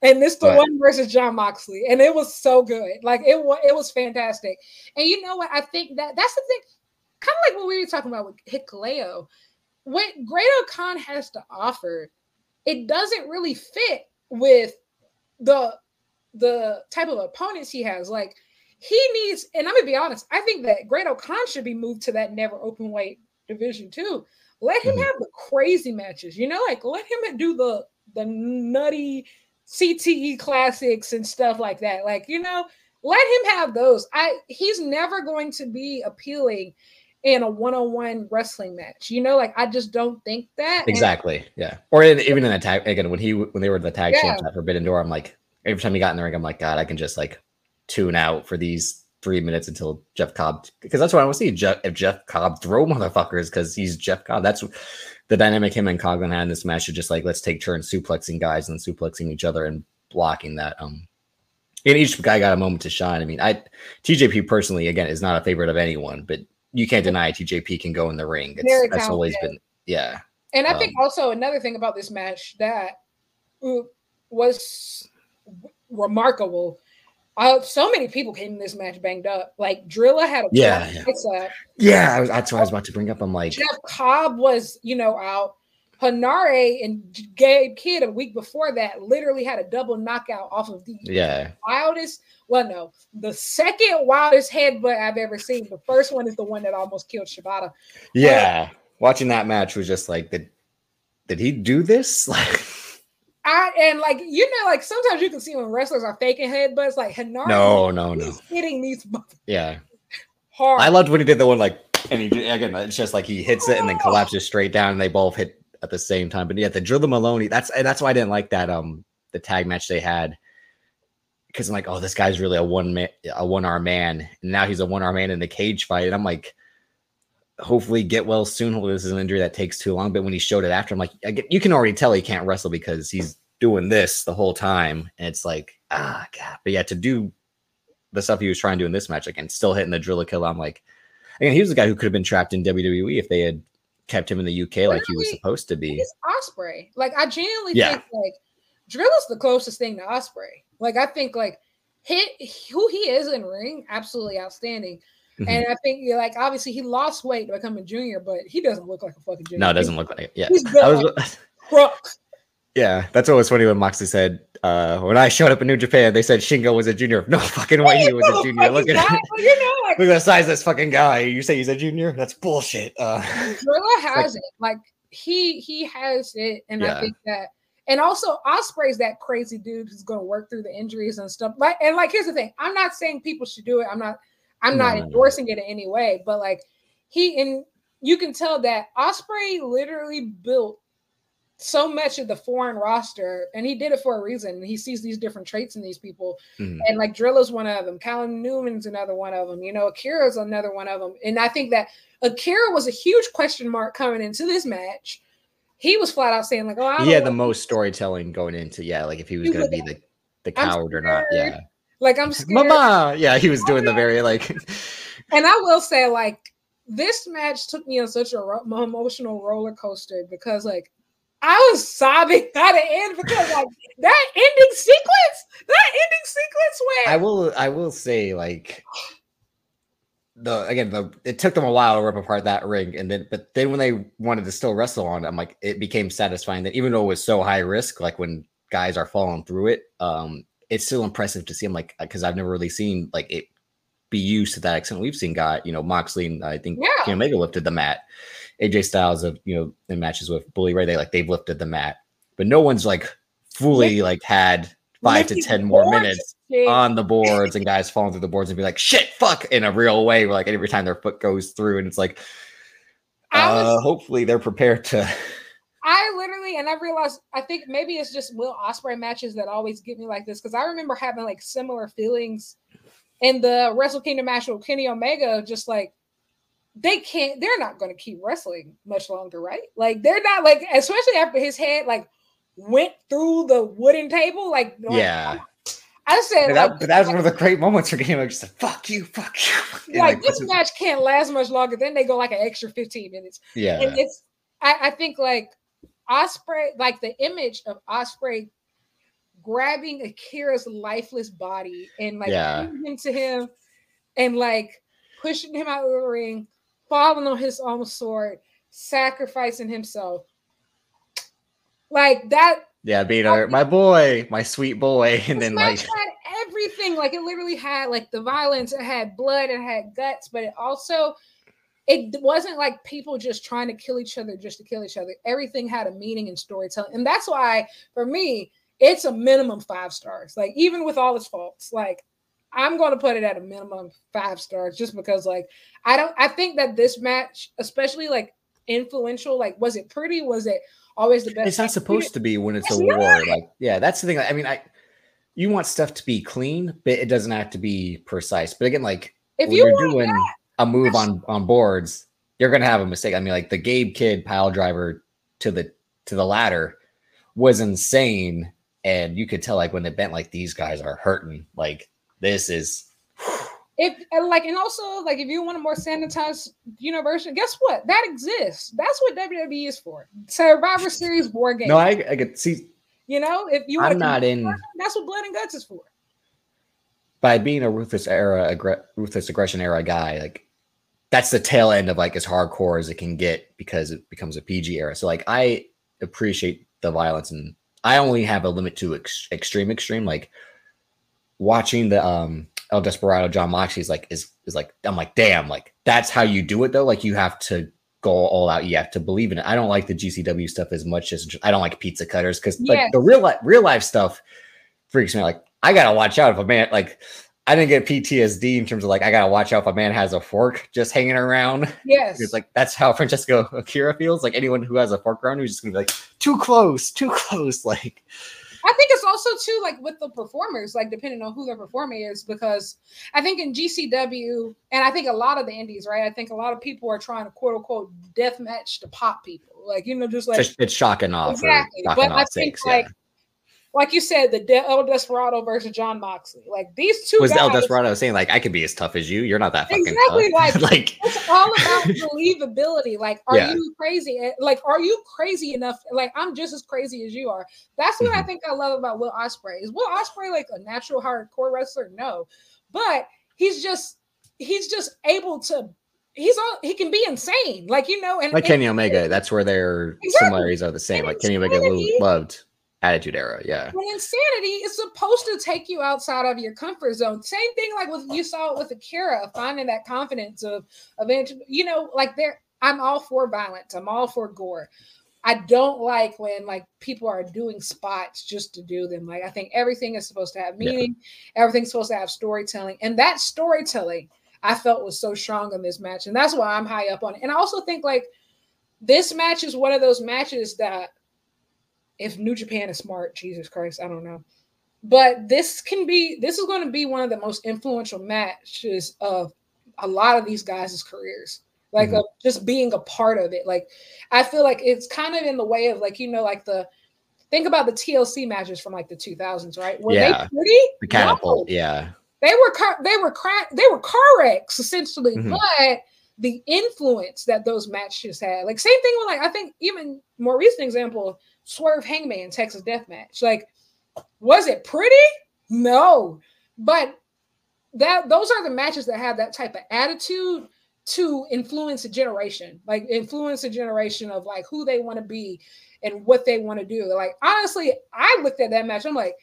And this the but, one versus Jon Moxley, and it was so good. Like it was, it was fantastic. And you know what? I think that that's the thing. Kind of like what we were talking about with Hikuleo. What Great-O-Khan has to offer, it doesn't really fit with the the type of opponents he has. Like he needs, and I'm gonna be honest, I think that Great-O-Khan should be moved to that never open weight division too. Let him mm-hmm. have the crazy matches, you know, like let him do the the nutty CTE classics and stuff like that. Like, you know, let him have those. I he's never going to be appealing in a one-on-one wrestling match. You know, like I just don't think that.
Exactly. And, yeah. Or in, even in the tag again when he when they were the tag yeah. champs at Forbidden Door, I'm like every time he got in the ring, I'm like, God, I can just like tune out for these three minutes until Jeff Cobb because that's what I want to see. Jeff, if Jeff Cobb throw motherfuckers because he's Jeff Cobb. That's the dynamic him and Coughlin had in this match. Is just like let's take turns suplexing guys and suplexing each other and blocking that. Um, and each guy got a moment to shine. I mean, I TJP personally again is not a favorite of anyone, but you can't deny TJP can go in the ring. It's, that's always been yeah.
And I um, think also another thing about this match that was remarkable. Uh, so many people came in this match banged up. Like Drilla had a
yeah, yeah. yeah was, that's what I was about to bring up. I'm like
Jeff Cobb was you know out. Henare and Gabe Kidd a week before that literally had a double knockout off of the
yeah
wildest. Well, no, the second wildest headbutt I've ever seen. The first one is the one that almost killed Shibata.
Yeah, uh, watching that match was just like, did did he do this? Like.
I and like you know, like sometimes you can see when wrestlers are faking headbutts, like Henare.
No, no, no.
Hitting these.
Yeah.
Hard.
I loved when he did the one like, and he again, it's just like he hits it and then collapses straight down, and they both hit at the same time. But yeah, the Drilla Moloney. that's and that's why I didn't like that um the tag match they had. Because I'm like, oh, this guy's really a one man, a one arm man, and now he's a one arm man in the cage fight, and I'm like, hopefully get well soon. Hopefully this is an injury that takes too long. But when he showed it after, I'm like, get, you can already tell he can't wrestle because he's doing this the whole time, and it's like, ah, god. But yeah, to do the stuff he was trying to do in this match, again, still hitting the Drilla kill, I'm like, again, he was the guy who could have been trapped in WWE if they had kept him in the UK like he was supposed to be.
He's Ospreay. Like I genuinely yeah. think like Drill is the closest thing to Ospreay. Like I think like hit who he is in ring, absolutely outstanding. Mm-hmm. And I think yeah, like obviously he lost weight to become a junior, but he doesn't look like a fucking junior.
No, it doesn't look like it. Yeah. He's built was, like Yeah, that's what was funny when Moxley said uh, when I showed up in New Japan, they said Shingo was a junior. No fucking way he was a junior. Look at him. You know, like, Look at the size of this fucking guy. You say he's a junior? That's bullshit. Uh,
Gorilla has like, it. Like he he has it, and yeah. I think that. And also, Ospreay's that crazy dude who's going to work through the injuries and stuff. Like, and like, here's the thing: I'm not saying people should do it. I'm not. I'm no, not endorsing no. it in any way. But like, he and you can tell that Ospreay literally built so much of the foreign roster, and he did it for a reason. He sees these different traits in these people, mm-hmm. and like Drilla's one of them. Callum Newman's another one of them. You know, Akira's another one of them. And I think that Akira was a huge question mark coming into this match. He was flat out saying like, "Oh,
I he had the most storytelling going into yeah, like if he was going to be the the coward or not, yeah."
Like I'm scared.
Mama, yeah, he was doing the very like.
and I will say, like, this match took me on such a ro- emotional roller coaster because, like, I was sobbing at the end because like that ending sequence, that ending sequence where
I will I will say like the again the it took them a while to rip apart that ring and then but then when they wanted to still wrestle on I'm like it became satisfying that even though it was so high risk like when guys are falling through it um it's still impressive to see. Them like because I've never really seen like it be used to that extent. We've seen guy you know Moxley and I think yeah. Omega lifted the mat AJ Styles of you know in matches with Bully Ray, they like they've lifted the mat, but no one's like fully like had five to ten more minutes on the boards and guys falling through the boards and be like shit fuck in a real way where like every time their foot goes through and it's like uh was, hopefully they're prepared to
I literally and I realized I think maybe it's just Will Ospreay matches that always get me like this because I remember having like similar feelings in the Wrestle Kingdom match with Kenny Omega just like they can't they're not going to keep wrestling much longer right like they're not like especially after his head like went through the wooden table like
yeah
I said
but that, like, but that was one of the great moments for game. Like just like, fuck you, fuck
you. like, like this match can't last much longer. Then they go like an extra 15 minutes.
Yeah.
And it's I, I think like Ospreay, like the image of Ospreay grabbing Akira's lifeless body and like
yeah.
into him and like pushing him out of the ring, falling on his own sword, sacrificing himself. Like that.
Yeah, being our, my boy, my sweet boy, and then like
had everything. Like it literally had like the violence, it had blood, it had guts, but it also it wasn't like people just trying to kill each other just to kill each other. Everything had a meaning and storytelling. And that's why for me, it's a minimum five stars. Like even with all its faults, like I'm going to put it at a minimum five stars just because like I don't I think that this match, especially like influential, like was it pretty? Was it always the best?
It's not supposed to be when it's, it's a war. Not. Like yeah, that's the thing. I mean, I you want stuff to be clean, but it doesn't have to be precise. But again, like
if you are
doing
that,
a move on on boards, you're gonna have a mistake. I mean, like the Gabe Kidd pile driver to the to the ladder was insane, and you could tell like when they bent, like these guys are hurting. Like this is.
If like and also like if you want a more sanitized universe, guess what? That exists. That's what WWE is for. Survivor Series war game.
No, I I could see.
You know, if you want
I'm not in.
That's what Blood and Guts is for.
By being a ruthless era, aggr- ruthless aggression era guy, like that's the tail end of like as hardcore as it can get because it becomes a PG era. So like I appreciate the violence and I only have a limit to ex- extreme extreme. Like watching the um El Desperado Jon Moxley's like is is like I'm like damn like that's how you do it though. Like you have to go all out. You have to believe in it. I don't like the GCW stuff as much as I don't like pizza cutters because like the real life real life stuff freaks me. out. Like I gotta watch out if a man like I didn't get PTSD in terms of like I gotta watch out if a man has a fork just hanging around.
Yes,
it's like that's how Francesco Akira feels. Like anyone who has a fork around, who's just gonna be like too close, too close. Like
I think it's also too like with the performers, like depending on who their performer is, because I think in GCW and I think a lot of the indies, right? I think a lot of people are trying to quote unquote death match to pop people, like you know, just like
it's, shocking off. Exactly, but
I think sakes, like. Yeah like you said, the De- El Desperado versus Jon Moxley. Like these two
was
guys,
El Desperado saying like I could be as tough as you. You're not that fucking
exactly
tough.
like like it's all about believability. Like, are yeah. you crazy? Eh, like, are you crazy enough? Like, I'm just as crazy as you are. That's what mm-hmm. I think I love about Will Ospreay. Is Will Ospreay like a natural hardcore wrestler? No, but he's just he's just able to he's all he can be insane like you know and
like Kenny Omega that's where their exactly. similarities are the same and like Kenny Omega loved Attitude Era, yeah.
But insanity is supposed to take you outside of your comfort zone. Same thing like with you saw it with Akira, finding that confidence of eventually, you know, like there. I'm all for violence. I'm all for gore. I don't like when like people are doing spots just to do them. Like I think everything is supposed to have meaning. Yeah. Everything's supposed to have storytelling, and that storytelling I felt was so strong in this match, and that's why I'm high up on it. And I also think like this match is one of those matches that if New Japan is smart, Jesus Christ, I don't know. But this can be this is going to be one of the most influential matches of a lot of these guys' careers. Like mm-hmm. just being a part of it. Like I feel like it's kind of in the way of like, you know, like the think about the TLC matches from like the 2000s, right?
Were yeah. they pretty? The catapult, no. yeah.
They were car- they were cra- they were car wrecks essentially, mm-hmm. but the influence that those matches had. Like same thing with like I think even more recent example, Swerve Hangman Texas Death Match. Like, was it pretty? No, but that those are the matches that have that type of attitude to influence a generation, like influence a generation of like who they want to be and what they want to do. Like honestly, I looked at that match. I'm like,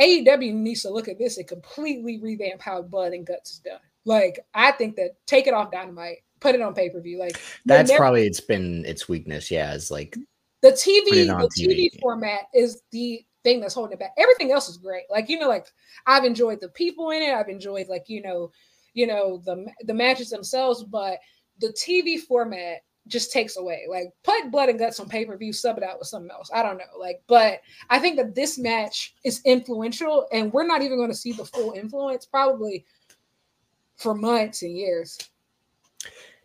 AEW needs to look at this and completely revamp how Blood and Guts is done. Like I think that take it off Dynamite, put it on pay per view. Like
that's never- probably it's been its weakness. Yeah, is like
the TV, the TV, TV format is the thing that's holding it back. Everything else is great. Like you know, like I've enjoyed the people in it. I've enjoyed like you know, you know the the matches themselves, but the TV format just takes away. Like put blood and guts on pay per view, sub it out with something else. I don't know. Like, but I think that this match is influential, and we're not even going to see the full influence probably for months and years.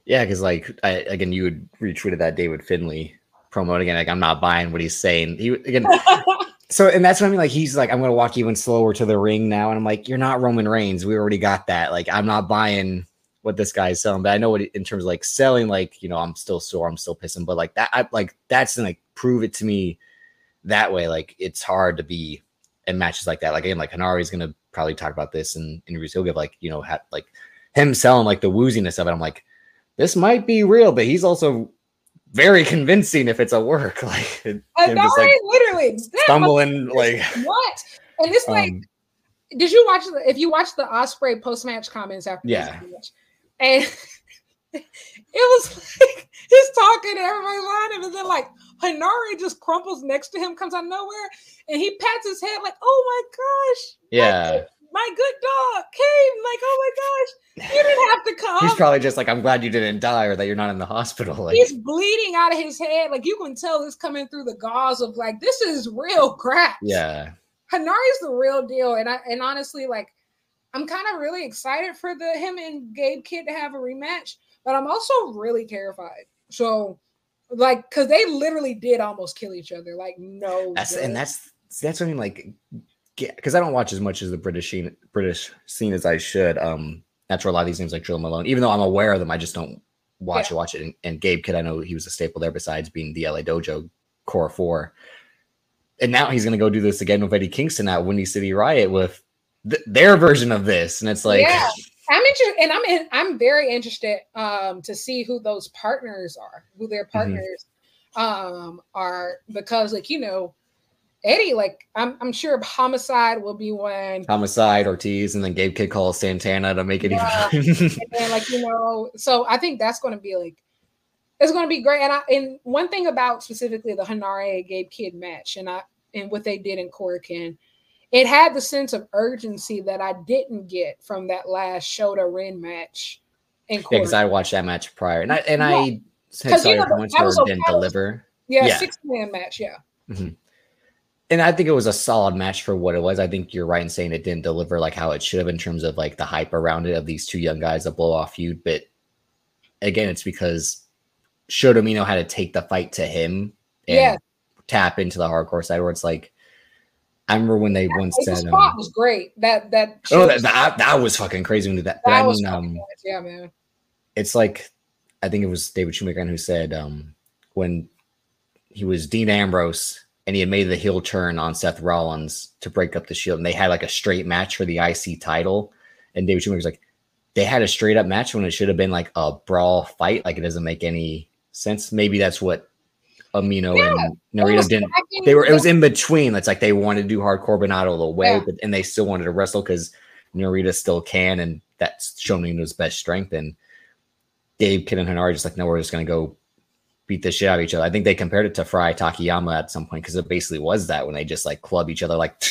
Yeah, because like I, again, you had retweeted that David Finlay promo again. Like I'm not buying what he's saying. He again. so and that's what I mean. Like he's like, I'm gonna walk even slower to the ring now, and I'm like, you're not Roman Reigns. We already got that. Like I'm not buying what this guy's selling, but I know what in terms of like selling. Like you know, I'm still sore. I'm still pissing, but like that, I like that's like prove it to me that way. Like it's hard to be in matches like that. Like again, like Henare's gonna probably talk about this in interviews. He'll give like you know, ha- like him selling like the wooziness of it. I'm like, this might be real, but he's also very convincing if it's a work. Like,
I know, just, like,
literally stumbling like
what? And this like um, did you watch the if you watch the Ospreay post match comments after
Yeah.
match, and it was like he's talking to everybody around him, and then like Henare just crumples next to him, comes out of nowhere, and he pats his head like, "Oh my gosh,
Yeah.
My good dog came!" Like, "Oh my gosh, you didn't have to come."
He's probably just like, I'm glad you didn't die or that you're not in the hospital. Like,
He's bleeding out of his head. Like you can tell it's coming through the gauze of like this is real crap.
yeah.
Henare's the real deal, and I and honestly, like I'm kind of really excited for the him and Gabe Kidd to have a rematch, but I'm also really terrified. So, like, because they literally did almost kill each other. Like, no,
That's and that's that's what I mean. Like, because I don't watch as much as the British scene, British scene as I should. Um, that's where a lot of these names like Drill Malone, even though I'm aware of them, I just don't watch it. Watch it. And, and Gabe Kidd, I know he was a staple there. Besides being the LA Dojo core four, and now he's gonna go do this again with Eddie Kingston at Windy City Riot with th- their version of this, and it's like,
Yeah. I'm interested, and I'm in, I'm very interested um to see who those partners are, who their
Mm-hmm.
partners um are, because like you know, Eddie, like I'm I'm sure Homicide will be one,
Homicide, Ortiz, and then Gabe Kidd calls Santana to make it
Yeah.
even.
and then like you know, so I think that's going to be like it's going to be great. And I and one thing about specifically the Henare Gabe Kidd match, and I and what they did in Korakuen, it had the sense of urgency that I didn't get from that last Shota Rin match in
Yeah, because I watched that match prior, and I and
Yeah.
I said
'Cause, you
sorry
know,
how much
that was a-
didn't
was-
deliver.
Yeah,
Yeah.
six man match. Yeah. Mm-hmm.
And I think it was a solid match for what it was. I think you're right in saying it didn't deliver like how it should have in terms of like the hype around it of these two young guys that blow off feud. But again, it's because Shota Umino had to take the fight to him and
Yeah.
tap into the hardcore side where it's like I remember when they once said
spot
um,
was great. That that
Oh that, that that was fucking crazy when he did that. But
that
I
was
mean
fucking
um
nuts. yeah, man.
it's like I think it was David Shoemaker who said um, when he was Dean Ambrose and he had made the heel turn on Seth Rollins to break up the shield, and they had like a straight match for the IC title, and David Shoemaker's like, they had a straight up match when it should have been like a brawl fight. Like it doesn't make any sense. Maybe that's what Umino
Yeah,
and Narita didn't. They were. It was in between. It's like they wanted to do hardcore, but not all the way.
Yeah.
But and they still wanted to wrestle because Narita still can, and that's Shonino's best strength. And Dave, Kid, and Henare just like, no, we're just gonna go beat the shit out of each other. I think they compared it to Frye Takayama at some point because it basically was that when they just like club each other like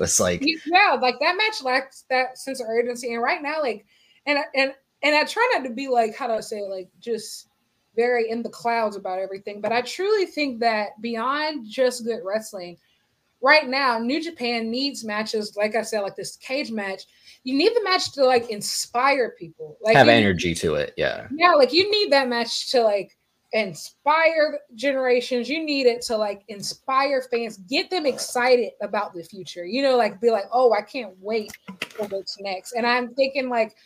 it's like
yeah, like that match lacks that sense of urgency. And right now, like, and and and I try not to be like how do I say like just very in the clouds about everything, but I truly think that beyond just good wrestling, right now, New Japan needs matches. Like I said, like this cage match. You need the match to like inspire people, like
have energy to it. Yeah.
yeah, like you need that match to like inspire generations. You need it to like inspire fans, get them excited about the future. You know, like be like, oh, I can't wait for what's next. And I'm thinking like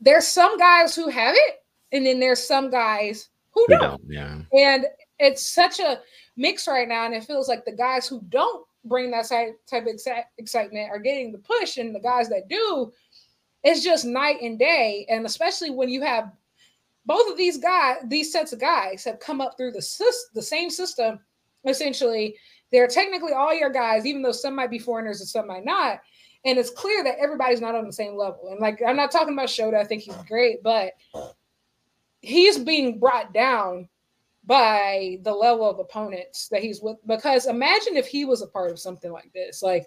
there's some guys who have it, and then there's some guys who don't.
don't. Yeah.
And it's such a mix right now, and it feels like the guys who don't bring that type of exci- excitement are getting the push, and the guys that do, it's just night and day. And especially when you have both of these guys, these sets of guys have come up through the sys- the same system. Essentially, they're technically all your guys, even though some might be foreigners and some might not. And it's clear that everybody's not on the same level. And like, I'm not talking about Shota. I think he's great, but he's being brought down by the level of opponents that he's with. Because imagine if he was a part of something like this, like,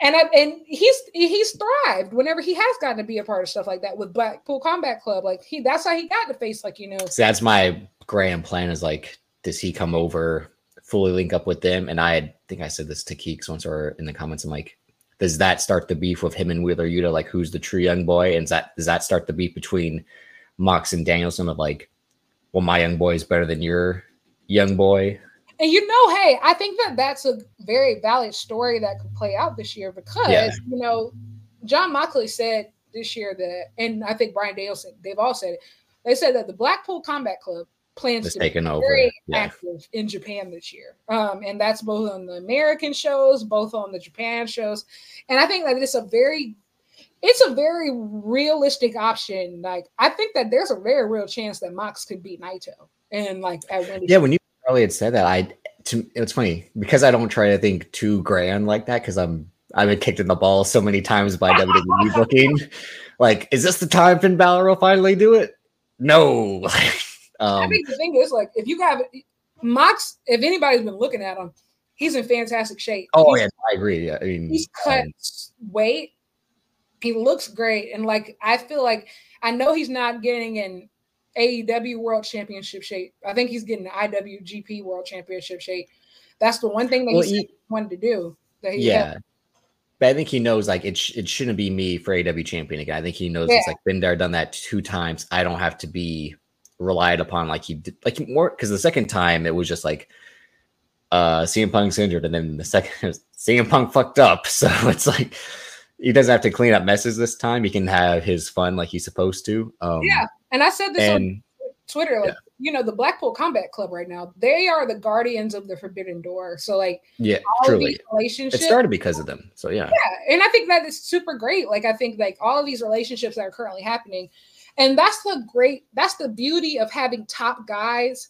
and I, and he's he's thrived whenever he has gotten to be a part of stuff like that with Blackpool Combat Club. Like he, that's how he got to face like you know.
That's my grand plan is like, does he come over, fully link up with them? And I had, think I said this to Keeks once or in the comments. I'm like, does that start the beef with him and Wheeler Yuta? Like, who's the true young boy? And that does that start the beef between Mox and Danielson of like, well, my young boy is better than your young boy?
And you know, hey, I think that that's a very valid story that could play out this year because
Yeah.
you know, Jon Moxley said this year that, and I think Bryan Danielson, they've all said it. They said that the Blackpool Combat Club plans
Is
to be
over.
very
Yeah.
active in Japan this year. Um, and that's both on the American shows, both on the Japan shows. And I think that it's a very it's a very realistic option. Like I think that there's a very real chance that Mox could beat Naito. And like at Windy
Yeah, when you earlier had said that, I to, it's funny because I don't try to think too grand like that because I'm I've been kicked in the ball so many times by WWE booking. Like, is this the time Finn Balor will finally do it? No.
um, I think the thing is, like, if you got Mox, if anybody's been looking at him, he's in fantastic shape.
Oh
he's,
yeah, I agree. Yeah, I mean,
he's cut um, weight. He looks great, and like I feel like I know he's not getting in AEW World Championship shape. I think he's getting the IWGP World Championship shape. That's the one thing that well, he, he wanted to do.
yeah. Had. But I think he knows like it, sh- it shouldn't be me for AW champion again. I think he knows yeah. it's like been there, done that two times. I don't have to be relied upon like he did, like more because the second time it was just like uh CM Punk's injured, and then the second CM Punk fucked up. So it's like he doesn't have to clean up messes this time. He can have his fun like he's supposed to. Um,
yeah, and I said this and, on Twitter, like yeah. you know, the Blackpool Combat Club right now, they are the guardians of the Forbidden Door. So like,
yeah, truly, relationships. It started because of them. So yeah,
yeah, and I think that is super great. Like I think like all of these relationships that are currently happening, and that's the great, that's the beauty of having top guys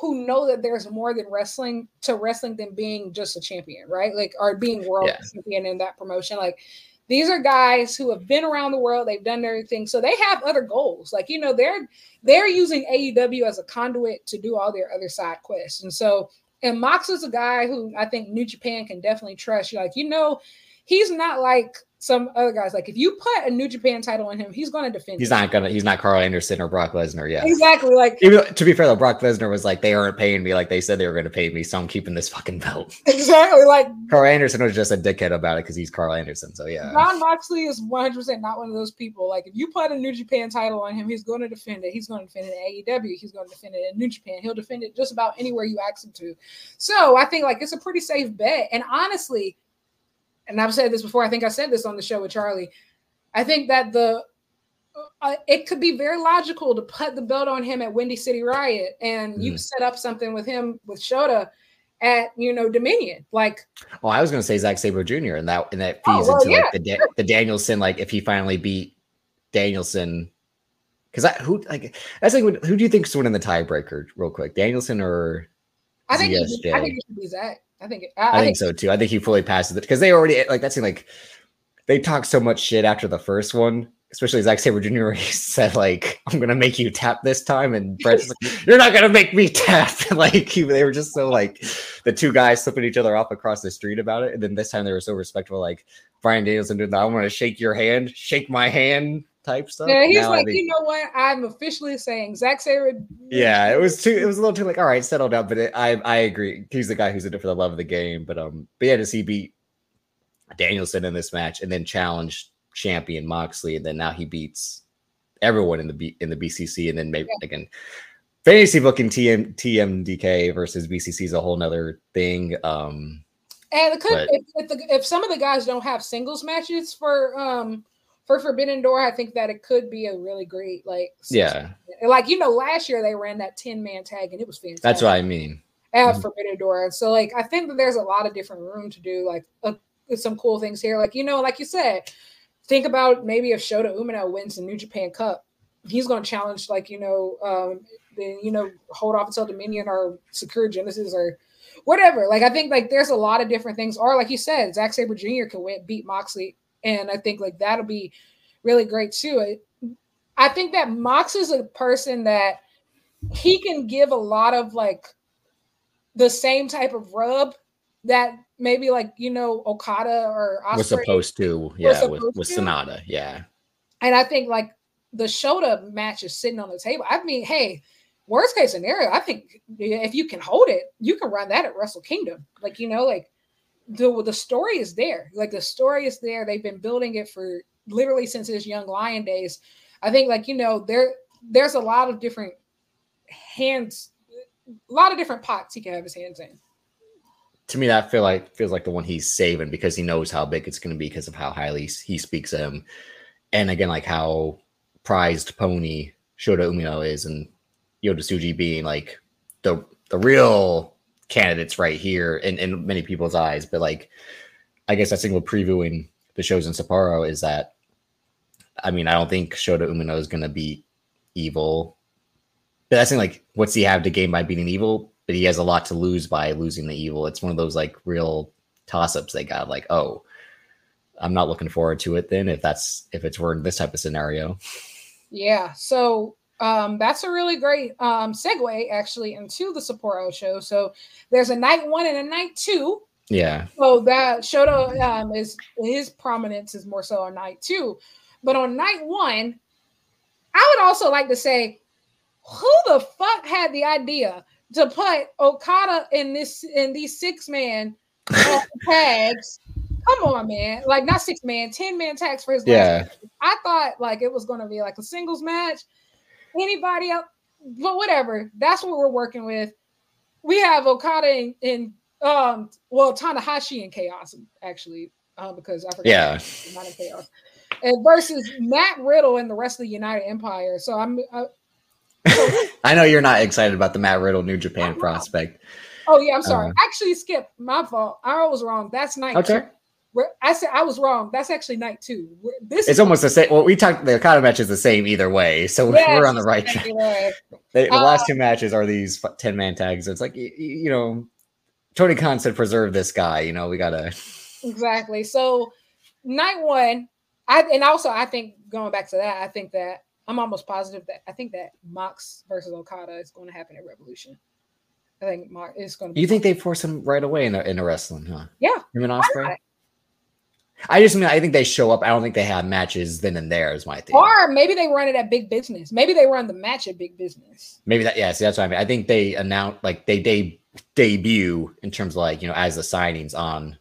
who know that there's more than wrestling to wrestling than being just a champion, right? Like or being world yeah. champion in that promotion, like these are guys who have been around the world. They've done everything. So they have other goals. Like you know they're they're using aew as a conduit to do all their other side quests. And so and mox is a guy who i think new japan can definitely trust. You like you know he's not like some other guys. Like if you put a New Japan title on him, he's going to defend.
He's it. not gonna. He's not Karl Anderson or Brock Lesnar. Yeah,
exactly. Like
Even, to be fair, though, Brock Lesnar was like, they aren't paying me like they said they were going to pay me, so I'm keeping this fucking belt.
Exactly. Like
Karl Anderson was just a dickhead about it because he's Karl Anderson. So yeah,
Jon Moxley is 100 percent not one of those people. Like if you put a New Japan title on him, he's going to defend it. He's going to defend it in AEW. He's going to defend it in New Japan. He'll defend it just about anywhere you ask him to. So I think like it's a pretty safe bet. And honestly and I've said this before. I think I said this on the show with Charlie. I think that the uh, it could be very logical to put the belt on him at Windy City Riot, and mm. you set up something with him with Shota at you know Dominion. Like,
oh, I was going to say Zack Sabre Jr. and that and that oh, feeds oh, well, into yeah. like the da- the Danielson. Like, if he finally beat Danielson, because I who like that's like who do you think is winning the tiebreaker? Real quick, Danielson or
I think ZSJ? I think it should be Zack. I think I,
I, I think, think, so too. I think he fully passes it because they already like that's like they talked so much shit after the first one, especially Zack Sabre Jr. He said like, "I'm gonna make you tap this time," and Bret's like, "You're not gonna make me tap." like he, they were just so like the two guys flipping each other off across the street about it, and then this time they were so respectful. Like Bryan Danielson did that. I'm gonna shake your hand, shake my hand type stuff.
Yeah, he's now like, you know what? I'm officially saying Zack Sabre.
Yeah, it was too. It was a little too like, all right, settle down. But it, I, I agree. He's the guy who's in it for the love of the game. But um, but yeah, to he beat Danielson in this match and then challenge champion Moxley, and then now he beats everyone in the B, in the BCC, and then maybe yeah. again. Fantasy booking TM TMDK versus BCC is a whole nother thing. Um,
and it could but, if, if, the, if some of the guys don't have singles matches for um for Forbidden Door, I think that it could be a really great like
yeah,
like you know last year they ran that ten man tag and it was fantastic.
That's what I mean.
At mm-hmm. Forbidden Door, so like I think that there's a lot of different room to do like a, some cool things here. Like you know, like you said, think about maybe if Shota Umino wins the New Japan Cup, he's going to challenge like you know, um, then you know hold off until Dominion or Sakura Genesis or whatever. Like I think like there's a lot of different things. Or like you said, Zack Sabre Jr. can win beat Moxley and I think like that'll be really great too. I think that Mox is a person that he can give a lot of like the same type of rub that maybe like you know Okada or
Ospreay was supposed to, yeah, supposed with, with Sanada, yeah.
And I think like the Shota match is sitting on the table. I mean, hey, worst case scenario, I think if you can hold it, you can run that at Wrestle Kingdom. Like you know, like the the story is there. Like the story is there. They've been building it for literally since his young lion days. I think like you know there there's a lot of different hands, a lot of different pots he can have his hands in.
To me, that feel like feels like the one he's saving because he knows how big it's going to be because of how highly he speaks of him, and again like how prized pony Shota Umino is, and Yota Tsuji being like the the real candidates right here in, in many people's eyes. But like, I guess I think we're previewing the shows in Sapporo is that, I mean, I don't think Shota Umino is going to be Evil. But that's like, what's he have to gain by beating Evil? But he has a lot to lose by losing the Evil. It's one of those like real toss ups they got. Like, oh, I'm not looking forward to it then if that's if it's we're in this type of scenario.
Yeah. So um, that's a really great um, segue actually into the Sapporo show. So there's a night one and a night two.
Yeah.
So that Shota um, is his prominence is more so on night two, but on night one, I would also like to say, who the fuck had the idea to put Okada in this in these six man tags? Come on, man! Like not six man, ten man tags for his.
Yeah.
I thought like it was going to be like a singles match. Anybody else, but whatever. That's what we're working with. We have Okada in, in um well Tanahashi and Chaos actually um because I forgot
Yeah.
not in Chaos and versus Matt Riddle and the rest of the United Empire. So I'm uh,
I know you're not excited about the Matt Riddle New Japan prospect.
oh yeah, I'm sorry.
Uh,
actually, Skip, my fault. I was wrong. That's night
Okay.
I said I was wrong. That's actually night two. We're, this
It's
is
almost the same. Well, we talked. The Okada match is the same either way, so we're on the right track. The,
Uh,
last two matches are these ten man tags. It's like you, you know, Tony Khan said, "Preserve this guy." You know, we gotta.
Exactly. So night one, I and also I think going back to that, I think that I'm almost positive that I think that Mox versus Okada is going to happen at Revolution. I think Mox is going to. Be
You think they force him right away in a, in a wrestling, huh?
Yeah.
Him and
Ospreay.
I just mean I think they show up. I don't think they have matches then and there. Is my thing.
Or maybe they run it at big business. Maybe they run the match at big business.
Maybe that. Yeah. See, that's what I mean. I think they announce like they de- debut in terms of like you know as the signings on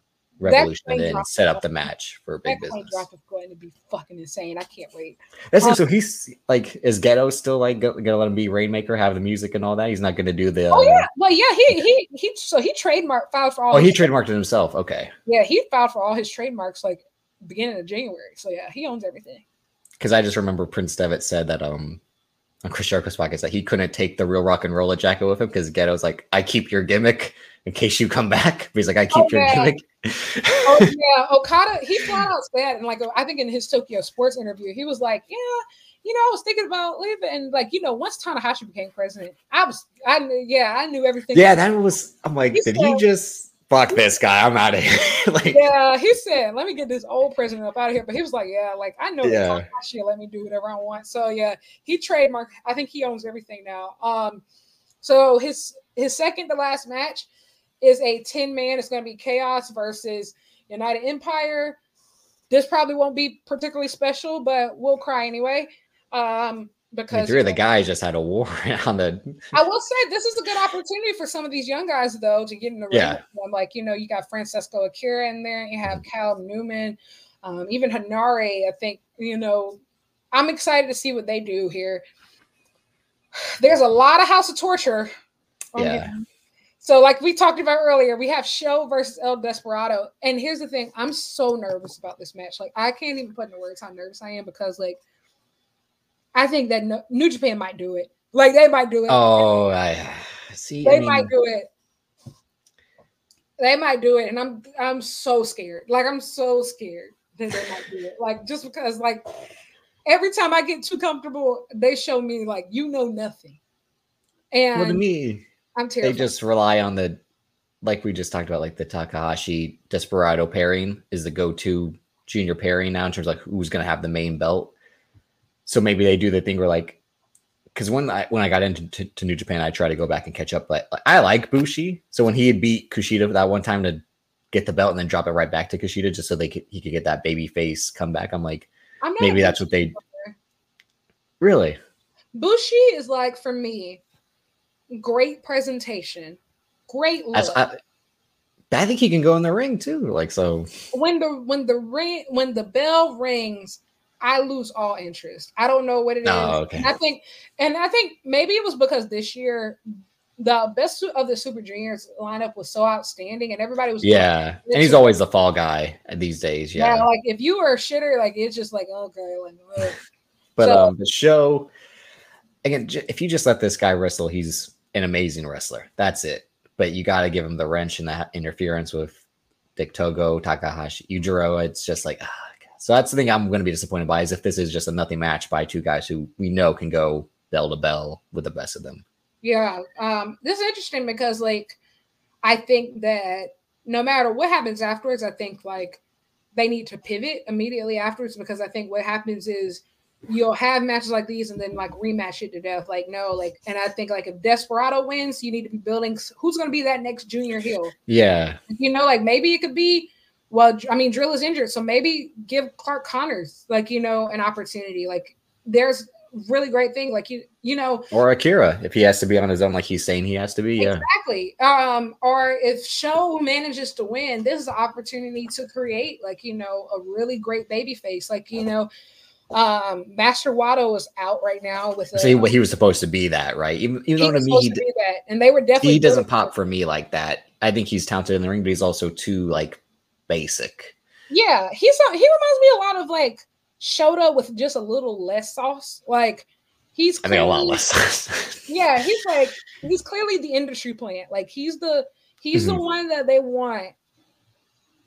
Revolution, and set up the match for big business.
drop is going to be fucking insane. I can't wait.
That's
Uh,
so he's like is Gedo still like gonna let him be Rainmaker, have the music and all that? He's not gonna do the.
Oh yeah, well yeah, he he he. So he trademarked filed for all.
Oh, he trademarked it himself. Okay,
Yeah, he filed for all his trademarks like beginning of January. So yeah, he owns everything.
because I just remember Prince Devitt said that um on Chris Jericho's podcast that he couldn't take the real rock and roller jacket with him because Gedo's like, I keep your gimmick in case you come back. He's like, I keep
Oh,
your
yeah.
gimmick.
Oh yeah, Okada. He flat out said, and like I think in his Tokyo Sports interview, he was like, "Yeah, you know, I was thinking about leaving, and like you know, once Tanahashi became president, I was, I knew, yeah, I knew everything.
yeah, that was. I'm like,
He
did he just fuck this guy? I'm out of here. like,
Yeah, he said, "Let me get this old president up out of here." But he was like, "Yeah, like I know
Yeah.
Tanahashi let me do whatever I want." So yeah, he trademarked. I think he owns everything now. Um, so his his second to last match is a ten man. It's going to be Chaos versus United Empire. This probably won't be particularly special, but we'll cry anyway. Um, because
three of the guys just had a war on the.
I will say this is a good opportunity for some of these young guys though to get in the ring.
Yeah.
Like you know, you got Francesco Akira in there, you have Cal Newman, um, even Henare. I think you know. I'm excited to see what they do here. There's a lot of House of Torture. on
Yeah.
So, like we talked about earlier, we have SHO versus El Desperado, and here's the thing: I'm so nervous about this match. Like, I can't even put into words how nervous I am because, like, I think that No- New Japan might do it. Like, they might do it.
Oh, I see.
they
I mean,
might do it. They might do it, and I'm I'm so scared. Like I'm so scared that they might do it. Like just because, like every time I get too comfortable, they show me like you know nothing, and
well, to me,
I'm
they just rely on the like we just talked about like the takahashi desperado pairing is the go-to junior pairing now in terms of like who's going to have the main belt. So maybe they do the thing where like because when i when i got into to, to new japan i try to go back and catch up but like, i like bushi. So when he had beat kushida that one time to get the belt and then drop it right back to kushida just so they could he could get that baby face comeback i'm like
I'm
maybe that's what they really?
Bushi is like for me, great presentation, great look.
I, I think he can go in the ring too like so
when the when the ring when the bell rings, I lose all interest. I don't know what it is.
Oh, okay.
I think, and I think maybe it was because this year the best of the Super Juniors lineup was so outstanding, and everybody was
Yeah, and he's always the fall guy these days.
yeah.
Yeah,
Like if you were a shitter, like it's just like okay, like ugh.
but
so-
um, the show again, if you just let this guy wrestle, he's an amazing wrestler. That's it. But you got to give him the wrench and that interference with Dick Togo, Takahashi, Yujiro. It's just like, ah, so that's the thing I'm going to be disappointed by is if this is just a nothing match by two guys who we know can go bell to bell with the best of them.
Yeah, um, this is interesting because like I think that no matter what happens afterwards, I think like they need to pivot immediately afterwards because I think what happens is you'll have matches like these and then like rematch it to death. Like, no, like, and I think like if Desperado wins, you need to be building who's going to be that next junior heel.
Yeah.
You know, like maybe it could be, well, I mean, Drill is injured. So maybe give Clark Connors, like, you know, an opportunity. Like, there's really great thing. Like, you, you know,
or Akira, if he has to be on his own, like he's saying he has to be. Yeah.
Exactly. Um, or if SHO manages to win, this is an opportunity to create, like, you know, a really great baby face. Like, you know, um, Master Wato is out right now with.
A, See, he was supposed to be that, right? Even, even though to me, he,
to that, and they were definitely.
He doesn't pop for me like that. I think he's talented in the ring, but he's also too like basic.
Yeah, he's he reminds me a lot of like Shota with just a little less sauce. Like he's
clearly, I mean a lot less sauce.
yeah, he's like he's clearly the industry plant. Like he's the he's mm-hmm. the one that they want.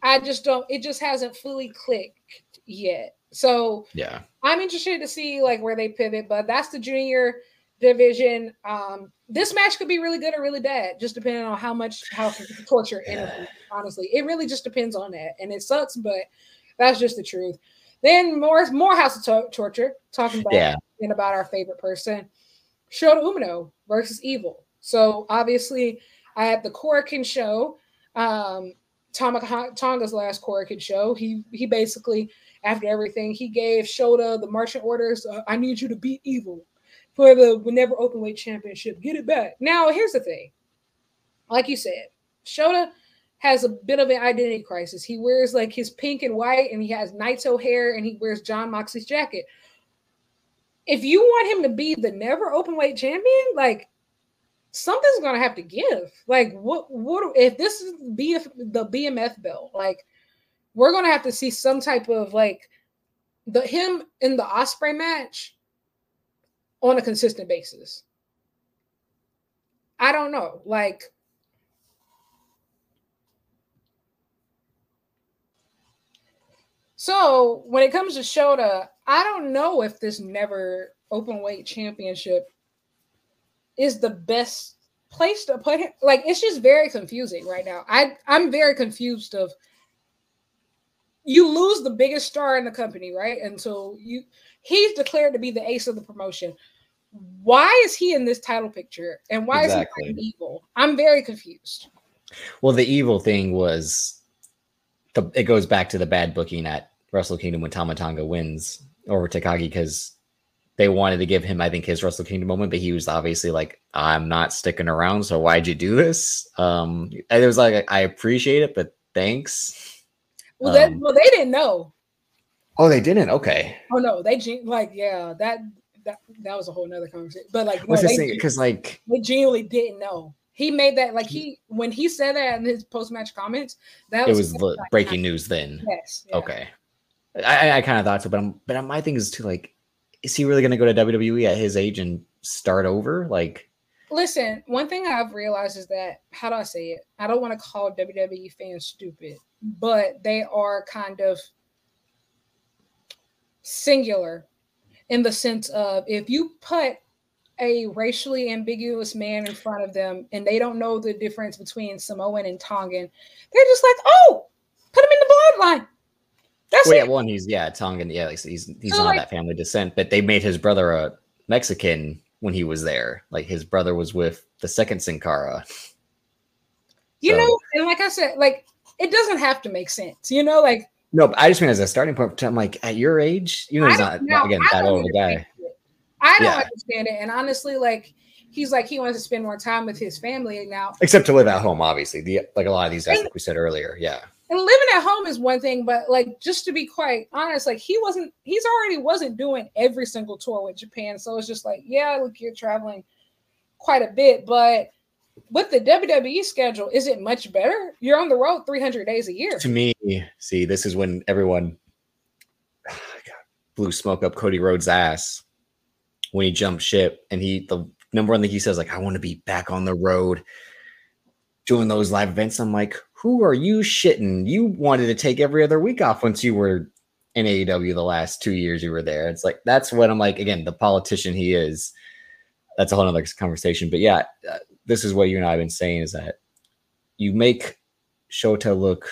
I just don't. It just hasn't fully clicked yet. So
yeah,
I'm interested to see like where they pivot, but that's the junior division. Um, this match could be really good or really bad, just depending on how much how torture energy. Honestly, it really just depends on that, and it sucks, but that's just the truth. Then more more House of to- Torture talking about yeah. and about our favorite person, Shota Umino versus Evil. So obviously, I had the Korakuen show, um, Tama Tonga's last Korakuen show. He he basically after everything. He gave Shota the marching orders. Uh, I need you to beat evil for the Never Openweight Championship. Get it back. Now, here's the thing. Like you said, Shota has a bit of an identity crisis. He wears like his pink and white, and he has Naito hair, and he wears Jon Moxley's jacket. If you want him to be the never openweight champion, like something's gonna have to give. Like what? What if this is BF, the BMF belt? Like we're gonna have to see some type of like the him in the Ospreay match on a consistent basis. I don't know. Like So when it comes to Shota, I don't know if this never open weight championship is the best place to put him. Like it's just very confusing right now. I I'm very confused of you lose the biggest star in the company, right? And so you he's declared to be the ace of the promotion. Why is he in this title picture? And why exactly. is he evil? I'm very confused.
Well, the evil thing was the it goes back to the bad booking at Wrestle Kingdom when Tama Tonga wins over Takagi because they wanted to give him, I think, his Wrestle Kingdom moment, but he was obviously like, I'm not sticking around, so why'd you do this? Um, and it was like, I appreciate it, but thanks.
Well, um, well, they didn't know.
Oh, they didn't. Okay.
Oh no, they like yeah that that that was a whole nother conversation. But like,
what's no, this Because like
they genuinely didn't know. He made that like he when he said that in his post match comments. That
it was, was like, breaking news then.
Yes.
Yeah. Okay. I, I kind of thought so, but I'm but my thing is too like, is he really going to go to WWE at his age and start over? Like,
listen, one thing I've realized is that how do I say it? I don't want to call WWE fans stupid, but they are kind of singular in the sense of if you put a racially ambiguous man in front of them and they don't know the difference between Samoan and Tongan, they're just like, oh, put him in the bloodline.
That's well, yeah, one he's yeah Tongan, yeah, he's he's so not like, that family descent, but they made his brother a Mexican when he was there. Like his brother was with the second Sin Cara.
You so. know, and like I said, like it doesn't have to make sense, you know, like
no, I just mean as a starting point. I'm like, at your age, you know, he's not, now, again that old a guy.
I don't yeah. understand it, and honestly, like he's like he wants to spend more time with his family now.
Except to live at home, obviously. The like a lot of these guys, like we said earlier, yeah.
And living at home is one thing, but like just to be quite honest, like he wasn't, he's already wasn't doing every single tour with Japan, so it's just like, yeah, look, you're traveling quite a bit, but with the WWE schedule, is it much better? You're on the road 300 days a year.
To me, see, this is when everyone blew smoke up Cody Rhodes' ass when he jumped ship. And he, the number one thing he says, like, I want to be back on the road doing those live events. I'm like, who are you shitting? You wanted to take every other week off once you were in AEW the last two years you were there. It's like, that's what I'm like, again, the politician he is. That's a whole other conversation. But yeah, uh, this is what you and I have been saying is that you make Shota look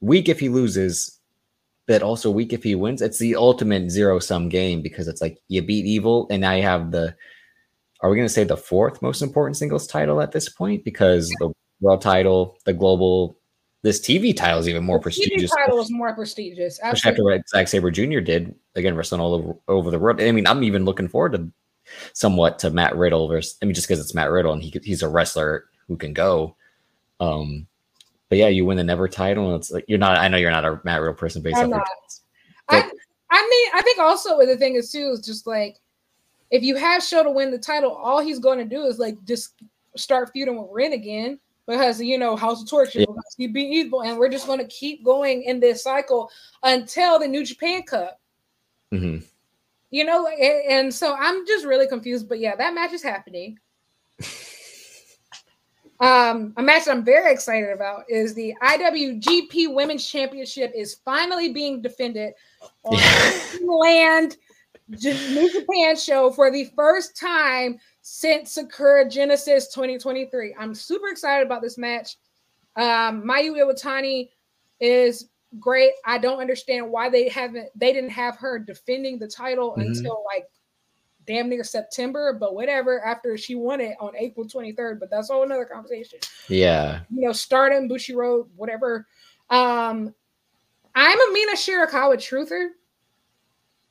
weak if he loses, but also weak if he wins. It's the ultimate zero sum game because it's like you beat evil, and now you have the. Are we going to say the fourth most important singles title at this point? Because the world title, the global, this TV title is even more
The
prestigious.
TV title is more prestigious.
Especially after
Absolutely.
what Zack Sabre Jr. did again, wrestling all over, over the world. I mean, I'm even looking forward to somewhat to Matt Riddle versus. I mean, just because it's Matt Riddle and he he's a wrestler who can go. Um, but yeah, you win the Never title, and it's like you're not. I know you're not a Matt Riddle person based
I'm
off your
not.
tweets.
I,
But-
I mean, I think also the thing is too is just like if you have Shota win the title, all he's going to do is like just start feuding with Ren again because you know House of Torture
Yeah.
because he beat Evil, and we're just going to keep going in this cycle until the New Japan Cup.
Mhm.
You know, and, and so I'm just really confused. But yeah, that match is happening. Um, a match I'm very excited about is the IWGP Women's Championship is finally being defended on
Yeah.
land New Japan show for the first time since Sakura Genesis 2023. I'm super excited about this match. Um, Mayu Iwatani is great. I don't understand why they haven't they didn't have her defending the title
Mhm.
until like damn near September, but whatever after she won it on April 23rd. But that's all another conversation
Yeah,
you know, Stardom, Bushiroad, whatever. Um, I'm a Mina Shirakawa truther.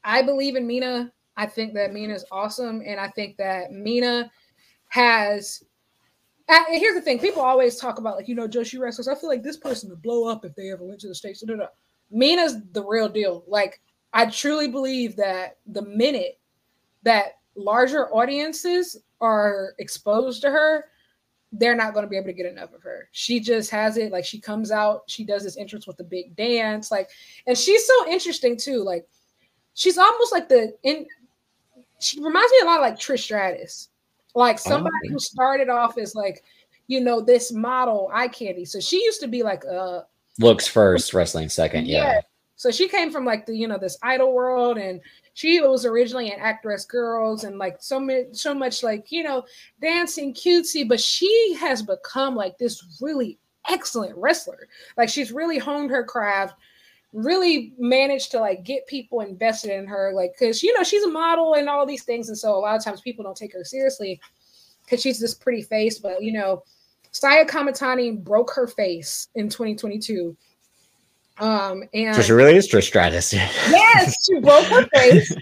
I believe in Mina. I think that Mina is awesome, and I think that Mina has. And here's the thing: people always talk about like you know Joshi wrestlers. I feel like this person would blow up if they ever went to the states. No, no, no. Mina's the real deal. Like I truly believe that the minute that larger audiences are exposed to her, they're not going to be able to get enough of her. She just has it. Like she comes out, she does this entrance with the big dance, like, and she's so interesting too. Like, she's almost like the in. She reminds me a lot of like Trish Stratus, like somebody
Oh.
who started off as like, you know, this model eye candy. So she used to be like uh
looks first, wrestling second. Yeah,
so she came from like the you know this idol world, and she was originally an actress girls, and like so much so much like you know dancing cutesy, but she has become like this really excellent wrestler. Like she's really honed her craft, really managed to like get people invested in her, like because you know she's a model and all these things, and so a lot of times people don't take her seriously because she's this pretty face, but you know. Saya Kamatani broke her face in 2022. Um, and
so she really is Trish Stratus.
yes, she broke her face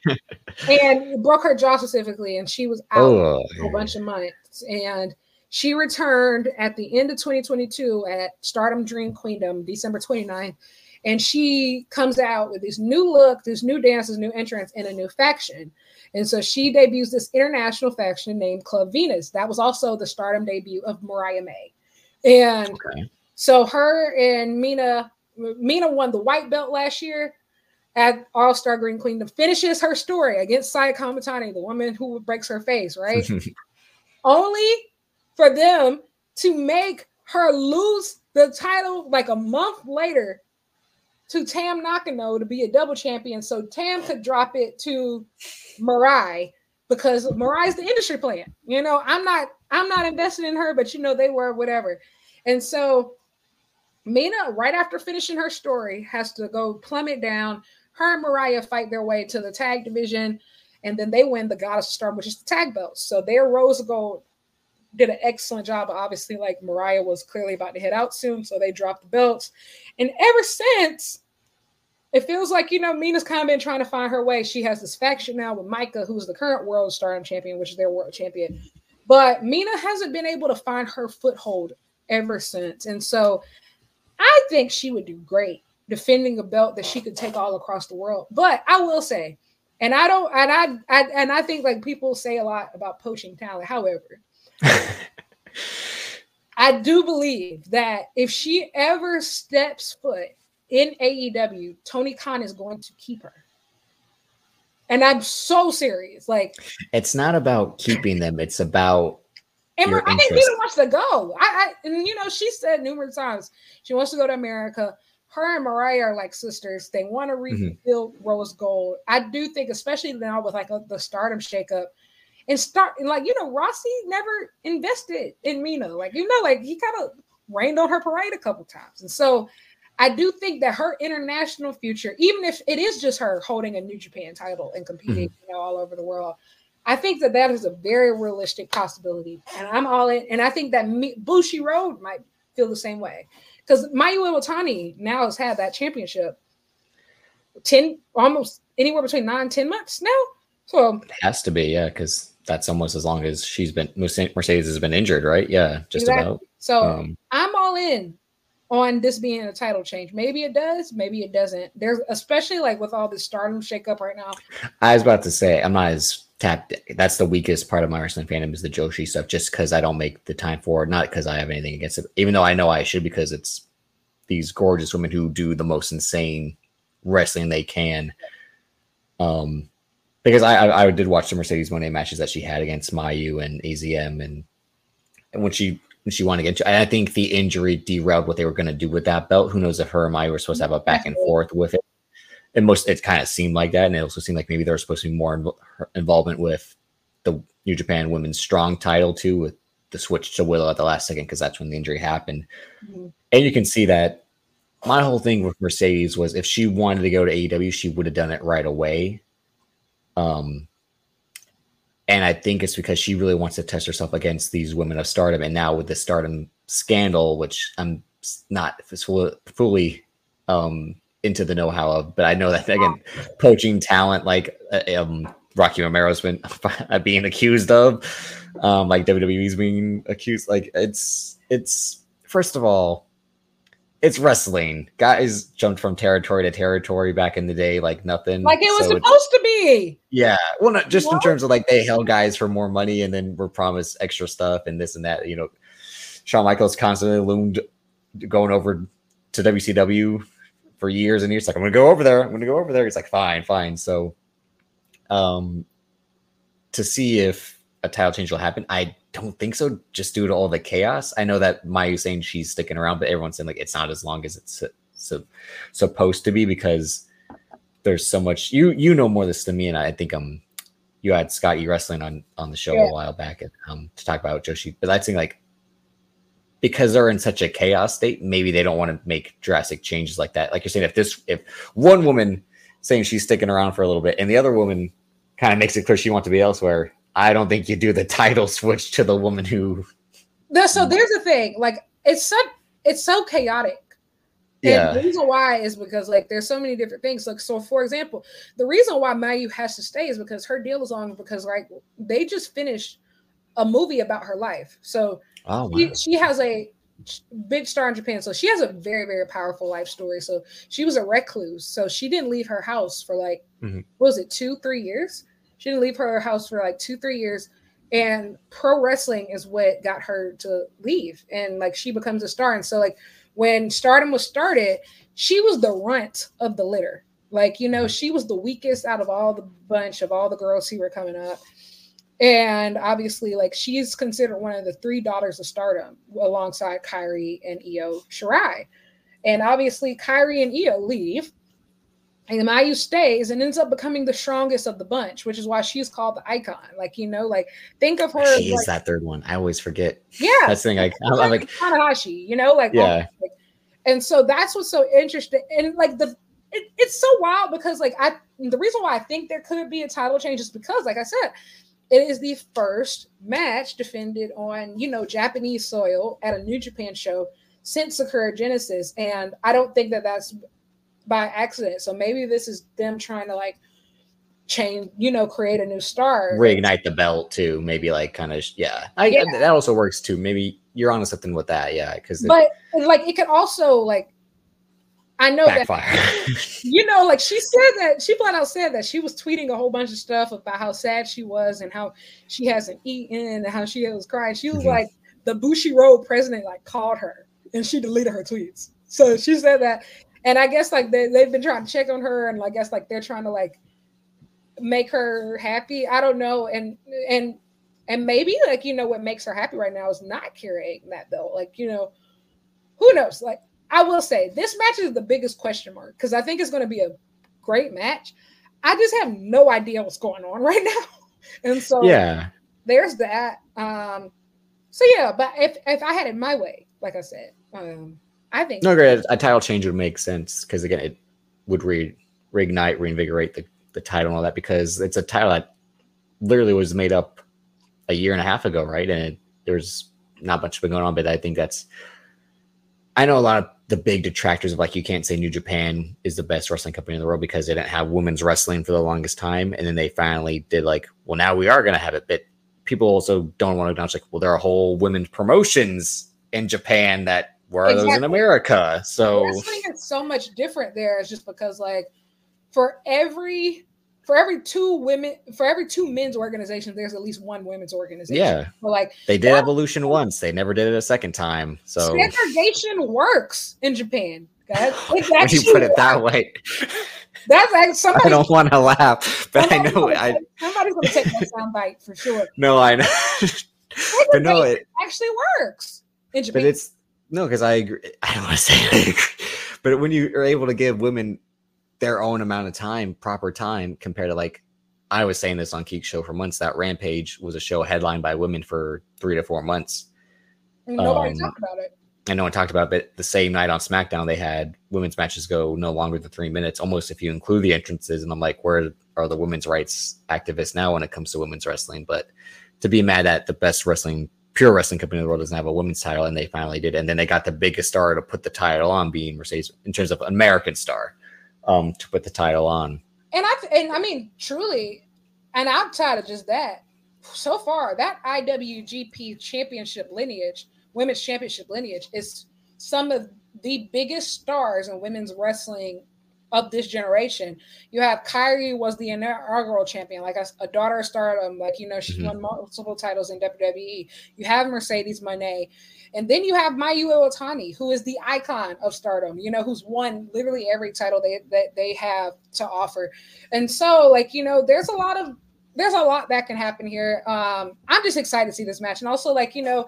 and broke her jaw specifically, and she was out
oh,
a bunch of months. And she returned at the end of 2022 at Stardom Dream Queendom, December 29th. And she comes out with this new look, this new dance, this new entrance, and a new faction. And so she debuts this international faction named Club Venus. That was also the Stardom debut of Mariah May. And
okay.
so her and Mina, Mina won the white belt last year at All Star Grand Queendom. Finishes her story against Saya Kamatani, the woman who breaks her face, right? Only for them to make her lose the title like a month later to Tam Nakano to be a double champion, so Tam could drop it to Mirai because Mirai's the industry plan. You know, I'm not I'm not invested in her, but you know they were whatever. And so Mina, right after finishing her story, has to go plummet down. Her and Mariah fight their way to the tag division, and then they win the Goddesses of Stardom, which is the tag belts. So their Rose Gold did an excellent job. Obviously, like Mariah was clearly about to head out soon, so they dropped the belts. And ever since, it feels like you know Mina's kind of been trying to find her way. She has this faction now with Maika, who's the current world stardom champion, which is their world champion. But Mina hasn't been able to find her foothold ever since. And so I think she would do great defending a belt that she could take all across the world. But I will say, and I don't, and I, I and I think like people say a lot about poaching talent. However, I do believe that if she ever steps foot in AEW, Tony Khan is going to keep her. And I'm so serious. Like,
it's not about keeping them; it's about
and I didn't even want to go. I, I, and you know, she said numerous times she wants to go to America. Her and Mariah are like sisters. They want to
Mhm.
rebuild Rose Gold. I do think, especially now with like a, the Stardom shakeup, and start and like you know, Rossy never invested in Mina. Like you know, like he kind of rained on her parade a couple times, and so I do think that her international future, even if it is just her holding a New Japan title and competing, mm-hmm. you know, all over the world, I think that that is a very realistic possibility, and I'm all in. And I think that me, Bushiroad might feel the same way because Mayu Iwatani now has had that championship 10 almost anywhere between nine 10 months now. So
it has to be, yeah, because that's almost as long as she's been Mercedes has been injured, right? Yeah, just exactly. about.
So um, I'm all in on this being a title change. Maybe it does, maybe it doesn't. There's especially like with all this stardom shakeup right now.
I was about to say I'm not as tapped. That's the weakest part of my wrestling fandom is the Joshi stuff, just because I don't make the time for it. Not because I have anything against it, even though I know I should because it's these gorgeous women who do the most insane wrestling they can. Um, because I, I, I did watch the Mercedes Moné matches that she had against Mayu and AZM, and and when she when she wanted to get into, I think the injury derailed what they were going to do with that belt. Who knows if her and Mayu were supposed to have a back and forth with it? And most it kind of seemed like that, and it also seemed like maybe there was supposed to be more inv- involvement with the New Japan Women's Strong title too, with the switch to Willow at the last second because that's when the injury happened. Mm-hmm. And you can see that my whole thing with Mercedes was if she wanted to go to AEW, she would have done it right away. Um, and I think it's because she really wants to test herself against these women of stardom. And now with the stardom scandal, which I'm not fully um, into the know-how of, but I know that again, poaching talent like uh, um, Rocky Romero's been being accused of, um, like WWE's being accused. Like it's it's first of all, it's wrestling. Guys jumped from territory to territory back in the day like nothing.
Like it was so supposed to be.
Yeah. Well, not just what? in terms of like they held guys for more money and then were promised extra stuff and this and that. You know, Shawn Michaels constantly loomed going over to WCW for years and years. Like, I'm gonna go over there. I'm gonna go over there. He's like, fine, fine. So um to see if a title change will happen, I don't think so, just due to all the chaos. I know that Mayu saying she's sticking around, but everyone's saying like it's not as long as it's so, supposed to be because there's so much. You you know more this than me, and I think um you had Scott E wrestling on on the show yeah. a while back and, um to talk about Joshi, but I think like because they're in such a chaos state, maybe they don't want to make drastic changes like that. Like you're saying, if this if one woman saying she's sticking around for a little bit and the other woman kind of makes it clear she wants to be elsewhere, I don't think you do the title switch to the woman who.
No, so there's the thing. Like it's so it's so chaotic. Yeah. And the reason why is because like there's so many different things. Like so, for example, the reason why Mayu has to stay is because her deal is on because like they just finished a movie about her life. So oh, wow. she, she has a big star in Japan. So she has a very, very powerful life story. So she was a recluse. So she didn't leave her house for like, mm-hmm. was it two, three years? She didn't leave her house for like two, three years. And pro wrestling is what got her to leave. And like she becomes a star. And so, like, when stardom was started, she was the runt of the litter. Like, you know, mm-hmm. she was the weakest out of all the bunch of all the girls who were coming up. And obviously, like, she's considered one of the three daughters of stardom alongside Kairi and Io Shirai. And obviously, Kairi and Io leave and Mayu stays and ends up becoming the strongest of the bunch, which is why she's called the icon. Like, you know, like think of her.
She
like,
is that third one. I always forget.
Yeah.
That's the thing. I, I'm like
Tanahashi, you know, like,
yeah.
Like, and so that's what's so interesting. And like the, it, it's so wild because like I, the reason why I think there could be a title change is because, like I said, it is the first match defended on, you know, Japanese soil at a New Japan show since Sakura Genesis. And I don't think that that's by accident. So maybe this is them trying to like change, you know, create a new star,
reignite the belt too. Maybe like kind of yeah. I, yeah. that also works too. Maybe you're onto something with that, yeah. Because
but it, like it could also like I know
backfire.
that you know, like she said that she flat out said that she was tweeting a whole bunch of stuff about how sad she was and how she hasn't eaten and how she was crying. She was mm-hmm. like the Bushiroad president like called her and she deleted her tweets. So she said that and I guess like they, they've been trying to check on her, and I guess like they're trying to like make her happy. I don't know, and and and maybe like you know what makes her happy right now is not carrying that belt. Like you know, who knows? Like I will say, this match is the biggest question mark because I think it's going to be a great match. I just have no idea what's going on right now, and so
yeah,
there's that. Um, so yeah, but if if I had it my way, like I said, um, I think
no, great. A title change would make sense because again, it would re reignite, reinvigorate the, the title and all that because it's a title that literally was made up a year and a half ago, right? And it, there's not much been going on, but I think that's. I know a lot of the big detractors of like you can't say New Japan is the best wrestling company in the world because they didn't have women's wrestling for the longest time, and then they finally did like, well, now we are going to have it. But people also don't want to acknowledge like, well, there are whole women's promotions in Japan that where are exactly. those in America? So
wrestling is so much different there. It's just because like for every for every two women for every two men's organizations, there's at least one women's organization.
Yeah.
So like
they did evolution once, they never did it a second time. So
segregation works in Japan. Guys. when
you put it that way.
That's like somebody.
I don't want to laugh, but I know
gonna,
I.
Somebody's gonna take that sound bite for sure.
No, I know.
but no, it actually works in Japan.
But it's no, because I agree. I don't want to say I agree, but when you are able to give women their own amount of time, proper time, compared to like I was saying this on Geek Show for months that Rampage was a show headlined by women for three to four months.
And nobody um, talked about it.
And no one talked about it. But the same night on SmackDown, they had women's matches go no longer than three minutes, almost if you include the entrances. And I'm like, where are the women's rights activists now when it comes to women's wrestling? But to be mad at the best wrestling pure wrestling company in the world doesn't have a women's title, and they finally did. And then they got the biggest star to put the title on, being Mercedes in terms of American star, um, to put the title on.
And I and I mean truly, and outside of just that, so far that IWGP Championship lineage, women's championship lineage, is some of the biggest stars in women's wrestling of this generation. You have Kairi was the inaugural champion, like a, a daughter of Stardom, like you know she mm-hmm. won multiple titles in WWE. You have Mercedes Moné, and then you have Mayu Iwatani, who is the icon of Stardom. You know, who's won literally every title they that they have to offer. And so, like you know, there's a lot of there's a lot that can happen here. Um, I'm just excited to see this match, and also like you know,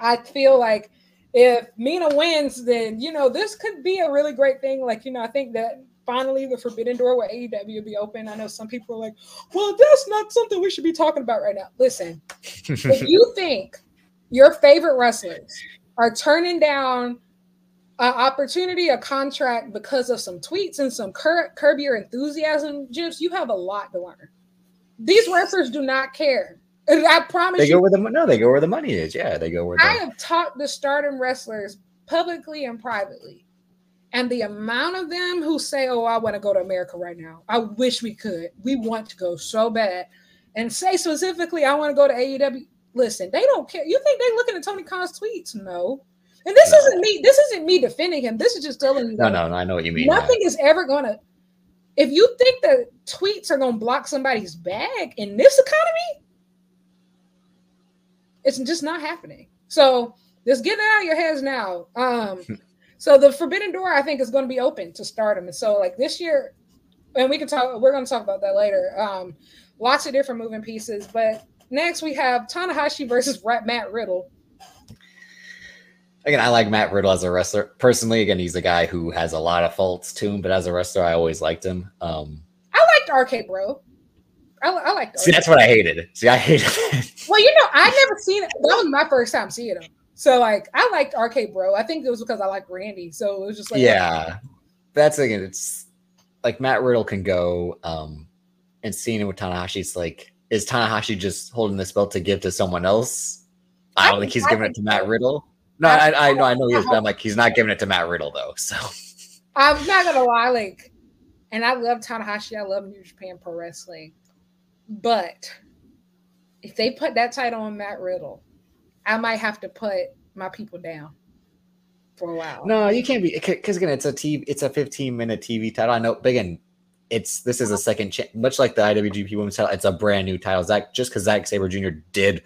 I feel like if Mina wins, then you know this could be a really great thing. Like you know, I think that finally the forbidden door with AEW will be open. I know some people are like, "Well, that's not something we should be talking about right now." Listen, if you think your favorite wrestlers are turning down an opportunity, a contract because of some tweets and some cur- curb your enthusiasm gifs, you have a lot to learn. These wrestlers do not care. I promise
they
you,
go where the no, they go where the money is. Yeah, they go where. The,
I have talked to stardom wrestlers publicly and privately, and the amount of them who say, "Oh, I want to go to America right now. I wish we could. We want to go so bad," and say specifically, "I want to go to AEW." Listen, they don't care. You think they're looking at Tony Khan's tweets? No. And this no. isn't me. This isn't me defending him. This is just telling you.
No, no, no. I know what you mean.
Nothing is ever gonna. If you think that tweets are gonna block somebody's bag in this economy, it's just not happening. So just get it out of your heads now. Um, so the Forbidden Door, I think, is going to be open to stardom. And so like this year, and we can talk. We're going to talk about that later. Um, lots of different moving pieces. But next we have Tanahashi versus Matt Riddle.
Again, I like Matt Riddle as a wrestler. Personally, again, he's a guy who has a lot of faults to him, but as a wrestler, I always liked him. Um,
I liked RK Bro. I, I like.
See, that's what I hated. See, I hated
it. Well, you know, I never seen it. That was my first time seeing him. So like, I liked RK Bro. I think it was because I like Randy. So it was just like,
yeah, that's again. It's like Matt Riddle can go, um, and seeing it with Tanahashi. It's like, is Tanahashi just holding this belt to give to someone else? I don't think he's I giving think it to Matt Riddle. No, I, I know, I know he is, but I'm like, he's not giving it to Matt Riddle though. So
I'm not gonna lie, like, and I love Tanahashi. I love New Japan Pro Wrestling. But if they put that title on Matt Riddle, I might have to put my people down for a while.
No, you can't be because again, it's a TV, it's a 15 minute TV title. I know, but again, it's this is a second chance, much like the IWGP Women's title. It's a brand new title. Zack, just because Zack Sabre Jr. did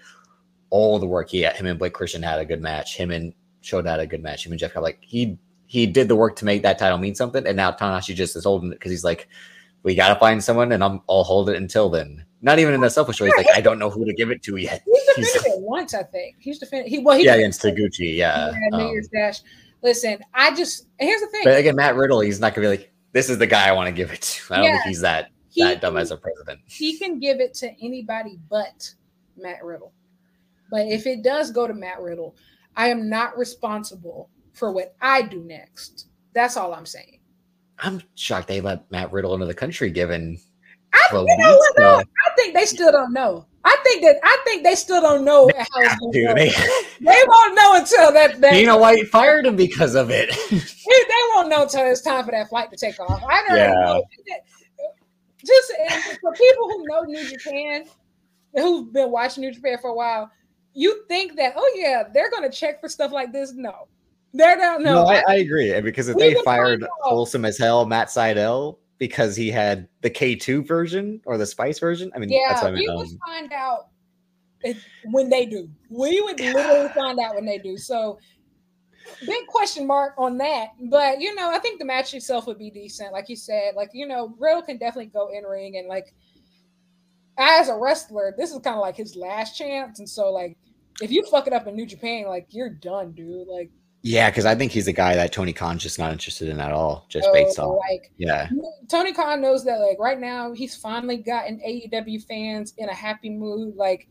all the work, he had him and Blake Christian had a good match. Him and Showed had a good match. Him and Jeff got like he he did the work to make that title mean something, and now Tanahashi just is holding it because he's like, we got to find someone, and I'm I'll hold it until then. Not even in the selfish way. He's like, I don't know who to give it to yet.
He's defended it once, I think. He's defended. He well, he
yeah, against Taguchi. Yeah,
yeah um, Dash. Listen, I just here's the thing.
But again, Matt Riddle, he's not gonna be like, this is the guy I want to give it to. I don't yeah, think he's that he that dumb as a president.
He can give it to anybody but Matt Riddle. But if it does go to Matt Riddle, I am not responsible for what I do next. That's all I'm saying.
I'm shocked they let Matt Riddle into the country given.
I, you know what, though? I think they still don't know. I think that I think they still don't know how it's gonna
they,
They won't know until that. that
Dana White fired him because of it.
they, they won't know until it's time for that flight to take off. I don't
Yeah.
know. Just for people who know New Japan, who've been watching New Japan for a while, you think that oh yeah, they're gonna check for stuff like this. No, they're not. No,
No, I, I agree. And Because if
We
they fired wholesome as hell Matt Sydal because he had the K2 version or the Spice version, I mean, that's
yeah,
what I
we
mean.
would
Um,
find out when they do. We would literally find out when they do. So big question mark on that. But you know, I think the match itself would be decent. Like you said, like you know, Riddle can definitely go in ring and like as a wrestler, this is kind of like his last chance. And so like if you fuck it up in New Japan, like you're done, dude. Like
yeah, because I think he's a guy that Tony Khan's just not interested in at all, just oh, based
oh,
on.
like
Yeah.
Tony Khan knows that like right now he's finally gotten AEW fans in a happy mood. Like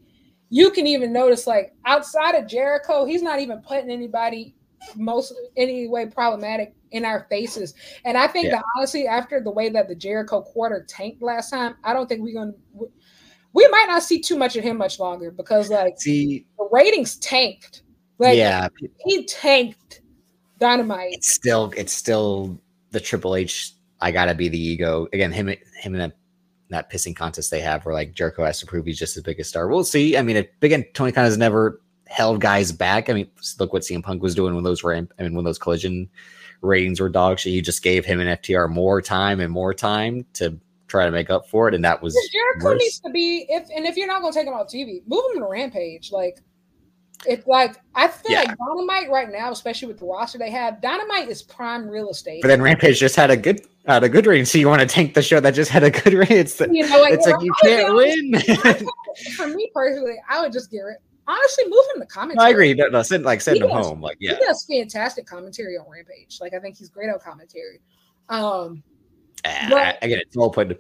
you can even notice like outside of Jericho, he's not even putting anybody most any way problematic in our faces. And I think
Yeah.
that honestly, after the way that the Jericho quarter tanked last time, I don't think we're gonna we might not see too much of him much longer because like
See,
the ratings tanked. Like
yeah,
he tanked dynamite.
it's still it's still the Triple H. I gotta be the ego again. Him him and that that pissing contest they have where like Jericho has to prove he's just as big a star. We'll see. I mean, it, again, Tony Khan has never held guys back. I mean, look what CM Punk was doing when those ramp. I mean, when those collision ratings were dog shit. He just gave him and FTR more time and more time to try to make up for it, and that was
Jericho
worse.
needs to be if and if you're not gonna take him off TV, move him to the Rampage. Like it's like I feel
Yeah.
like Dynamite right now, especially with the roster they have, Dynamite is prime real estate.
But then Rampage just had a good had a good rating. So you want to tank the show that just had a good rating? It's the,
you know, like,
it's like you can't win.
For me personally, I would just get rid. Honestly, move him to commentary.
I agree. No, no, send like send
He
him
does-
home. Like yeah, He
does fantastic commentary on Rampage. Like I think he's great on commentary. Um,
Ah,
But-
again, it's all putting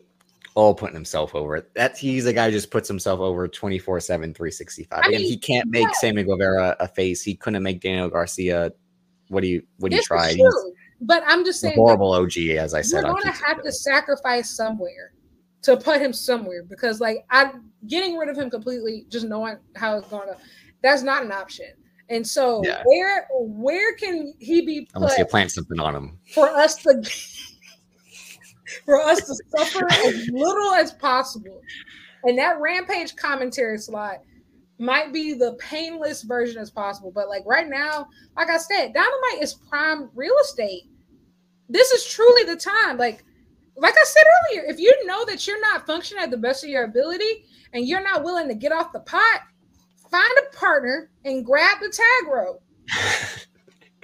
all putting himself over. That he's a guy who just puts himself over 24 7 365
I
again
mean,
he can't make
yeah.
sammy guevara a face he couldn't make daniel garcia what do you what do you try
true. But I'm just saying,
horrible og as i said
going to have to sacrifice somewhere to put him somewhere because like I getting rid of him completely, just knowing how it's going to, that's not an option. And so
Yeah.
where where can he be put
unless you plant something on him
for us to for us to suffer as little as possible? And that rampage commentary slot might be the painless version as possible. But like right now, like I said, Dynamite is prime real estate. This is truly the time. Like, like I said earlier, if you know that you're not functioning at the best of your ability and you're not willing to get off the pot, find a partner and grab the tag rope.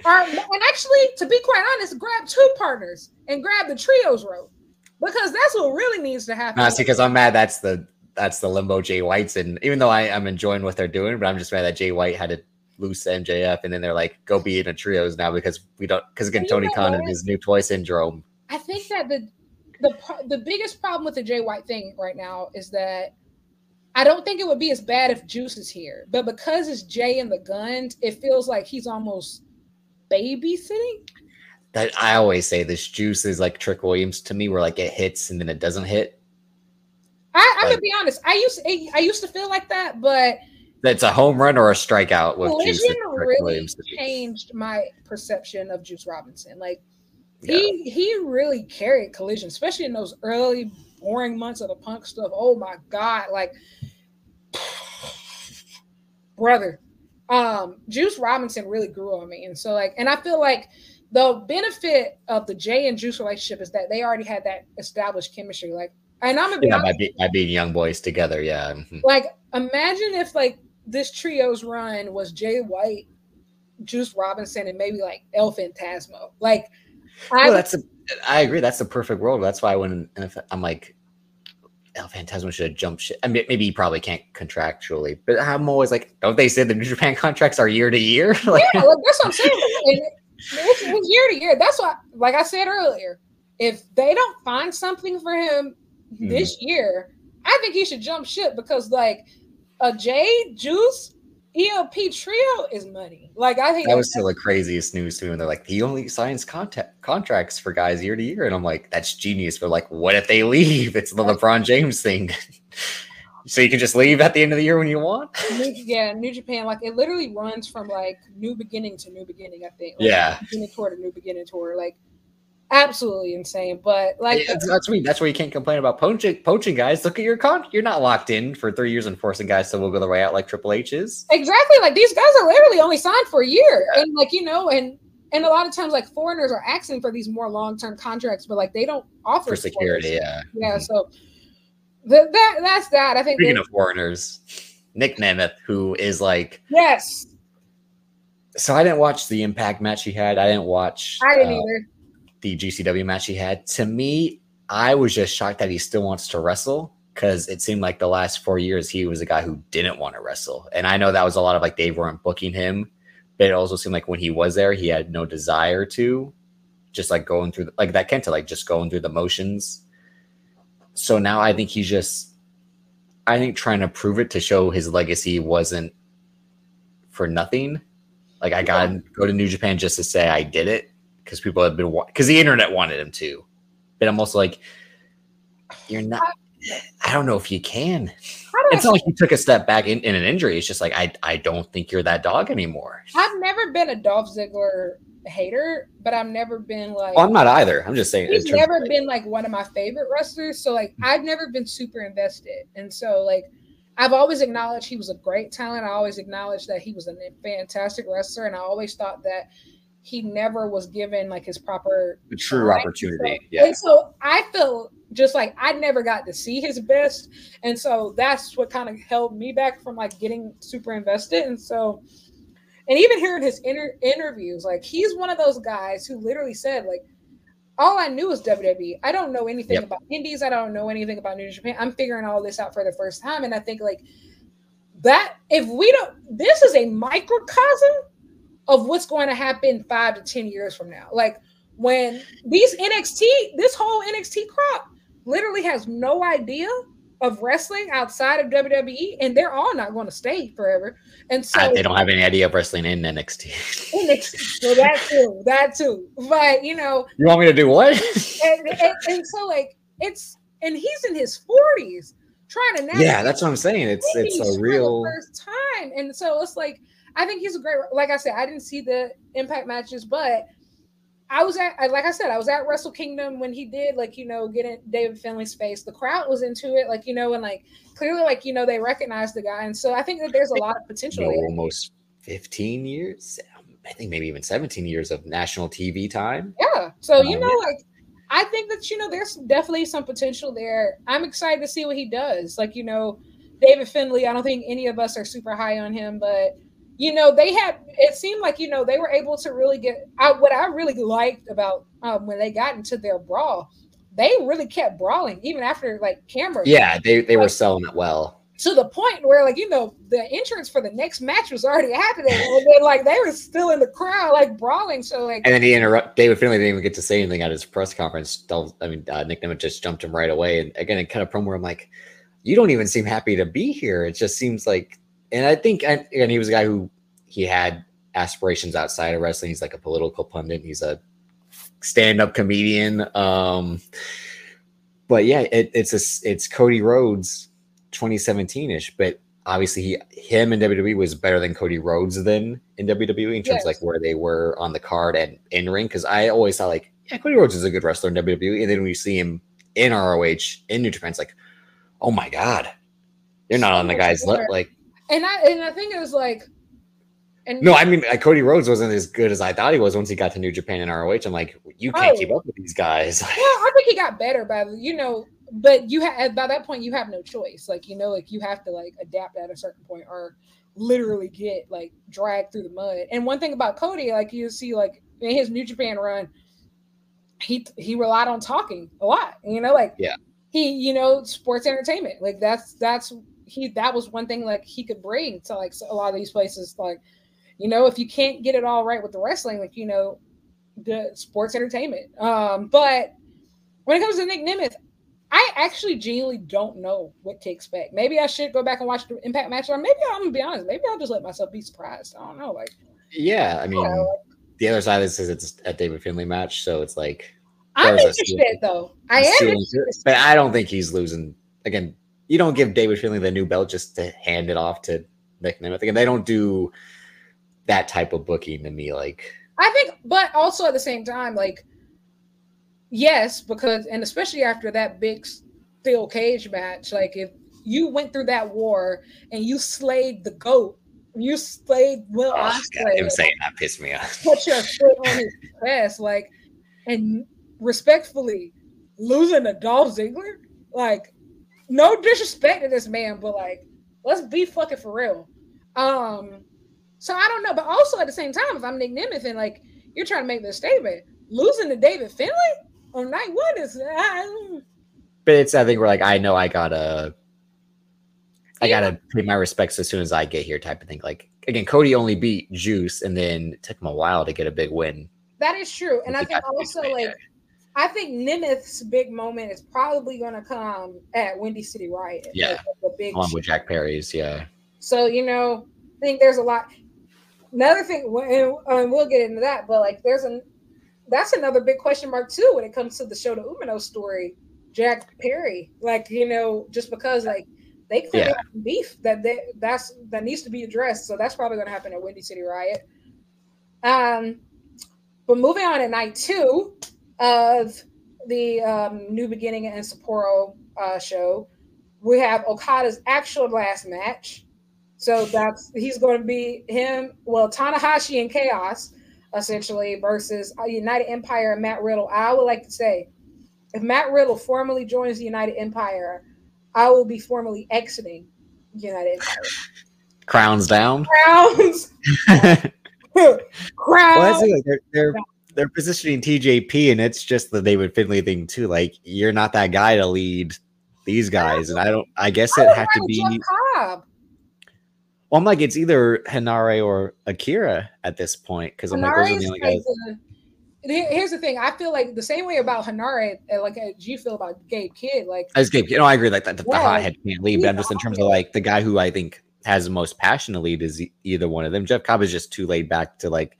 or and actually, to be quite honest, grab two partners and grab the trios rope. Because that's what really needs to happen.
Honestly, because i'm mad that's the that's the limbo jay white's and even though I, i'm enjoying what they're doing but i'm just mad that jay white had to lose mjf and then they're like go be in a trios now because we don't because again
And
tony khan and his new toy syndrome
I think that the the the biggest problem with the Jay White thing right now is that I don't think it would be as bad if Juice is here, but because it's Jay and the Guns, it feels like he's almost babysitting.
That I always say this juice is like Trick Williams to me, where like it hits and then it doesn't hit.
I, I'm gonna be honest. I used I used to feel like that, but
It's a home run or a strikeout with juice.
Collision really
Williams
changed my perception of Juice Robinson. Like he he really carried Collision, especially in those early boring months of the Punk stuff. Oh my god, like brother, um, Juice Robinson really grew on me, and so like, and I feel like the benefit of the Jay and Juice relationship is that they already had that established chemistry. Like, and I'm gonna be
Yeah,
honest,
by, be, by being young boys together. Yeah. mhm.
like imagine if like this trio's run was Jay White, Juice Robinson, and maybe like El Fantasmo. Like I
Well, that's a, I agree. That's the perfect world. That's why when I'm like, El Fantasmo should have jumped shit. I mean, maybe he probably can't contractually, but I'm always like, don't they say the New Japan contracts are year to year? like,
yeah, like, that's what I'm saying. And it's, it's year to year. That's why, like I said earlier, if they don't find something for him
Hmm.
this year, I think he should jump ship because like a Jade Juice, ELP trio is money. Like I think
that was still the craziest news to me when they're like, he only signs contact contracts for guys year to year. And I'm like, that's genius. But like, what if they leave? It's the LeBron James thing. so you can just leave at the end of the year when you want.
New, yeah, New Japan, like it literally runs from like new beginning to new beginning, I think.
Like, yeah.
Beginning tour to new beginning tour. Like absolutely insane. But like
yeah, that's me. That's why you can't complain about poaching poaching guys. Look at your con. You're not locked in for three years and forcing guys to go the way out like Triple H is.
Exactly. Like these guys are literally only signed for a year, yeah. and like you know, and and a lot of times like foreigners are asking for these more long term contracts, but like they don't offer
for security. Yeah.
Yeah. Mm-hmm. So the, that that's that. I think.
Speaking of foreigners, Nick Nemeth, who is like
yes.
So I didn't watch the Impact match he had. I didn't watch.
I didn't uh, either
the GCW match he had. To me, I was just shocked that he still wants to wrestle because it seemed like the last four years he was a guy who didn't want to wrestle. And I know that was a lot of like they weren't booking him, but it also seemed like when he was there, he had no desire to just like going through the, like that Kenta, like just going through the motions. So now I think he's just, I think trying to prove it to show his legacy wasn't for nothing. Like I got to go to New Japan just to say I did it because people have been because the internet wanted him to. But I'm also like, you're not. I don't know if you can. It's not like you took a step back in, in, an injury. It's just like I I don't think you're that dog anymore.
I've never been a Dolph Ziggler hater, but I've never been like.
I'm not either. I'm just saying.
He's never been like one of my favorite wrestlers. So like I've never been super invested, and so like I've always acknowledged he was a great talent. I always acknowledged that he was a fantastic wrestler, and I always thought that he never was given like his proper
the true opportunity.
So, yeah. And so I feel just like I never got to see his best. And so that's what kind of held me back from like getting super invested. And so and even hearing his inter- interviews, like he's one of those guys who literally said, like, all I knew was WWE. I don't know anything yep. about indies. I don't know anything about New Japan. I'm figuring all this out for the first time. And I think like that if we don't this is a microcosm of what's going to happen five to 10 years from now. Like when these NXT, this whole NXT crop literally has no idea of wrestling outside of WWE, and they're all not going to stay forever. And so
uh, they don't have any idea of wrestling in NXT.
NXT, so that too, that too. But you know,
you want me to do what?
and, and, and, so like it's and he's in his forties trying
to yeah, that's what I'm saying. It's it's a real
first time, and so it's like I think he's a great. Like I said, I didn't see the Impact matches, but I was at, like I said, I was at Wrestle Kingdom when he did, like you know, get in David Finlay's face. The crowd was into it, like you know, and like clearly, like you know, they recognized the guy, and so I think that there's a lot of potential.
You know, almost 15 years, I think maybe even 17 years of national TV time.
Yeah, so you um, know, like I think that you know, there's definitely some potential there. I'm excited to see what he does. Like you know, David Finley, I don't think any of us are super high on him, but you know, they had it seemed like you know they were able to really get out. What I really liked about um, when they got into their brawl, they really kept brawling even after like camera.
Yeah, they they like, were selling it well
to the point where like you know the entrance for the next match was already happening, and then like they were still in the crowd like brawling. So like,
and then he interrupt. David Finlay didn't even get to say anything at his press conference. I mean, uh, Nick Nemeth just jumped him right away, and again, it kind of promo where I'm like, you don't even seem happy to be here. It just seems like and I think and he was a guy who he had aspirations outside of wrestling. He's like a political pundit. He's a stand-up comedian. Um, but yeah, it, it's a, it's Cody Rhodes 2017ish, but obviously he him in WWE was better than Cody Rhodes then in WWE in terms yes. of like where they were on the card and in ring. Because I always thought like, yeah, Cody Rhodes is a good wrestler in WWE, and then when you see him in ROH in New Japan, it's like, oh my god, you're not on the guy's list. Like,
and I and I think it was like,
and no, I mean like, Cody Rhodes wasn't as good as I thought he was once he got to New Japan and ROH. I'm like, you can't oh, keep up with these guys.
well, I think he got better by you know, but you have by that point you have no choice. Like you know, like you have to like adapt at a certain point or literally get like dragged through the mud. And one thing about Cody, like you see, like in his New Japan run, he he relied on talking a lot. You know, like
yeah,
he you know sports entertainment. Like that's that's he that was one thing like he could bring to like a lot of these places like you know if you can't get it all right with the wrestling like you know the sports entertainment um but when it comes to nick nemeth I actually genuinely don't know what to expect. Maybe I should go back and watch the Impact match, or maybe I'm gonna be honest. Maybe I'll just let myself be surprised. I don't know. Like,
yeah, I mean,
know, like,
the other side of this is it's a David Finlay match, so it's like
I'm interested though. I am
ceiling to it,
interested.
but I don't think he's losing. Again, you don't give David Finlay the new belt just to hand it off to Nick Nemeth. Again, they don't do that type of booking to me. Like,
I think, but also at the same time, like, yes, because and especially after that big steel cage match, like if you went through that war and you slayed the goat, you slayed Will
oh,
Ospreay,
him saying that pissed me off.
put your foot on his chest, like, and respectfully losing to Dolph Ziggler, like, no disrespect to this man, but like, let's be fucking for real. Um, so I don't know, but also at the same time, if I'm Nick Nemeth and like you're trying to make this statement, losing to David Finley on night one is uh,
But it's I think we're like I know I gotta I gotta pay my respects as soon as I get here type of thing. Like again, Cody only beat Juice and then it took him a while to get a big win.
that is true, and I think
got the big
also like I think Nemeth's big moment is probably going to come at Windy City Riot.
Yeah.
like, the big
along with Jack Perry's, yeah.
So you know, I think there's a lot. Another thing, and, we'll get into that, but like, there's a that's another big question mark too when it comes to the Shota Umino story. Jack Perry, like you know, just because like they clearly
Yeah.
have beef that they that's that needs to be addressed. So that's probably going to happen at Windy City Riot. Um, but moving on at night two of the um, New Beginning and Sapporo uh, show, we have Okada's actual last match. So that's he's going to be him, well, Tanahashi and Chaos, essentially, versus uh, United Empire and Matt Riddle. I would like to say, if Matt Riddle formally joins the United Empire, I will be formally exiting United Empire.
Crowns down.
Crowns,
well,
crowns.
that's it, like they're, they're they're positioning TJP, and it's just the David Finlay thing too. Like you're not that guy to lead these guys, and I don't. I guess it had to be.
Jeff Cobb.
Well, I'm like it's either Henare or Akira at this point because I'm like those are the only guys.
Here's the thing. I feel like the same way about Henare, uh, like as you feel about Gabe Kidd. Like
I just gave, you know, I agree like that. The, the
Yeah,
hothead can't lead, but I'm just in terms of like the guy who I think has the most passion to lead is either one of them. Jeff Cobb is just too laid back to like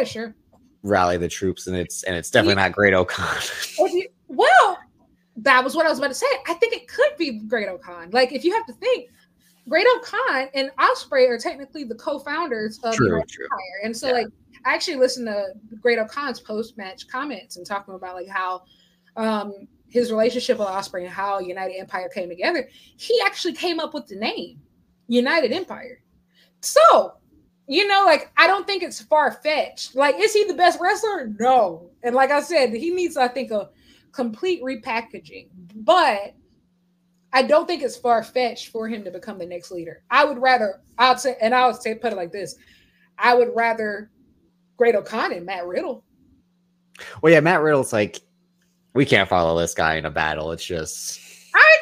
is sure.
Rally the troops, and it's and it's definitely not
Great-O-Khan. Well, that was what I was about to say. I think it could be Great-O-Khan. Like if you have to think, Great O'Con and Ospreay are technically the co-founders of
true.
Empire, and so
Yeah.
like I actually listened to Great-O-Khan's post-match comments and talking about like how um his relationship with Ospreay and how United Empire came together. He actually came up with the name United Empire. So, you know, like I don't think it's far fetched. Like, is he the best wrestler? No. And like I said, he needs, I think, a complete repackaging. But I don't think it's far fetched for him to become the next leader. I would rather, I'd say, and I would say, put it like this: I would rather Great O'Connor and Matt Riddle.
Well, yeah, Matt Riddle's like, we can't follow this guy in a battle. It's just
I can't follow him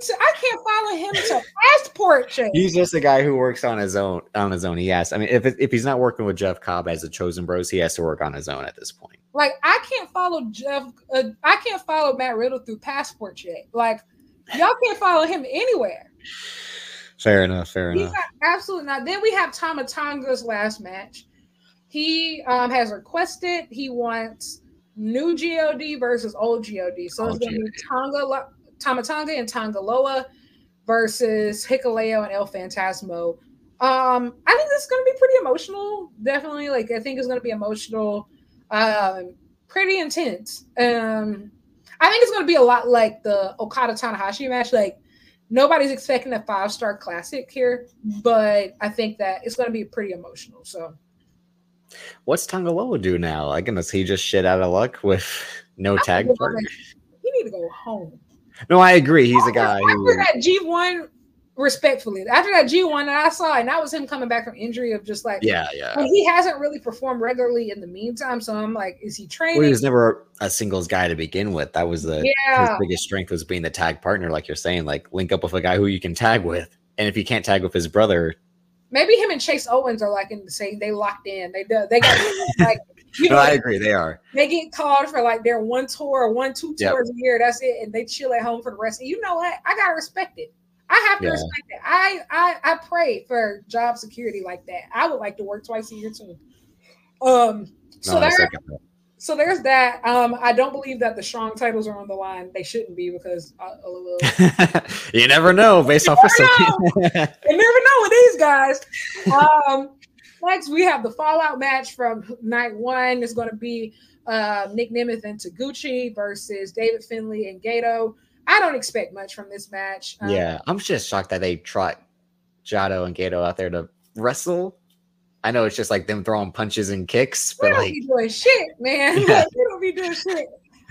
to. I can't follow him to passport check.
he's just a guy who works on his own. On his own, he has. I mean, if if he's not working with Jeff Cobb as the chosen bros, he has to work on his own at this point.
Like I can't follow Jeff. Uh, I can't follow Matt Riddle through passport check. Like y'all can't follow him anywhere.
Fair enough. Fair
He's
enough.
not absolutely not. Then we have Tama Tonga's last match. He um, has requested he wants new God versus old God. So
Old
it's going to be Tonga, Tama Tonga and Tongaloa versus Hikuleo and El Fantasmo. Um, I think this is going to be pretty emotional. Definitely, like I think it's going to be emotional, um, pretty intense. Um, I think it's going to be a lot like the Okada Tanahashi match. Like nobody's expecting a five star classic here, but I think that it's going to be pretty emotional. So
What's Tongaloa do now? Like, does he just shit out of luck with no
I
tag partner?
you need to go home.
No, I agree. He's a guy who.
after that G one. Respectfully, after that G one that I saw, and that was him coming back from injury of just like
Yeah, yeah.
And he hasn't really performed regularly in the meantime. So I'm like, is he training?
Well, he was never a singles guy to begin with. That was the his
yeah.
biggest strength was being the tag partner, like you're saying. Like link up with a guy who you can tag with, and if you can't tag with his brother,
Maybe him and Chase Owens are like in the same. They locked in. They do. They got like
You know, no, I agree. They are.
They get called for like their one tour or one, two tours yep. a year. That's it. And they chill at home for the rest. And you know what? I gotta respect it. I have to yeah. respect it. I, I I pray for job security like that. I would like to work twice a year too. Um so no, there, so there's that. Um, I don't believe that the strong titles are on the line. They shouldn't be because uh,
you never know based off of security.
you never know with these guys. Um, next we have the fallout match from night one. It's going to be uh, Nick Nemeth and Taguchi versus David Finlay and Gedo. I don't expect much from this match.
Um, yeah, I'm just shocked that they trot Jado and Gedo out there to wrestle I know it's just like them throwing punches and kicks, but
we don't
like
be doing shit, man. Yeah. we don't be doing shit.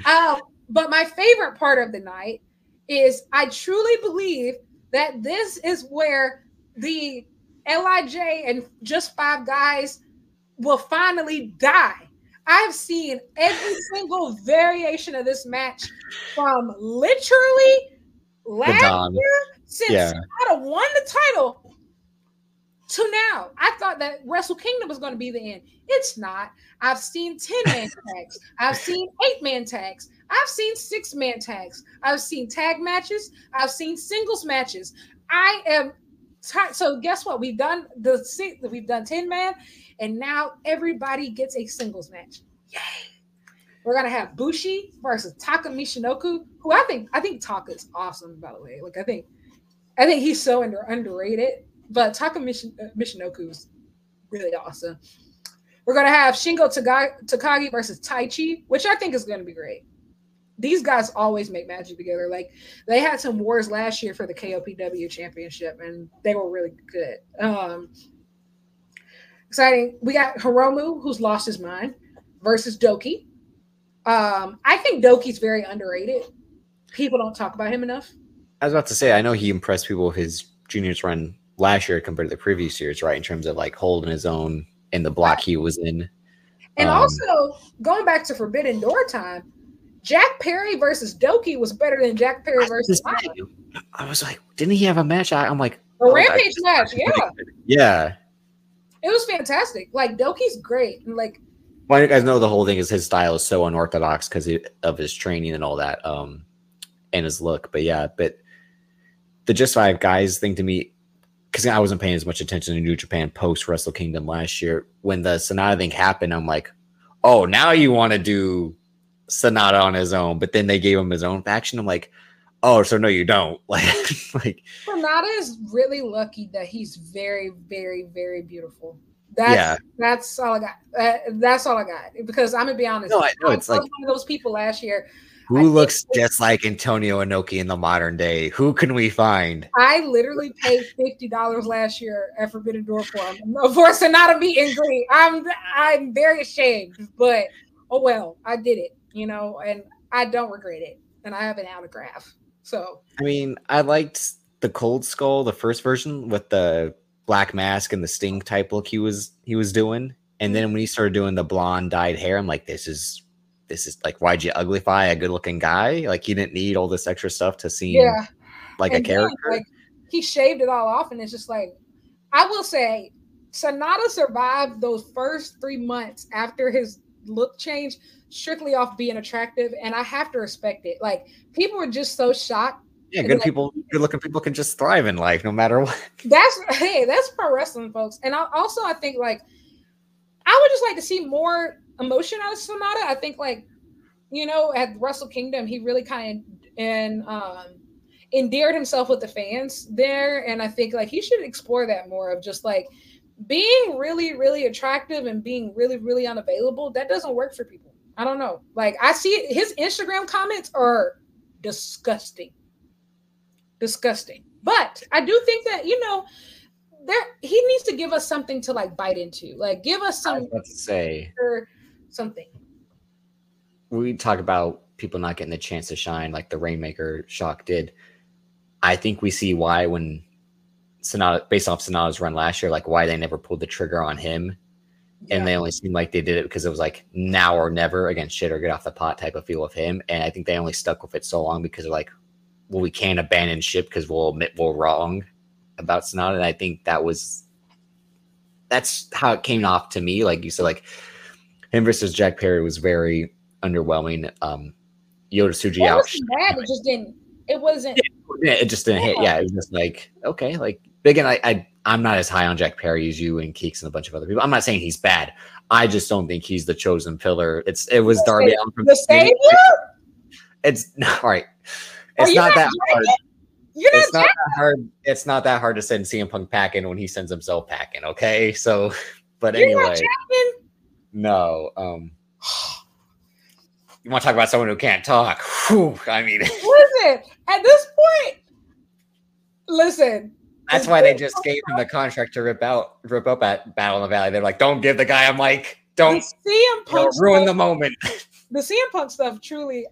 Um, but my favorite part of the night is I truly believe that this is where the LIJ and just five guys will finally die. I've seen every single variation of this match from literally last year since yeah. I won the title to now. I thought that Wrestle Kingdom was going to be the end. It's not. I've seen 10 man tags, I've seen eight man tags, I've seen six man tags, I've seen tag matches, I've seen singles matches. I am. So, guess what? We've done the we've done 10 man, and now everybody gets a singles match. Yay! We're gonna have Bushi versus Taka Michinoku, who I think I think Taka is awesome, by the way. Like I think I think he's so under underrated. But Taka uh, is really awesome. We're gonna have Shingo Takagi versus Taichi, which I think is gonna be great. These guys always make magic together. Like they had some wars last year for the KOPW championship, and they were really good. Um, exciting. We got Hiromu, who's lost his mind, versus DOUKI. Um, I think DOUKI's very underrated. People don't talk about him enough.
I was about to say, I know he impressed people with his juniors run last year compared to the previous years, right? In terms of like holding his own in the block he was in.
And um, also going back to Forbidden Door time, Jack Perry versus DOUKI was better than Jack Perry versus
I was like, didn't he have a match? I, am like, a
oh, Rampage match, yeah,
yeah.
It was fantastic. Like DOUKI's great, and like.
Well, you guys know the whole thing is his style is so unorthodox because of his training and all that, um, and his look. But yeah, but the just five guys thing to me because I wasn't paying as much attention to New Japan post Wrestle Kingdom last year. When the Sanada thing happened, I'm like, oh, now you want to do Sanada on his own, but then they gave him his own faction. I'm like, oh, so no, you don't. Like, like
Sanada is really lucky that he's very, very, very beautiful. That's yeah. that's all I got. Uh, that's all I got. Because I'm gonna be honest.
No, I know it's like
one of those people last year
who I looks just like Antonio Inoki in the modern day? Who can we find?
I literally paid fifty dollars last year at Forbidden Door for him for Sanada meet and greet. I'm I'm very ashamed, but oh well, I did it, you know, and I don't regret it. And I have an autograph. So
I mean, I liked the Cold Skull, the first version with the black mask and the sting type look he was he was doing. And then mm-hmm. when he started doing the blonde dyed hair, I'm like, this is this is like why'd you uglify a good looking guy? Like you didn't need all this extra stuff to seem yeah. like and a character. like
he shaved it all off, and it's just like I will say, Sanada survived those first three months after his look change strictly off being attractive, and I have to respect it. Like people were just so shocked.
Yeah, good like, people, good looking people can just thrive in life no matter what.
That's hey, that's pro wrestling, folks. And I, also, I think like I would just like to see more emotion out of Sanada. I think like you know at Wrestle Kingdom he really kind of and um endeared himself with the fans there and I think like he should explore that more of just like being really really attractive and being really really unavailable that doesn't work for people. I don't know. Like I see his Instagram comments are disgusting. Disgusting. But I do think that you know there he needs to give us something to like bite into. Like give us some
let's say
something.
We talk about people not getting the chance to shine like the Rainmaker shock did. I think we see why when Sanada based off Sanada's run last year, like why they never pulled the trigger on him. Yeah. And they only seemed like they did it because it was like now or never against shit or get off the pot type of feel of him. And I think they only stuck with it so long because they're like, well, we can't abandon ship because we'll admit we're wrong about Sanada. And I think that was that's how it came off to me. Like you said, like him versus Jack Perry was very underwhelming. Um, Yota Tsuji
It
out.
bad. It just didn't. It wasn't.
Yeah, it just didn't hit.
Yeah.
Yeah, it was just like okay, like again, I, I I'm not as high on Jack Perry as you and Keeks and a bunch of other people. I'm not saying he's bad. I just don't think he's the chosen pillar. It's it was Darby Allin from
The savior.
It's all right.
Are
It's not
not
that hard. It's
not.
not that hard. It's not that hard to send CM Punk packing when he sends himself packing. Okay, so but
You're
anyway, no. Um, you want to talk about someone who can't talk? Whew, I mean,
Listen, at this point, listen.
That's why they just gave him the contract to rip out, rip up at Battle in the Valley. They're like, don't give the guy a mic.
The
Don't
CM Punk
ruin the moment.
the CM Punk stuff. Truly,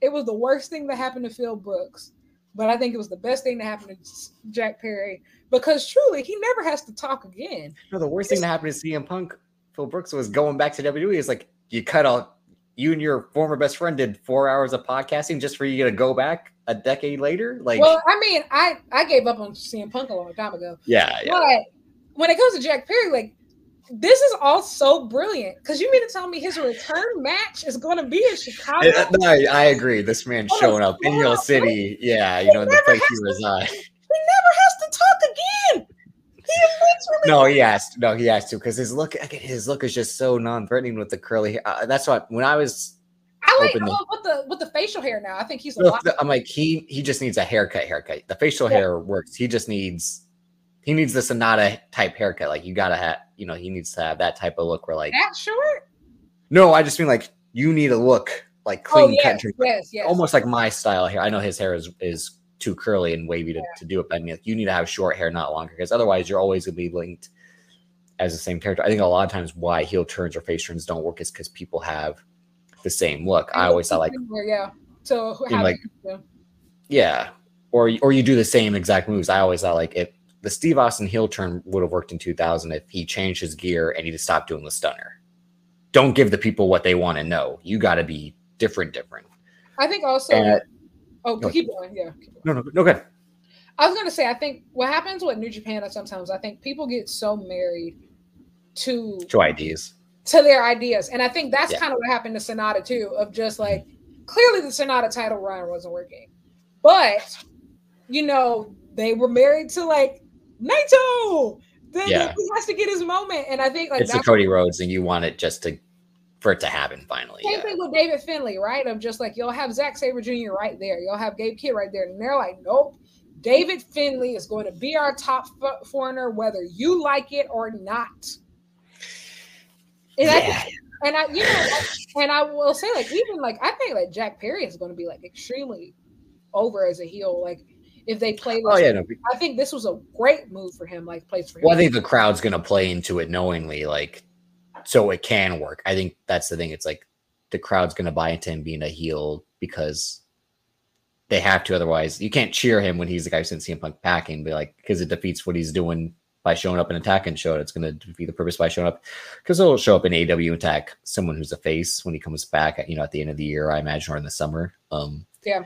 it was the worst thing that happened to Phil Brooks, but I think it was the best thing that happened to Jack Perry because truly, he never has to talk again.
No, the worst thing that happened to CM Punk, Phil Brooks, was going back to WWE. Is like you cut out you and your former best friend did four hours of podcasting just for you to go back a decade later. Like,
well, I mean, I I gave up on CM Punk a long time ago.
yeah, yeah.
But when it comes to Jack Perry, like this is all so brilliant. Because you mean to tell me his return match is going to be in Chicago?
No, I, I agree. This man
Oh,
showing up in your city, yeah, you know, in the place you
to- He never has to talk again. He
No, he has to. No, he has to because his look, again, his look is just so non-threatening with the curly hair. Uh, that's what when I was,
I like
the-
oh, with the with the facial hair now. I think he's a lot.
I'm like, he he just needs a haircut. Haircut. The facial
Yeah.
hair works. He just needs, he needs the Sanada type haircut. Like you gotta have, you know, he needs to have that type of look where like,
that short.
no, I just mean like you need a look like
Oh
clean
yes,
cut,
yes, yes.
almost like my style here. I know his hair is is too curly and wavy to, to do it, but I mean, like, you need to have short hair, not longer, because otherwise you're always gonna be linked as the same character. I think a lot of times why heel turns or face turns don't work is because people have the same look. I always thought like,
yeah. So
like-
you-
yeah, or or you do the same exact moves. I always thought like if the Steve Austin heel turn would have worked in 2000 if he changed his gear and he just stopped doing the stunner. Don't give the people what they want to know. You got to be different, different.
I think also.
And-
oh,
go
keep going. Yeah. keep going.
no, no, no, good.
I was gonna say, I think what happens with New Japan is sometimes I think people get so married to
Two ideas.
to their ideas, and I think that's
Yeah.
kind of what happened to Sanada too. Of just like clearly the Sanada title run wasn't working, but you know they were married to like Naito. Then
Yeah.
he has to get his moment, and I think like
it's the
that's
Cody Rhodes, and you want it just to for it to happen finally.
Same
Yeah.
thing with David Finlay, right? Of just like you'll have Zack Sabre Jr. right there, you'll have Gabe Kidd right there, and they're like, nope, David Finlay is going to be our top f- foreigner, whether you like it or not. And I, and I, you know, and I will say, like, even like I think like Jack Perry is going to be like extremely over as a heel. Like, if they play,
Oh yeah. No,
I think this was a great move for him. Like, place for him.
well, I think the crowd's gonna play into it knowingly, like so it can work. I think that's the thing. It's like the crowd's gonna buy into him being a heel because they have to. Otherwise, you can't cheer him when he's the guy who sent CM Punk packing, but like because it defeats what he's doing by showing up and attacking show. It's gonna defeat the purpose by showing up because he'll show up in AW and attack someone who's a face when he comes back. You know, at the end of the year, I imagine, or in the summer. Um,
Yeah.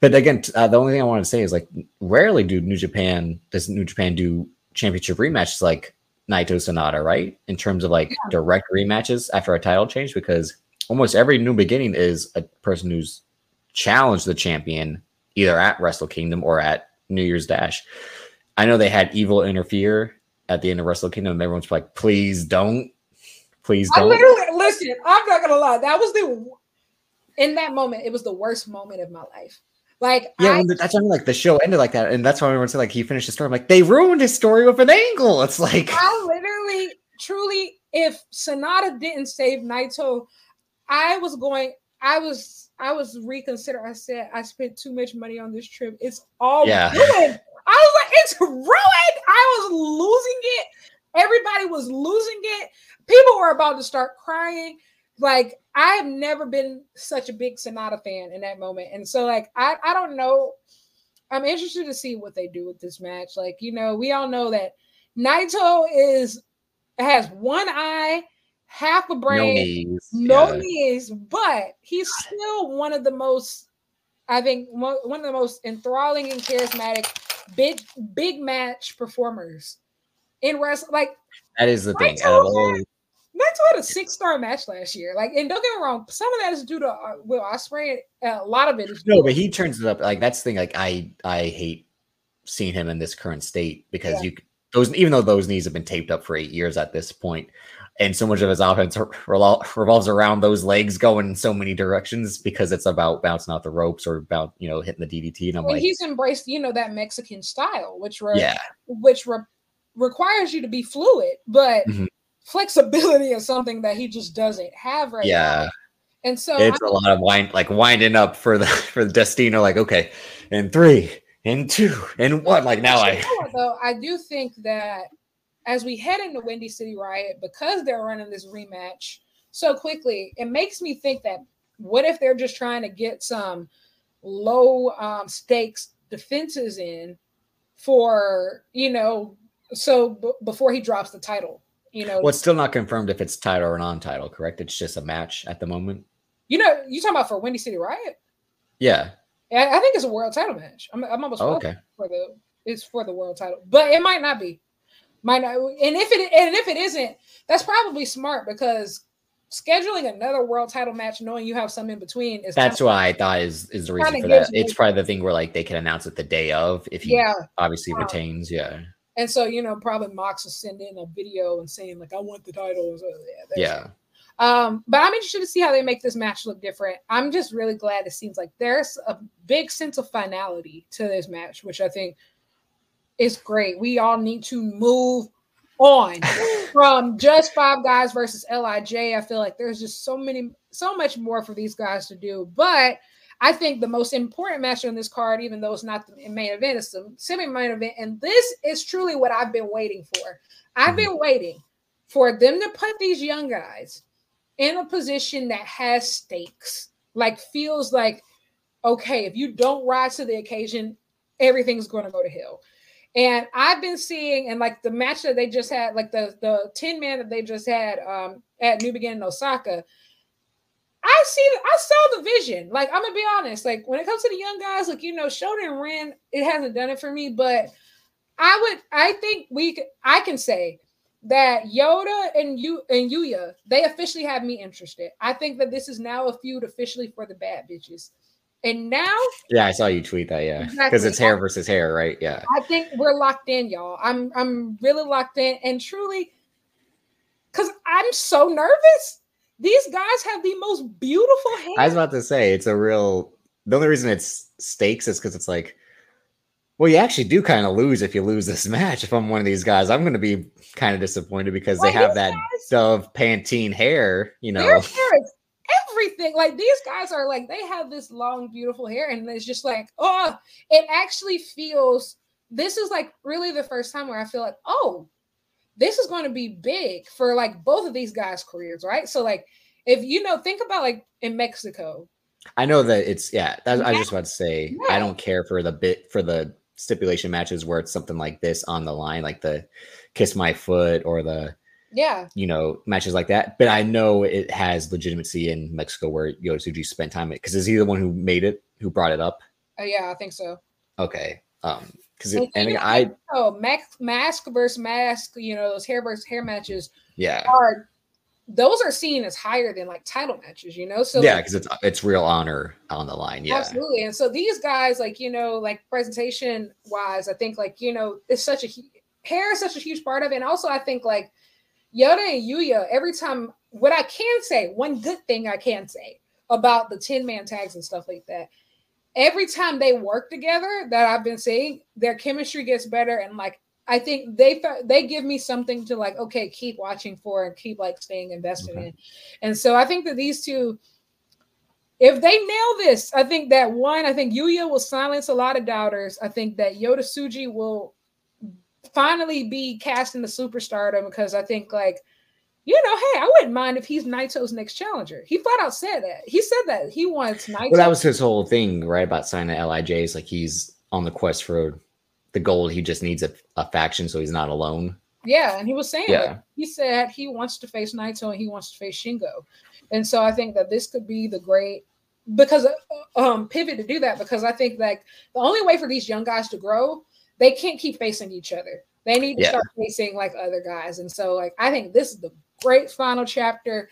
But again, uh, the only thing I want to say is like, rarely do New Japan does New Japan do championship rematches like Naito Sanada, right? In terms of like direct rematches after a title change, because almost every new beginning is a person who's challenged the champion either at Wrestle Kingdom or at New Year's Dash. I know they had Evil interfere at the end of Wrestle Kingdom, and everyone's like, please don't. Please don't.
literally listen. I'm not gonna lie. That was the in that moment. It was the worst moment of my life. Like
Yeah,
I,
when the, that's why I'm like the show ended like that, and that's why everyone said like he finished the story. I'm like, they ruined his story with an angle. It's like
I literally, truly, if Sanada didn't save Naito, I was going. I was. I was reconsider. I said I spent too much money on this trip. It's all
Yeah.
ruined. I was like, it's ruined. I was losing it. Everybody was losing it. People were about to start crying. Like I have never been such a big Sanada fan in that moment, and so like I I don't know. I'm interested to see what they do with this match. Like you know, we all know that Naito is has one eye, half a
no
brain,
knees.
no
yeah.
knees, but he's still one of the most, I think, one of the most enthralling and charismatic big big match performers in wrestling. Like
That is the thing.
Naito
Out of all,
Naito had a six star match last year. Like, and don't get me wrong, some of that is due to uh, Will Ospreay. Uh, a lot of it is
no, but he turns it up. Like that's the thing. Like I, I hate seeing him in this current state because yeah. you those even though those knees have been taped up for eight years at this point, and so much of his offense revolves around those legs going in so many directions because it's about bouncing off the ropes or about you know hitting the DDT. And I'm well, like,
he's embraced you know that Mexican style, which re-
yeah,
which re- requires you to be fluid, but mm-hmm. Flexibility is something that he just doesn't have right
yeah.
now. And so
it's a lot of wind, like winding up for the for the Destino. Like okay, and three, and two, and one. Like now, I
though I do think that as we head into Windy City Riot, because they're running this rematch so quickly, it makes me think that what if they're just trying to get some low um, stakes defenses in for you know so b- before he drops the title you know
well it's still not confirmed if it's title or non-title correct? It's just a match at the moment?
You know you talking about for windy city riot?
Yeah.
I, I think it's a world title match. I'm, I'm almost
oh, okay.
for the it's for the world title but it might not be. Might not, and if it and if it isn't, that's probably smart because scheduling another world title match, knowing you have some in between, is
that's why I thought is is the reason for that. It's probably the thing where like they can announce it the day of if he yeah. obviously retains, yeah.
And so you know, probably Mox will send in a video and saying like, "I want the title." So,
yeah. yeah.
Um, but I'm interested to see how they make this match look different. I'm just really glad it seems like there's a big sense of finality to this match, which I think is great. We all need to move on from just five guys versus LIJ. I feel like there's just so many, so much more for these guys to do. But I think the most important match on this card, even though it's not the main event, is the semi-main event, and this is truly what I've been waiting for. I've mm-hmm. been waiting for them to put these young guys in a position that has stakes, like feels like, okay, if you don't rise to the occasion, everything's going to go to hell. And I've been seeing, and like the match that they just had, like the the 10 man that they just had um at New Beginning Osaka, I see I saw the vision. Like, I'm gonna be honest, like when it comes to the young guys, like you know, Shota and Ren, it hasn't done it for me, but I would I think we I can say that Yota and you and Yuya, they officially have me interested. I think that this is now a feud officially for the bad bitches. And now,
yeah, I saw you tweet that. Yeah, because exactly. it's hair versus hair, right? Yeah.
I think we're locked in, y'all. I'm I'm really locked in, and truly, because I'm so nervous. These guys have the most beautiful hair.
I was about to say it's a real. The only reason it's stakes is because it's like, well, you actually do kind of lose if you lose this match. If I'm one of these guys, I'm going to be kind of disappointed because well, they have that guys, Dove Pantene hair. You know, their
hair is everything. Like these guys are like they have this long, beautiful hair, and it's just like, oh, it actually feels. This is like really the first time where I feel like, oh, this is going to be big for like both of these guys' careers, right? So like, if you know, think about like in Mexico.
I know that it's yeah. That, I was just about to say yeah. I don't care for the bit for the stipulation matches where it's something like this on the line, like the kiss my foot or the
yeah,
you know, matches like that. But I know it has legitimacy in Mexico where Yota Tsuji spent time because is he the one who made it, who brought it up?
Uh, yeah, I think so.
Okay. Um, because and, and I
oh mask mask versus mask, you know, those hair versus hair matches.
Yeah,
are those are seen as higher than like title matches, you know. So
yeah, because it's it's real honor on the line. Yeah,
absolutely. And so these guys, like you know, like presentation wise, I think like you know, it's such a hair is such a huge part of it. And also, I think like Yota and Yuya, every time, what I can say, one good thing I can say about the 10 man tags and stuff like that, every time they work together, that I've been saying, their chemistry gets better. And like, I think they they give me something to like, okay, keep watching for and keep like staying invested okay. in. And so I think that these two, if they nail this, I think that one, I think Yuya will silence a lot of doubters. I think that Yota Tsuji will finally be cast in the superstardom because I think like you know, hey, I wouldn't mind if he's Naito's next challenger. He flat out said that. He said that he wants Naito.
Well, that was his whole thing, right? About signing the LIJ's like he's on the quest for the gold. He just needs a, a faction, so he's not alone.
Yeah, and he was saying yeah. he said he wants to face Naito and he wants to face Shingo, and so I think that this could be the great because uh, um pivot to do that because I think like the only way for these young guys to grow they can't keep facing each other. They need to yeah. start facing like other guys. And so like I think this is the great final chapter.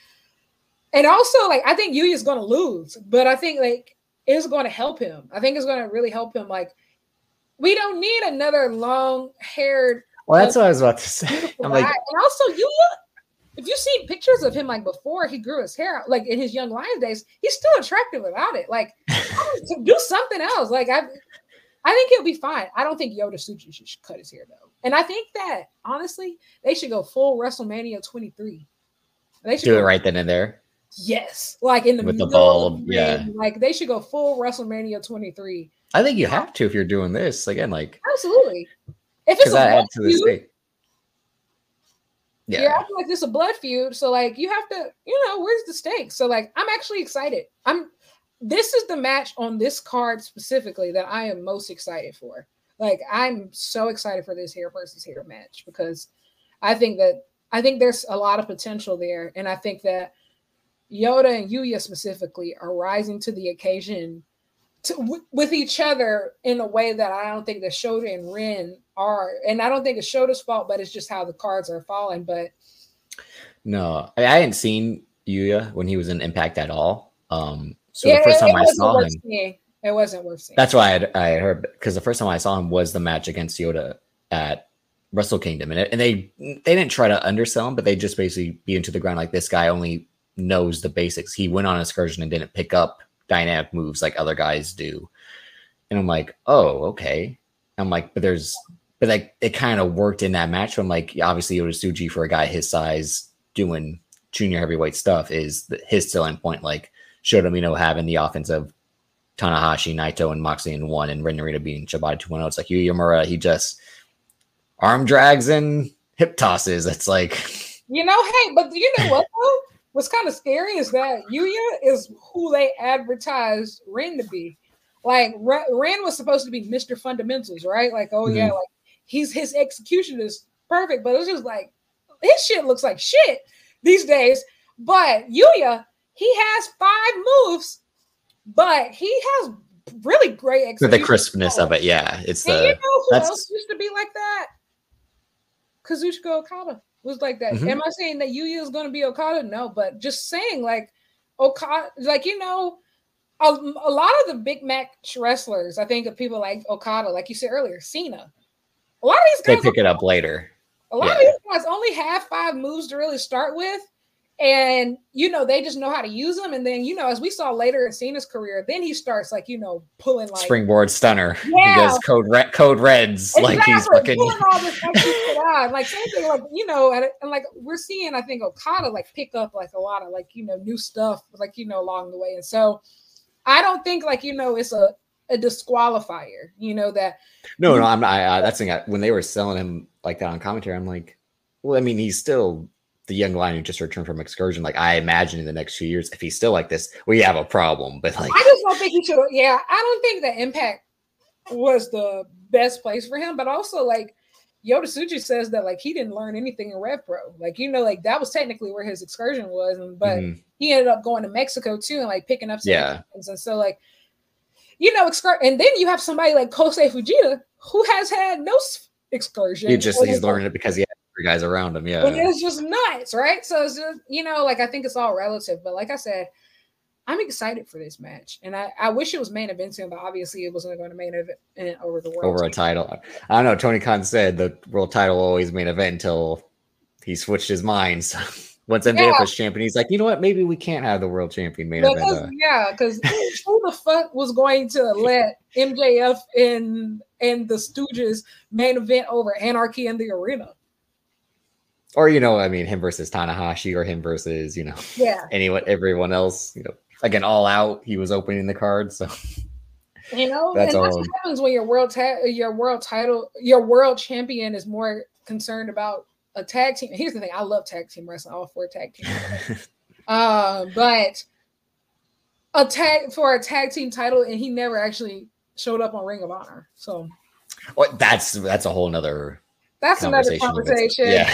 And also, like, I think Yuya's going to lose, but I think like it's going to help him. I think it's going to really help him. Like, we don't need another long-haired.
Well, that's what I was about to say. I'm like,
and also Yuya, if you see pictures of him like before he grew his hair like in his young lion days, he's still attractive without it. Like, do something else. Like, I, I think he'll be fine. I don't think Yota Tsuji should cut his hair though, and I think that honestly, they should go full WrestleMania 23.
They should do it right then and there.
Yes, like in the
with the ball, yeah.
Like they should go full WrestleMania 23.
I think you have to if you're doing this again. Like
absolutely. If it's a
blood feud,
yeah, you're acting like this is a blood feud, so like you have to, you know, where's the stakes? So like I'm actually excited. I'm. This is the match on this card specifically that I am most excited for. Like I'm so excited for this hair versus hair match because I think that I think there's a lot of potential there, and I think that Yota and Yuya specifically are rising to the occasion to, w- with each other in a way that I don't think that Shota and Ren are. And I don't think it's Shota's fault, but it's just how the cards are falling. But
no, I, I hadn't seen Yuya when he was in Impact at all. Um, so yeah, the first time I saw him,
seeing. it wasn't worth seeing.
That's why I I heard because the first time I saw him was the match against Yota at Wrestle Kingdom, and, it, and they they didn't try to undersell him, but they just basically be into the ground like this guy only knows the basics. He went on an excursion and didn't pick up dynamic moves like other guys do. And I'm like, oh, okay. I'm like, but there's, but like it kind of worked in that match. I'm like, obviously, Yota Tsuji for a guy his size doing junior heavyweight stuff is his selling point. Like, showed him, you know, having the offensive Tanahashi, Naito, and Moxley in one, and Ren Narita being Shibata 2.0. It's like Yuya he just arm drags and hip tosses. It's like,
you know, hey, but you know what though? what's kind of scary is that Yuya is who they advertised Ren to be. Like Ren was supposed to be Mr. Fundamentals, right? Like, oh mm-hmm. yeah, like he's his execution is perfect, but it's just like his shit looks like shit these days. But Yuya, he has five moves, but he has really great
execution. The crispness of it, yeah. It's and the
you know who that's... else used to be like that? Kazuchika Okada was like that. Mm-hmm. Am I saying that Yuya is going to be Okada? No, but just saying like Okada, like you know, a, a, lot of the big match wrestlers. I think of people like Okada, like you said earlier, Cena. A lot of these
guys they pick it up later.
A lot yeah. of these guys only have five moves to really start with, and you know they just know how to use them and then you know as we saw later in Cena's career then he starts like you know pulling like
springboard stunner yeah. he does code red code reds exactly. like he's fucking pulling all this
like, like same thing like you know and, and like we're seeing I think Okada like pick up like a lot of like you know new stuff like you know along the way and so I don't think like you know it's a a disqualifier you know that
no no I'm not I, I, that's thing I, when they were selling him like that on commentary I'm like well I mean he's still the young lion who just returned from excursion, like I imagine in the next few years, if he's still like this, we have a problem. But like,
I just don't think he should. Yeah, I don't think the impact was the best place for him. But also, like Yota Tsuji says that like he didn't learn anything in Rev Pro. Like you know, like that was technically where his excursion was, and but mm-hmm. he ended up going to Mexico too and like picking up some
yeah.
Things. And so like you know, excur- and then you have somebody like Kosei Fujita who has had no excursion.
He just he's learning it because he guys around him. Yeah.
And it's just nuts, right? So it's just, you know, like I think it's all relative. But like I said, I'm excited for this match. And I, I wish it was main event soon, but obviously it wasn't going to main event over the world.
Over a title. I don't know. Tony Khan said the world title always main event until he switched his mind. So once MJF yeah. was champion, he's like, you know what? Maybe we can't have the world champion main because, event. Uh.
Yeah, because who the fuck was going to let MJF in and the Stooges main event over Anarchy in the arena?
Or you know, I mean, him versus Tanahashi, or him versus you know,
yeah,
anyone, everyone else. You know, again, all out. He was opening the card, so
you know, that's, and that's what happens when your world ta- your world title, your world champion is more concerned about a tag team. Here's the thing: I love tag team wrestling, all four tag team. uh, but a tag for a tag team title, and he never actually showed up on Ring of Honor. So,
well, that's that's a whole nother
that's another conversation. Yeah.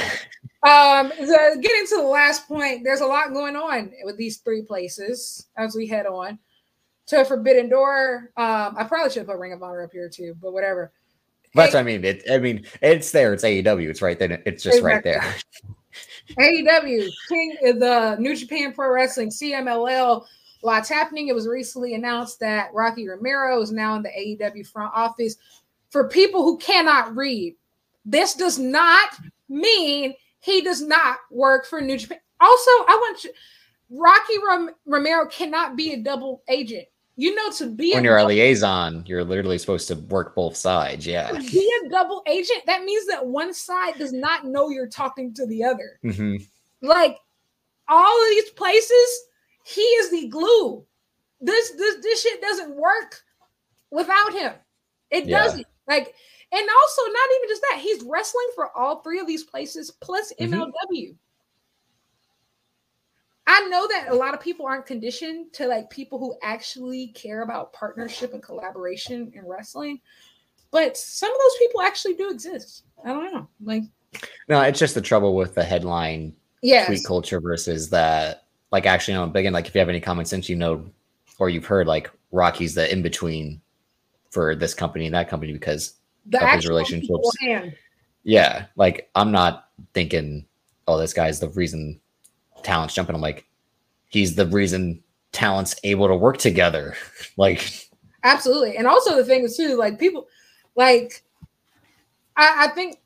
Um, the, getting to the last point, there's a lot going on with these three places as we head on to Forbidden Door. Um, I probably should have put Ring of Honor up here too, but whatever.
That's hey, what I mean. It, I mean, it's there. It's AEW. It's right there. It's just exactly. right there.
AEW, King, the New Japan Pro Wrestling CMLL. Lots happening. It was recently announced that Rocky Romero is now in the AEW front office. For people who cannot read, this does not mean he does not work for New Japan. Also, I want you, Rocky Rom- Romero cannot be a double agent. You know, to be
when a you're a liaison, you're literally supposed to work both sides. Yeah.
Be a double agent. That means that one side does not know you're talking to the other.
Mm-hmm.
Like all of these places, he is the glue. This this this shit doesn't work without him. It yeah. doesn't. Like, and also not even just that, he's wrestling for all three of these places plus MLW. Mm-hmm. I know that a lot of people aren't conditioned to like people who actually care about partnership and collaboration in wrestling, but some of those people actually do exist. I don't know. Like,
no, it's just the trouble with the headline
yes.
tweet culture versus that. Like, actually, you know, again, like if you have any common sense, you know, or you've heard like Rocky's the in between for this company and that company because
the of his relationships.
Yeah, like I'm not thinking, oh, this guy's the reason talent's jumping. I'm like, he's the reason talent's able to work together. like,
absolutely. And also the thing is too, like people, like, I, I think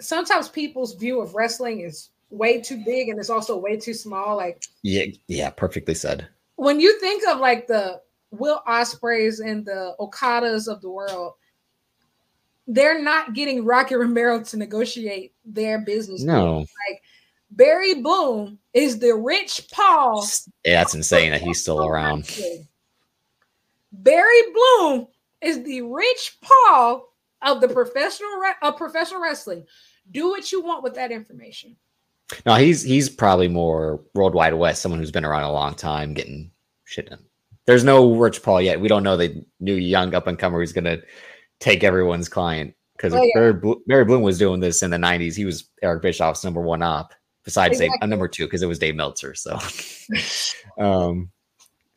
sometimes people's view of wrestling is way too big and it's also way too small. Like,
yeah, yeah, perfectly said.
When you think of like the Will Ospreays and the Okadas of the world, they're not getting Rocky Romero to negotiate their business.
No,
like Barry Bloom is the rich Paul.
Yeah, that's insane that he's still around.
Barry Bloom is the rich Paul of the professional of professional wrestling. Do what you want with that information.
No, he's he's probably more worldwide west, someone who's been around a long time, getting shit done. There's no Rich Paul yet. We don't know the new young up and comer who's gonna take everyone's client because oh, yeah. Barry, Barry Bloom was doing this in the '90s. He was Eric Bischoff's number one op besides exactly. Dave, uh, number two because it was Dave Meltzer. So, um,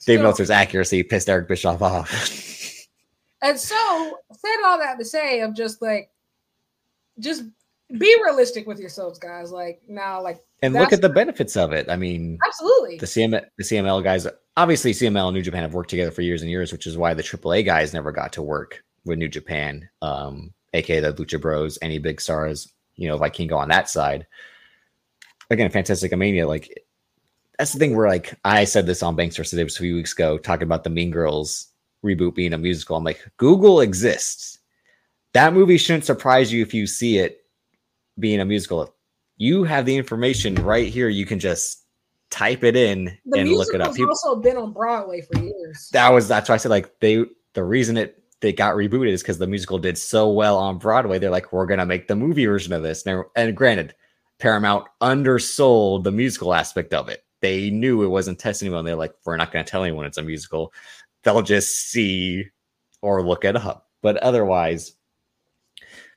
Dave so, Meltzer's accuracy pissed Eric Bischoff off.
and so, said all that to say, of just like, just be realistic with yourselves, guys. Like now, like
and look at the benefits of it. I mean,
absolutely.
The CM the CMLL guys, obviously, CMLL and New Japan have worked together for years and years, which is why the AAA guys never got to work with New Japan, um, aka the Lucha Bros, any big stars, you know, Vikingo on that side again, Fantastica Mania, like that's the thing where like I said this on Banks today was a few weeks ago, talking about the Mean Girls reboot being a musical. I'm like, Google exists. That movie shouldn't surprise you if you see it being a musical. You have the information right here. You can just type it in the and look it up.
People, also been on Broadway for years.
That was that's why I said like they the reason it they got rebooted is because the musical did so well on Broadway. They're like, we're gonna make the movie version of this. And, and granted, Paramount undersold the musical aspect of it. They knew it wasn't testing anyone. They're like, we're not to tell anyone it's a musical. They'll just see or look it up. But otherwise,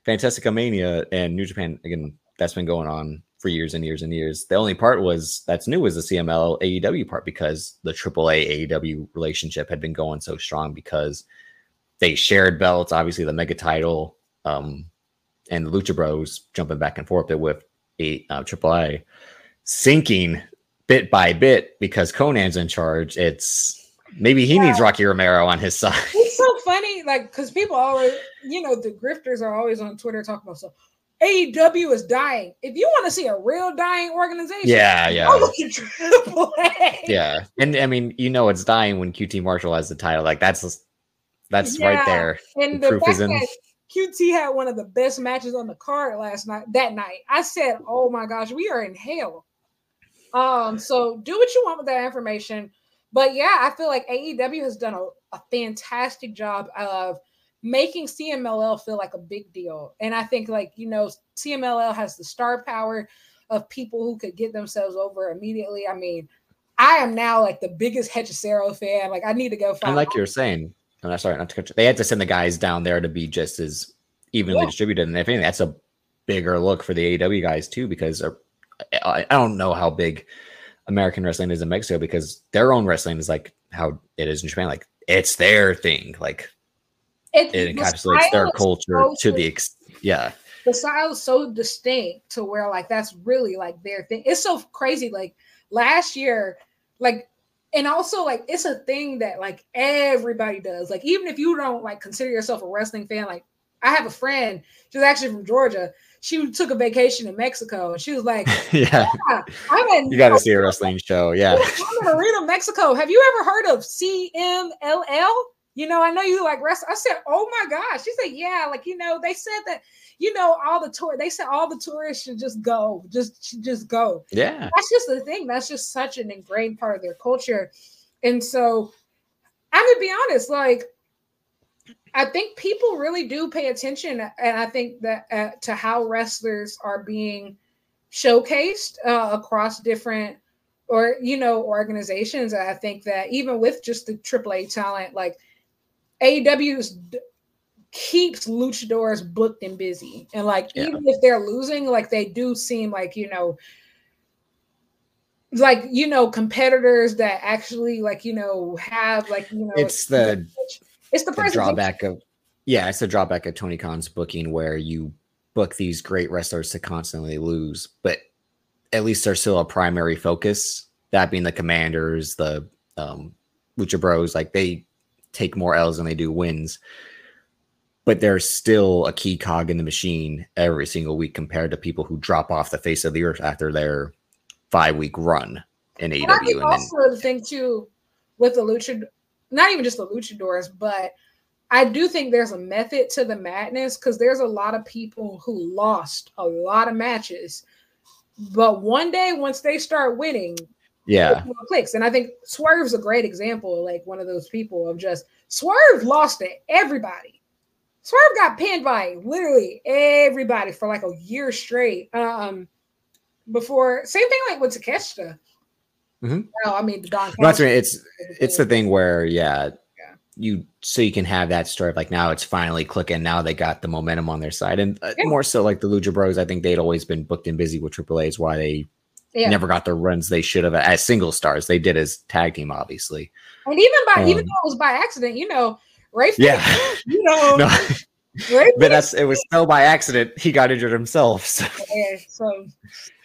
Fantastica Mania and New Japan, again, that's been going on for years and years and years. The only part was that's new was the CMLL AEW part because the AAA AEW relationship had been going so strong because they shared belts, obviously the mega title, um, and the Lucha Bros jumping back and forth with eight uh, AAA sinking bit by bit because Konnan's in charge. It's maybe he yeah. needs Rocky Romero on his side.
It's so funny, like because people always, you know, the grifters are always on Twitter talking about so. AEW is dying. If you want to see a real dying organization,
yeah, yeah, yeah, and I mean, you know, it's dying when QT Marshall has the title. Like that's that's yeah. right there.
And the, the fact that QT had one of the best matches on the card last night. That night, I said, "Oh my gosh, we are in hell." Um, so do what you want with that information, but yeah, I feel like AEW has done a, a fantastic job of making CMLL feel like a big deal, and I think like you know CMLL has the star power of people who could get themselves over immediately. I mean, I am now like the biggest Hechicero fan. Like I need to go
find. And like you're saying, I'm sorry, not to. They had to send the guys down there to be just as evenly yeah. distributed, and if anything, that's a bigger look for the AEW guys too, because uh, I, I don't know how big American wrestling is in Mexico because their own wrestling is like how it is in Japan. Like it's their thing. Like it, it encapsulates their culture so to the ex- yeah.
the style is so distinct to where like that's really like their thing. It's so crazy. Like last year, like and also like it's a thing that like everybody does. Like even if you don't like consider yourself a wrestling fan, like I have a friend, she's actually from Georgia. She took a vacation in Mexico and she was like,
yeah,
yeah I'm in
you got to see a wrestling show. Yeah,
I'm in Arena, Mexico. Have you ever heard of CMLL? You know, I know you like wrestling. I said, Oh my gosh. She said, Yeah, like you know, they said that you know, all the tour they said all the tourists should just go, just just go.
Yeah.
That's just the thing. That's just such an ingrained part of their culture. And so I'm gonna be honest, like I think people really do pay attention, and I think that uh, to how wrestlers are being showcased uh, across different or you know organizations. I think that even with just the AAA talent, like AEW's keeps luchadors booked and busy. And like yeah. even if they're losing, like they do seem like, you know, like you know, competitors that actually like, you know, have like, you know,
it's the
it's the,
the drawback of yeah, it's the drawback of Tony Khan's booking where you book these great wrestlers to constantly lose, but at least they're still a primary focus. That being the commanders, the um Lucha Bros, like they take more L's than they do wins but they're still a key cog in the machine every single week compared to people who drop off the face of the earth after their five week run in AEW. I think
also then, the thing too with the lucha, not even just the luchadors, but I do think there's a method to the madness because there's a lot of people who lost a lot of matches, but one day once they start winning,
yeah,
clicks. And I think Swerve's a great example, like one of those people of just Swerve lost to everybody Swerve got pinned by literally everybody for like a year straight. Um, before same thing like with Takeshita. Mm-hmm. I mean the Don.
It's it's the thing where yeah, yeah, you so you can have that story of like now it's finally clicking. Now they got the momentum on their side, and uh, yeah. more so like the Lucha Bros. I think they'd always been booked and busy with AAA. Is why they yeah. never got the runs they should have as single stars. They did as tag team, obviously.
And even by um, even though it was by accident, you know, Ray,
yeah,
you know, no.
Ray but that's it was so by accident he got injured himself. So,
yeah, so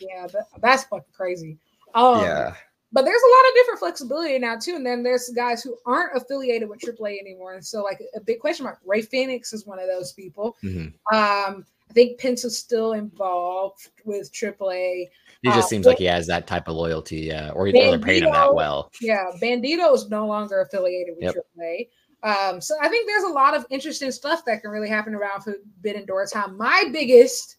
yeah, that, that's fucking crazy. Um,
yeah,
but there's a lot of different flexibility now too, and then there's guys who aren't affiliated with AAA anymore, and so like a big question mark. Rey Fenix is one of those people. Mm-hmm. Um, I think Penta's still involved with AAA.
He just uh, seems like he has that type of loyalty, yeah, or, Bandito, or they're paying him that well.
Yeah, Bandito is no longer affiliated with yep. AAA. Um, so I think there's a lot of interesting stuff that can really happen around Forbidden Door time. My biggest,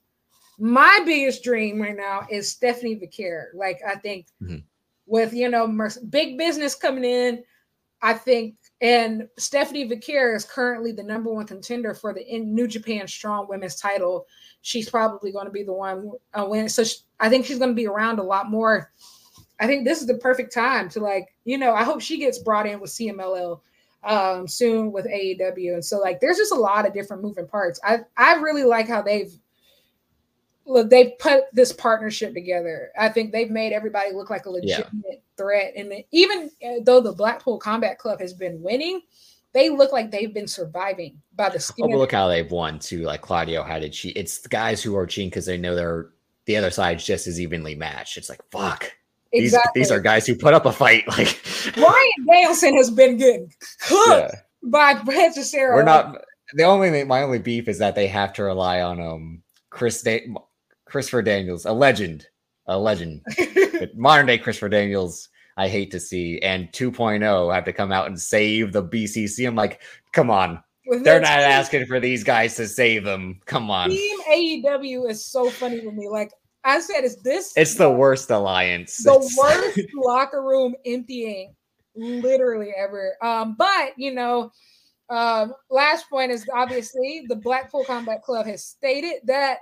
my biggest dream right now is Stephanie Vaquer. Like I think mm-hmm. with you know big business coming in, I think and Stephanie Vaquer is currently the number one contender for the New Japan Strong Women's title. She's probably going to be the one uh, win. So she, I think she's going to be around a lot more. I think this is the perfect time to like, you know, I hope she gets brought in with CMLL um, soon with AEW. And so like there's just a lot of different moving parts. I I really like how they've look they've put this partnership together. I think they've made everybody look like a legitimate yeah. threat. And even uh, though the Blackpool Combat Club has been winning, they look like they've been surviving by the skin.
Oh, but look how they've won too. Like Claudio had to cheat. It's the guys who are cheating because they know they're the other side's just as evenly matched. It's like fuck. Exactly. These, these are guys who put up a fight. Like
Bryan Danielson has been good cooked yeah. by Cesaro.
We're not the only my only beef is that they have to rely on um Chris da- Christopher Daniels, a legend, a legend. modern day Christopher Daniels, I hate to see, and 2.0 have to come out and save the BCC. I'm like, come on. With They're not team, asking for these guys to save them. Come on.
Team AEW is so funny to me. Like I said, is this?
It's the worst alliance.
The it's... worst locker room emptying, literally ever. Um, but you know, um, last point is obviously the Blackpool Combat Club has stated that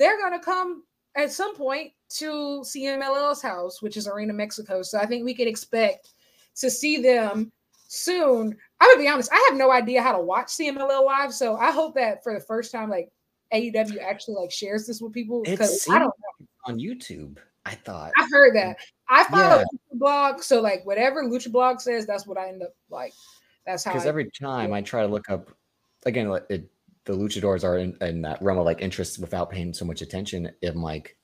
they're going to come at some point to CMLL's house, which is Arena Mexico. So I think we can expect to see them soon. I'm gonna be honest, I have no idea how to watch CMLL live, so I hope that for the first time, like AEW actually like shares this with people because I don't know.
on YouTube. I thought
I heard that. I follow yeah. Lucha blog, so like whatever Lucha blog says, that's what I end up like. That's how.
Because every time I try to look up, again, it the luchadors are in, in that realm of like interest without paying so much attention. I'm like,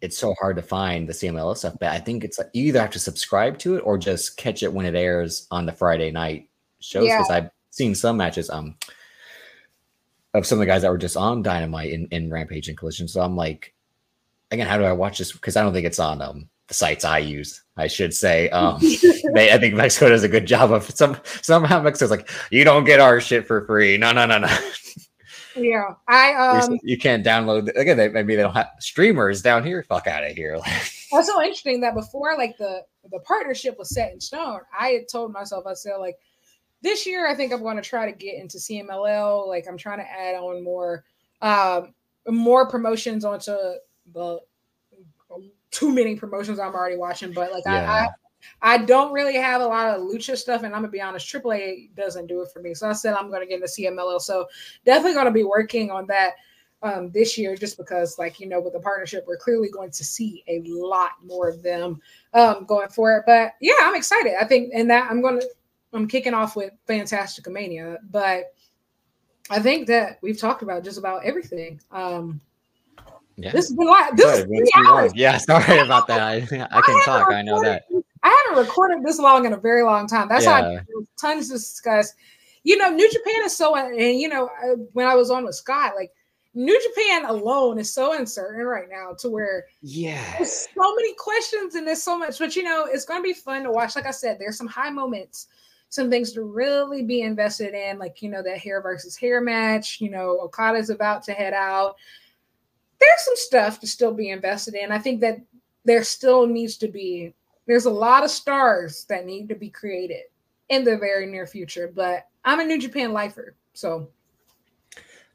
it's so hard to find the CMLL stuff. But I think it's like you either have to subscribe to it or just catch it when it airs on the Friday night shows. Because yeah. I've seen some matches um of some of the guys that were just on Dynamite in, in Rampage and Collision. So I'm like, again, how do I watch this? Because I don't think it's on um the sites I use, I should say. Um, they, I think Mexico does a good job of some somehow Mexico's like, you don't get our shit for free. No, no, no, no.
Yeah, I um,
you can't download again. They, maybe they don't have streamers down here. Fuck out of here.
That's so interesting that before like the the partnership was set in stone, I had told myself I said like this year I think I'm going to try to get into CMLL. Like I'm trying to add on more um more promotions onto the too many promotions I'm already watching, but like yeah. I, I I don't really have a lot of lucha stuff, and I'm gonna be honest, AAA doesn't do it for me. So I said I'm gonna get into CMLL. So definitely gonna be working on that um, this year, just because, like you know, with the partnership, we're clearly going to see a lot more of them um, going for it. But yeah, I'm excited. I think, and that I'm gonna I'm kicking off with Fantastica Mania, but I think that we've talked about just about everything. Um,
yeah.
This has been like this.
Yeah, sorry about that. I, I can I talk. I know that.
I haven't recorded this long in a very long time. That's yeah. how I tons to discuss. You know, New Japan is so, and you know, uh, when I was on with Scott, like New Japan alone is so uncertain right now to where
yeah,
there's so many questions and there's so much. But you know, it's going to be fun to watch. Like I said, there's some high moments, some things to really be invested in, like you know that hair versus hair match. You know, Okada's about to head out. There's some stuff to still be invested in. I think that there still needs to be there's a lot of stars that need to be created in the very near future. But I'm a New Japan lifer, so.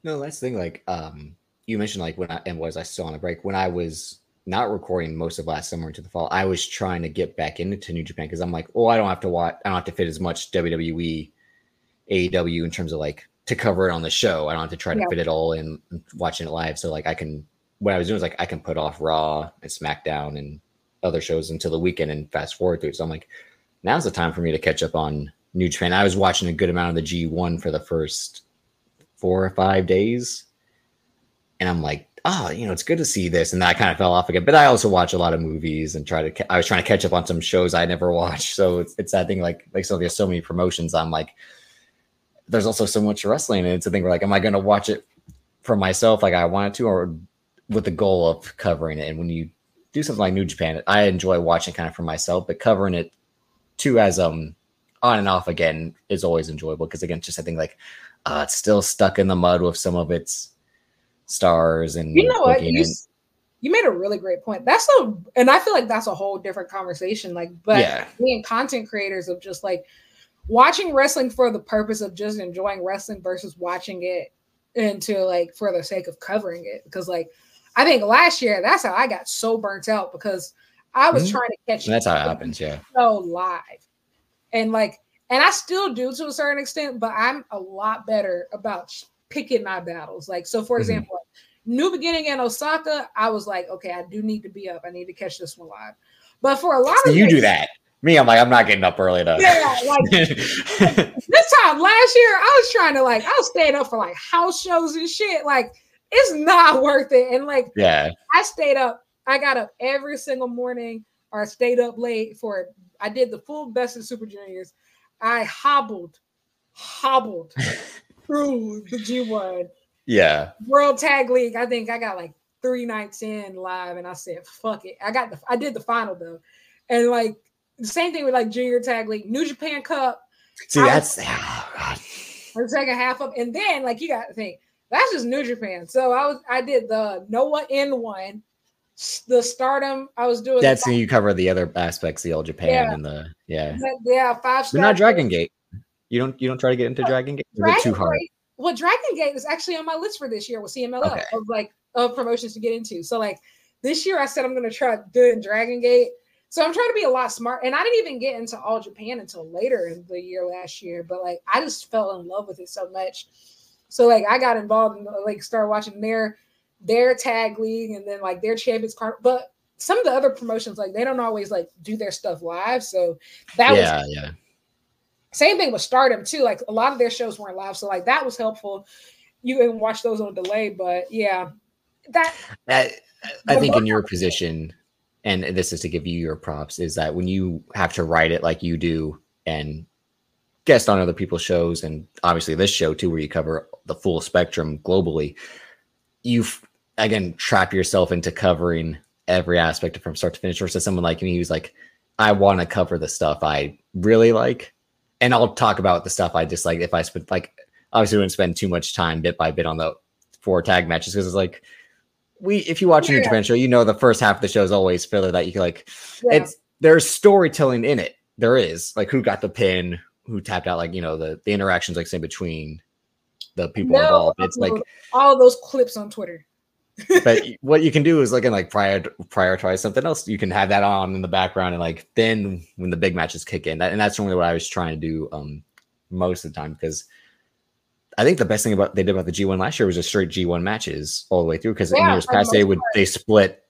No, that's the thing. Like, um, you mentioned like when I and was I still on a break when I was not recording most of last summer into the fall. I was trying to get back into New Japan because I'm like, oh, I don't have to watch. I don't have to fit as much WWE, AEW in terms of like to cover it on the show. I don't have to try to yeah. fit it all in watching it live. So like I can. What I was doing is like I can put off Raw and SmackDown and other shows until the weekend and fast forward through. So I'm like, now's the time for me to catch up on New Japan. I was watching a good amount of the G1 for the first four or five days. And I'm like, oh, you know, it's good to see this. And I kind of fell off again. But I also watch a lot of movies and try to, I was trying to catch up on some shows I never watched. So it's, it's that thing like, like, so there's so many promotions. I'm like, there's also so much wrestling. And it's a thing where like, am I going to watch it for myself like I wanted to, or with the goal of covering it? And when you do something like New Japan, I enjoy watching kind of for myself, but covering it too as um on and off again is always enjoyable because again, just I think like uh, it's still stuck in the mud with some of its stars and
you know what you, you made a really great point. That's a and I feel like that's a whole different conversation. Like, but yeah. being content creators of just like watching wrestling for the purpose of just enjoying wrestling versus watching it into like for the sake of covering it because like I think last year that's how I got so burnt out because I was mm-hmm. trying to catch.
That's how it happens, yeah.
So live, and like, and I still do to a certain extent, but I'm a lot better about picking my battles. Like, so for mm-hmm. example, new beginning in Osaka, I was like, okay, I do need to be up. I need to catch this one live. But for a lot
so
of
you do that. Me, I'm like, I'm not getting up early enough.
Yeah, like this time last year, I was trying to like, I was staying up for like house shows and shit. Like it's not worth it. And like,
yeah,
I stayed up. I got up every single morning or stayed up late for it. I did the full best of Super Juniors. I hobbled, hobbled through the G1.
Yeah.
World Tag League. I think I got like three nights in live, and I said, "Fuck it." I got the. I did the final though, and like the same thing with like Junior Tag League, New Japan Cup.
See, that's oh, God.
The second half of, and then like you got to think that's just New Japan. So I was I did the Noah N one, the Stardom. I was doing.
That's you cover the other aspects, the old Japan yeah. and the yeah.
Yeah, five.
You're not Dragon Gate. You don't you don't try to get into Dragon Gate. Dragon too hard. Gate,
well, Dragon Gate is actually on my list for this year with CMLL okay. of like of promotions to get into. So like this year, I said I'm going to try doing Dragon Gate. So I'm trying to be a lot smart. And I didn't even get into All Japan until later in the year last year. But like I just fell in love with it so much so like I got involved in like start watching their their tag league and then like their champions card. But some of the other promotions like they don't always like do their stuff live. So that
yeah, was yeah.
Same thing with Stardom too. Like a lot of their shows weren't live, so like that was helpful. you can watch those on delay. But yeah, that
I, I think in your position, and this is to give you your props, is that when you have to write it like you do and guest on other people's shows, and obviously this show too, where you cover the full spectrum globally, you again trap yourself into covering every aspect from start to finish versus someone like me who's like, I want to cover the stuff I really like. And I'll talk about the stuff I dislike if I spend like obviously wouldn't spend too much time bit by bit on the four tag matches because it's like we if you watch a New Japan show, you know the first half of the show is always filler that you can like yeah. it's there's storytelling in it. There is like who got the pin, who tapped out, like you know the the interactions like say between the people no, involved. It's like
all those clips on Twitter.
but what you can do is like and like prior prioritize something else. You can have that on in the background and like then when the big matches kick in, that, and that's normally what I was trying to do um most of the time because I think the best thing about they did about the G1 last year was just straight G1 matches all the way through because yeah, in years past they would part. they split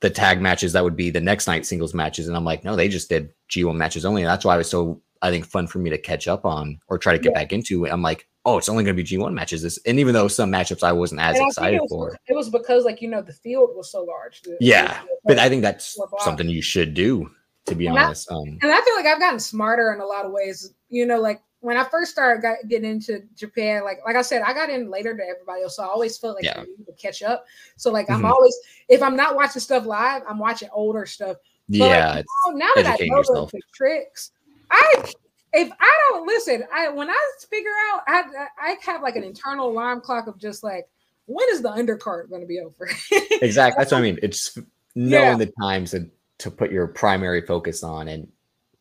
the tag matches that would be the next night singles matches and I'm like no they just did G1 matches only and that's why it was so I think fun for me to catch up on or try to get yeah. back into. I'm like oh, it's only going to be G1 matches. This, and even though some matchups I wasn't as excited
it was,
for,
it was because like you know the field was so large. The,
yeah, the, but I think that's something you should do. To be
and
honest,
I, um, and I feel like I've gotten smarter in a lot of ways. You know, like when I first started got, getting into Japan, like like I said, I got in later than everybody else, so I always felt like yeah. I needed to catch up. So like I'm mm-hmm. always if I'm not watching stuff live, I'm watching older stuff.
But yeah,
like, now, now that I know the tricks, I if I don't listen, I when I figure out, I I have like an internal alarm clock of just like when is the undercard going to be over?
exactly. That's what I mean. It's knowing yeah. the times to, to put your primary focus on, and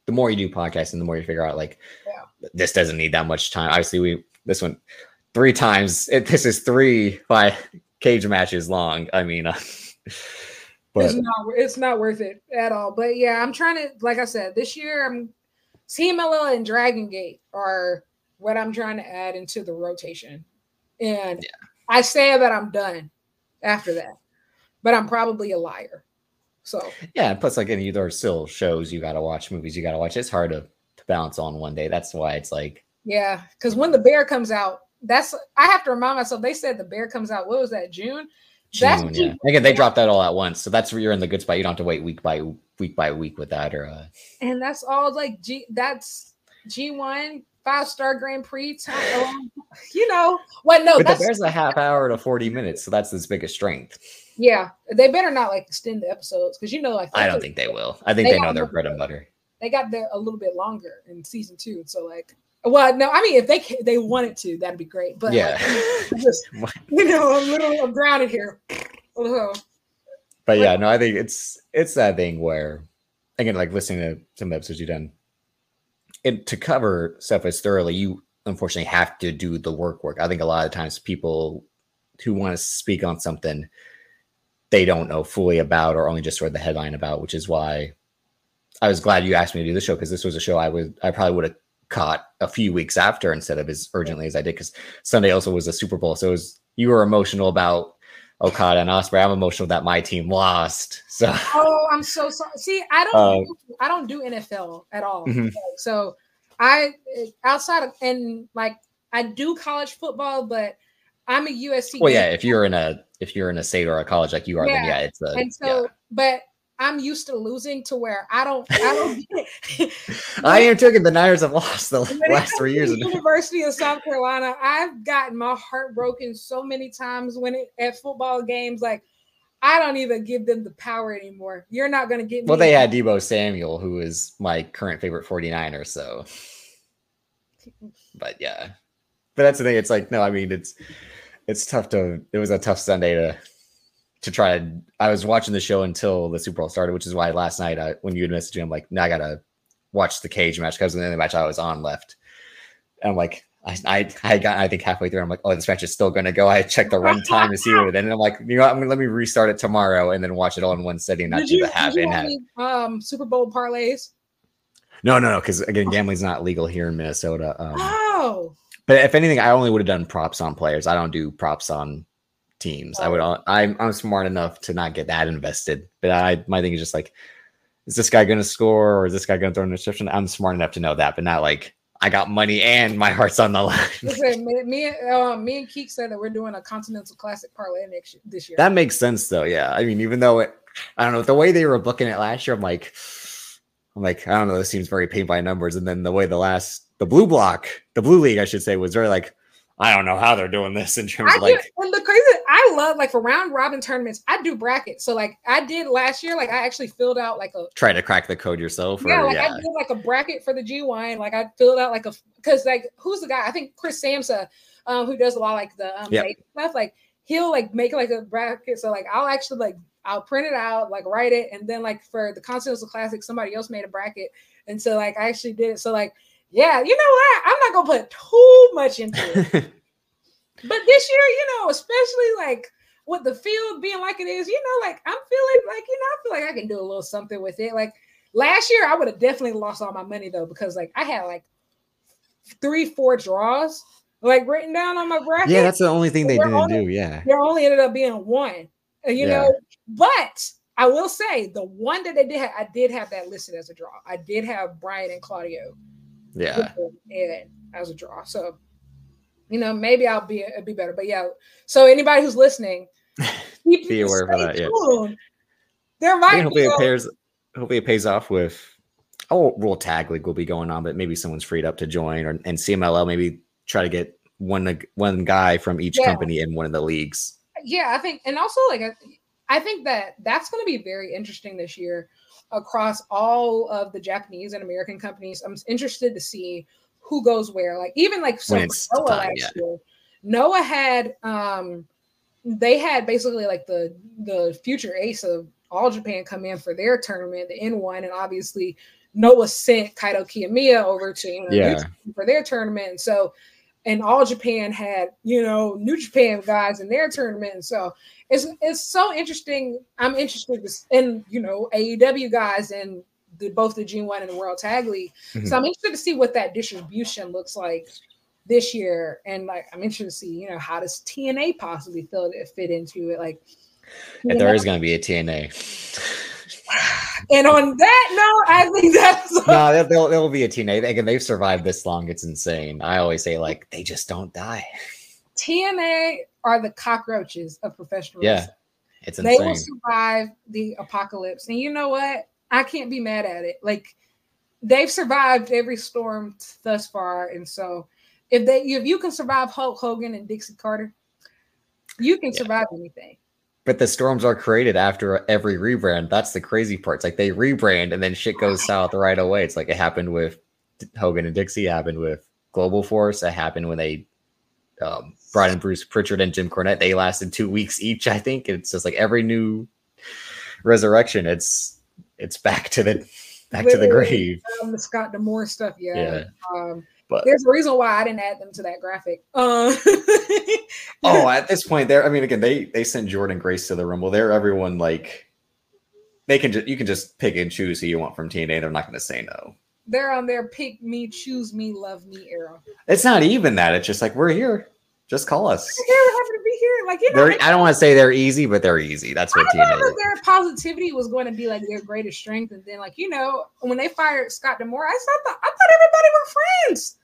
the more you do podcasting, the more you figure out like yeah. this doesn't need that much time. Obviously, we this one three times. It, this is three five cage matches long. I mean. Uh,
but it's not it's not worth it at all. But yeah, I'm trying to like I said, this year I'm CMLL and Dragon Gate are what I'm trying to add into the rotation. And yeah. I say that I'm done after that, but I'm probably a liar. So
yeah, plus like any there are still shows you gotta watch, movies you gotta watch. It's hard to, to balance on one day. That's why it's like
yeah, because when the bear comes out, that's I have to remind myself. They said the bear comes out. What was that? June.
June, yeah. Again, they dropped that all at once, so that's where you're in the good spot. You don't have to wait week by week by week with that, or uh...
and that's all like G. That's G one five star Grand Prix. Time, you know what? No,
but there's a half hour to forty minutes, so that's its biggest strength.
Yeah, they better not like extend the episodes because you know, like
I don't think they will. I think they, they know their bread and butter.
They got there a little bit longer in season two, so like well, no, I mean, if they they wanted to, that'd be great. But
yeah,
like, just, you know, I'm literally I'm grounded here.
But yeah, no, I think it's it's that thing where again, like listening to some episodes you've done, and to cover stuff as thoroughly, you unfortunately have to do the work. Work. I think a lot of times people who want to speak on something they don't know fully about or only just read the headline about, which is why I was glad you asked me to do the show because this was a show I would I probably would have caught a few weeks after instead of as urgently as I did because Sunday also was a Super Bowl. So it was you were emotional about Okada and Ospreay. I'm emotional that my team lost. So
oh, I'm so sorry. See, I don't um, I don't do NFL at all. Mm-hmm. So I outside of and like I do college football, but I'm a USC.
Well, yeah, if you're in a if you're in a state or a college like you are, yeah. then yeah, it's a
and so
yeah.
but I'm used to losing to where I don't. I don't.
I am taking the Niners have lost the last three years.
The University of South Carolina, I've gotten my heart broken so many times when it at football games. Like I don't even give them the power anymore. You're not going to get me.
Well, they had Deebo Samuel, who is my current favorite 49er. So, but yeah, but that's the thing. It's like no, I mean it's it's tough to. It was a tough Sunday to to try to. I was watching the show until the Super Bowl started, which is why last night I, when you had messaged me, I'm like, now I gotta watch the cage match because the only match I was on left. And I'm like, I, I, I got I think halfway through. I'm like, oh, this match is still to go. I checked the run time to see what it. And I'm like, you know, what? I'm gonna let me restart it tomorrow and then watch it all in one sitting, not did do you, the half in half.
Um, Super Bowl parlays.
No, no, no, because again, gambling's not legal here in Minnesota. Um,
oh.
But if anything, I only would have done props on players. I don't do props on teams. I would. I'm I'm smart enough to not get that invested. But I my thing is just like, is this guy going to score or is this guy going to throw an interception? I'm smart enough to know that, but not like I got money and my heart's on the line.
Listen, me, me, uh, me and Keek said that we're doing a Continental Classic parlay next year, this year.
That makes sense though. Yeah. I mean, even though it, I don't know the way they were booking it last year, I'm like, I'm like, I don't know. This seems very paint by numbers. And then the way the last, the blue block, the blue league, I should say, was very like, I don't know how they're doing this in terms
I
of like.
do, and the crazy, I love like for round robin tournaments. I do brackets. So like I did last year. Like I actually filled out like a
try to crack the code yourself. Or,
yeah, like
yeah.
I did like a bracket for the G1. Like I filled out like a because like who's the guy? I think Chris Samsa, um, who does a lot of, like the um,
Yep.
stuff. Like he'll like make like a bracket. So like I'll actually like I'll print it out, like write it, and then like for the Continental Classic, somebody else made a bracket, and so like I actually did it. So like yeah, you know what? I'm not gonna put too much into it. But this year, you know, especially like with the field being like it is, you know, like I'm feeling like, you know, I feel like I can do a little something with it. Like last year, I would have definitely lost all my money though, because like I had like three, four draws like written down on my bracket.
yeah, that's the only thing they didn't
on it.
do. Yeah.
there only ended up being one, uh, you
Yeah.
know. But I will say the one that they did, have, I did have that listed as a draw. I did have Bryan and Claudio
Yeah.
and as a draw. So, you know, maybe I'll be be better. But yeah, so anybody who's listening, keep
Be aware of that, yeah.
There might
hopefully
be
it
a-
pairs. Hopefully it pays off with. Oh, World Tag League will be going on, but maybe someone's freed up to join, or and CMLL maybe try to get one one guy from each
Yeah.
company in one of the leagues.
yeah, I think, and also like I, I think that that's going to be very interesting this year across all of the Japanese and American companies. I'm interested to see who goes where. Like even like so
When
for
it's
Noah last year, Noah had um they had basically like the the future ace of all Japan come in for their tournament, the N1, and obviously Noah sent Kaito Kiyomiya over to you know,
Yeah.
For their tournament. And so and all Japan had, you know, New Japan guys in their tournament. So it's it's so interesting. I'm interested in, you know, AEW guys and the, both the G1 and the World Tag League.
Mhm.
So I'm interested to see what that distribution looks like this year. And like I'm interested to see, you know, how does TNA possibly fit, fit into it? Like
If there
know?
is going to be a TNA,
and on that note, I think that's
no, there, there'll, there'll be a TNA. Again, they've survived this long. It's insane. I always say like they just don't die.
TNA are the cockroaches of professional
Yeah,
wrestling.
it's
they will survive the apocalypse. And you know what? I can't be mad at it. Like they've survived every storm thus far. And so if they if you can survive Hulk Hogan and Dixie Carter, you can
Yeah.
survive anything.
But the storms are created after every rebrand. That's the crazy part. It's like they rebrand and then shit goes south right away. It's like it happened with Hogan and Dixie, it happened with Global Force, it happened when they um, brought in Bruce Pritchard and Jim Cornette. They lasted two weeks each, I think. It's just like every new resurrection, it's it's back to the back to the grave.
Um, the Scott D'Amore stuff, yeah.
Yeah.
Um,
But
there's a reason why I didn't add them to that graphic. Uh,
oh, at this point, there. I mean, again, they they sent Jordynne Grace to the Rumble. They're everyone like they can just you can just pick and choose who you want from TNA. They're not going to say no.
they're on their pick me, choose me, love me era.
It's not even that. It's just like we're here. Just call us.
Happy to be here. Like you know,
They're, I don't want to say they're easy, but they're easy. That's what
I
TNA
thought their positivity was going to be like their greatest strength, and then like you know when they fired Scott D'Amore, I thought I thought everybody were friends.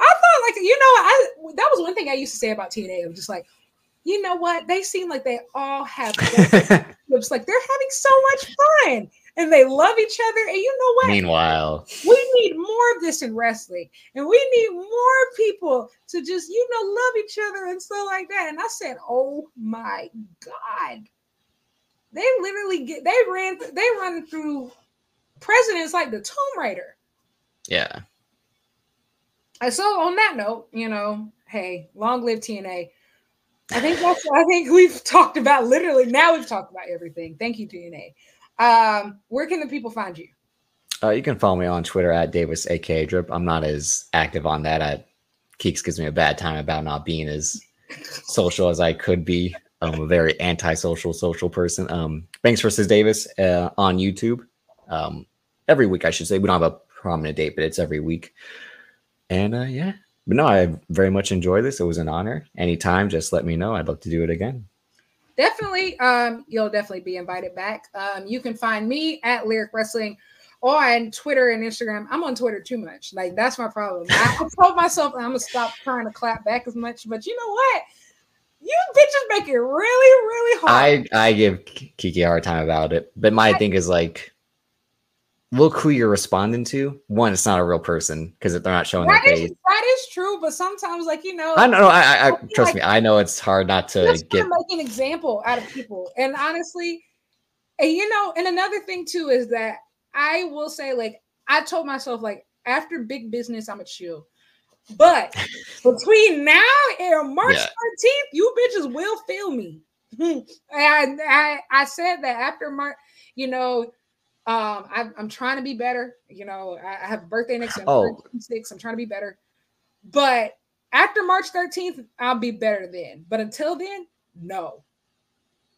I thought like you know I that was one thing I used to say about TNA. I'm just like, you know what? They seem like they all have it's like they're having so much fun and they love each other. And you know what?
Meanwhile,
we need more of this in wrestling, and we need more people to just you know love each other and stuff like that. And I said, oh my god, they literally get they ran they run through presidents like the Tomb Raider.
yeah.
And so on that note, you know, hey, long live TNA. I think that's I think we've talked about literally now we've talked about everything. Thank you, TNA. Um, where can the people find you?
Uh, you can follow me on Twitter at Davis aka Drip. I'm not as active on that. I, Keeks gives me a bad time about not being as social as I could be. I'm a very antisocial social person. Um, Banks versus Davis uh, on YouTube. Um, every week, I should say. We don't have a prominent date, but it's every week. And uh, yeah, but no, I very much enjoy this. It was an honor. Anytime, just let me know. I'd love to do it again.
Definitely um you'll definitely be invited back um you can find me at lyric wrestling on Twitter and Instagram. I'm on Twitter too much. Like that's my problem. I, told myself I'm gonna stop trying to clap back as much, but you know what? You bitches make it really, really hard.
I I give Kiki a hard time about it, but my I, thing is like, look who you're responding to. One, it's not a real person because they're not showing
that
their face.
that is true, but sometimes, like you know,
I know. I, I, I trust like, me. I know it's hard not to get
make an example out of people, and honestly, and you know, and another thing too is that I will say, like, I told myself, like, after big business, I'm a chill. But between now and March yeah. 13th, you bitches will feel me. I, I I said that after March, you know, um, I, am trying to be better. You know, I, I have a birthday next year. Oh. Six. I'm trying to be better. But after March 13th, I'll be better then. But until then, no.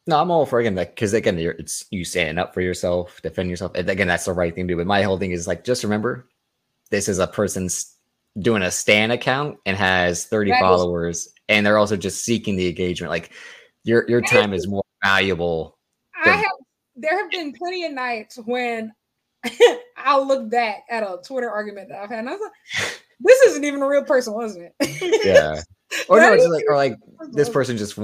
No, I'm all for again that because again, it's you standing up for yourself, defend yourself. And again, that's the right thing to do. But my whole thing is like, just remember, this is a person's doing a Stan account and has 30 that followers, is- and they're also just seeking the engagement. Like your your time is more valuable.
Than- I have there have been plenty of nights when I'll look back at a Twitter argument that I've had, and I was like, "This isn't even a real person, wasn't
it?" yeah. Or no, it's like, or like this person just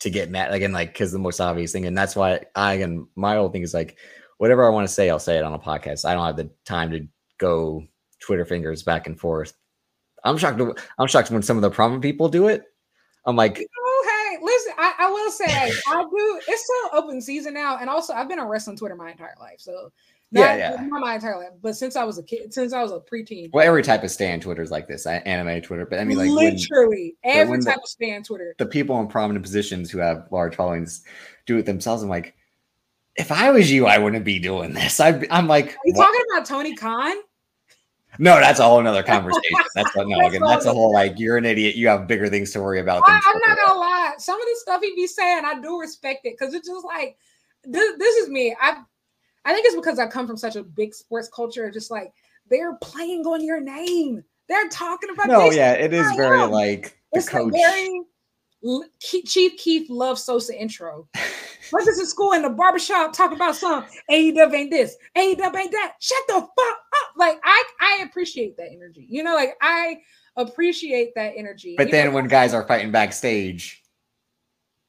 to get mad again, like because the most obvious thing, and that's why I again my whole thing is like whatever I want to say, I'll say it on a podcast. I don't have the time to go Twitter fingers back and forth. I'm shocked. I'm shocked when some of the prominent people do it. I'm like,
hey, listen, I, I will say I do. It's still open season now, and also I've been on wrestling Twitter my entire life, so not, yeah, yeah. Not my entire life, but since I was a kid, since I was a preteen.
Well, every type of stand Twitter is like this, I anime Twitter. But I mean, like
literally when, every type the, of stand Twitter.
The people in prominent positions who have large followings do it themselves. I'm like, if I was you, I wouldn't be doing this. I, am like,
are you what? talking about Tony Khan?
No, that's a whole nother conversation. That's what, no, again, that's a whole like you're an idiot. You have bigger things to worry about.
I, am not gonna lie. Some of the stuff he be saying, I do respect it because it's just like this. This is me. I I think it's because I come from such a big sports culture. Just like they're playing on your name. They're talking about.
No, yeah, it is very like the it's coach. very
Chief Keef loves Sosa intro. This in school in the barbershop talk about some AEW ain't this, AEW ain't that. Shut the fuck up. Like I I appreciate that energy. You know, like I appreciate that energy.
But
you
then
know,
when guys are fighting backstage,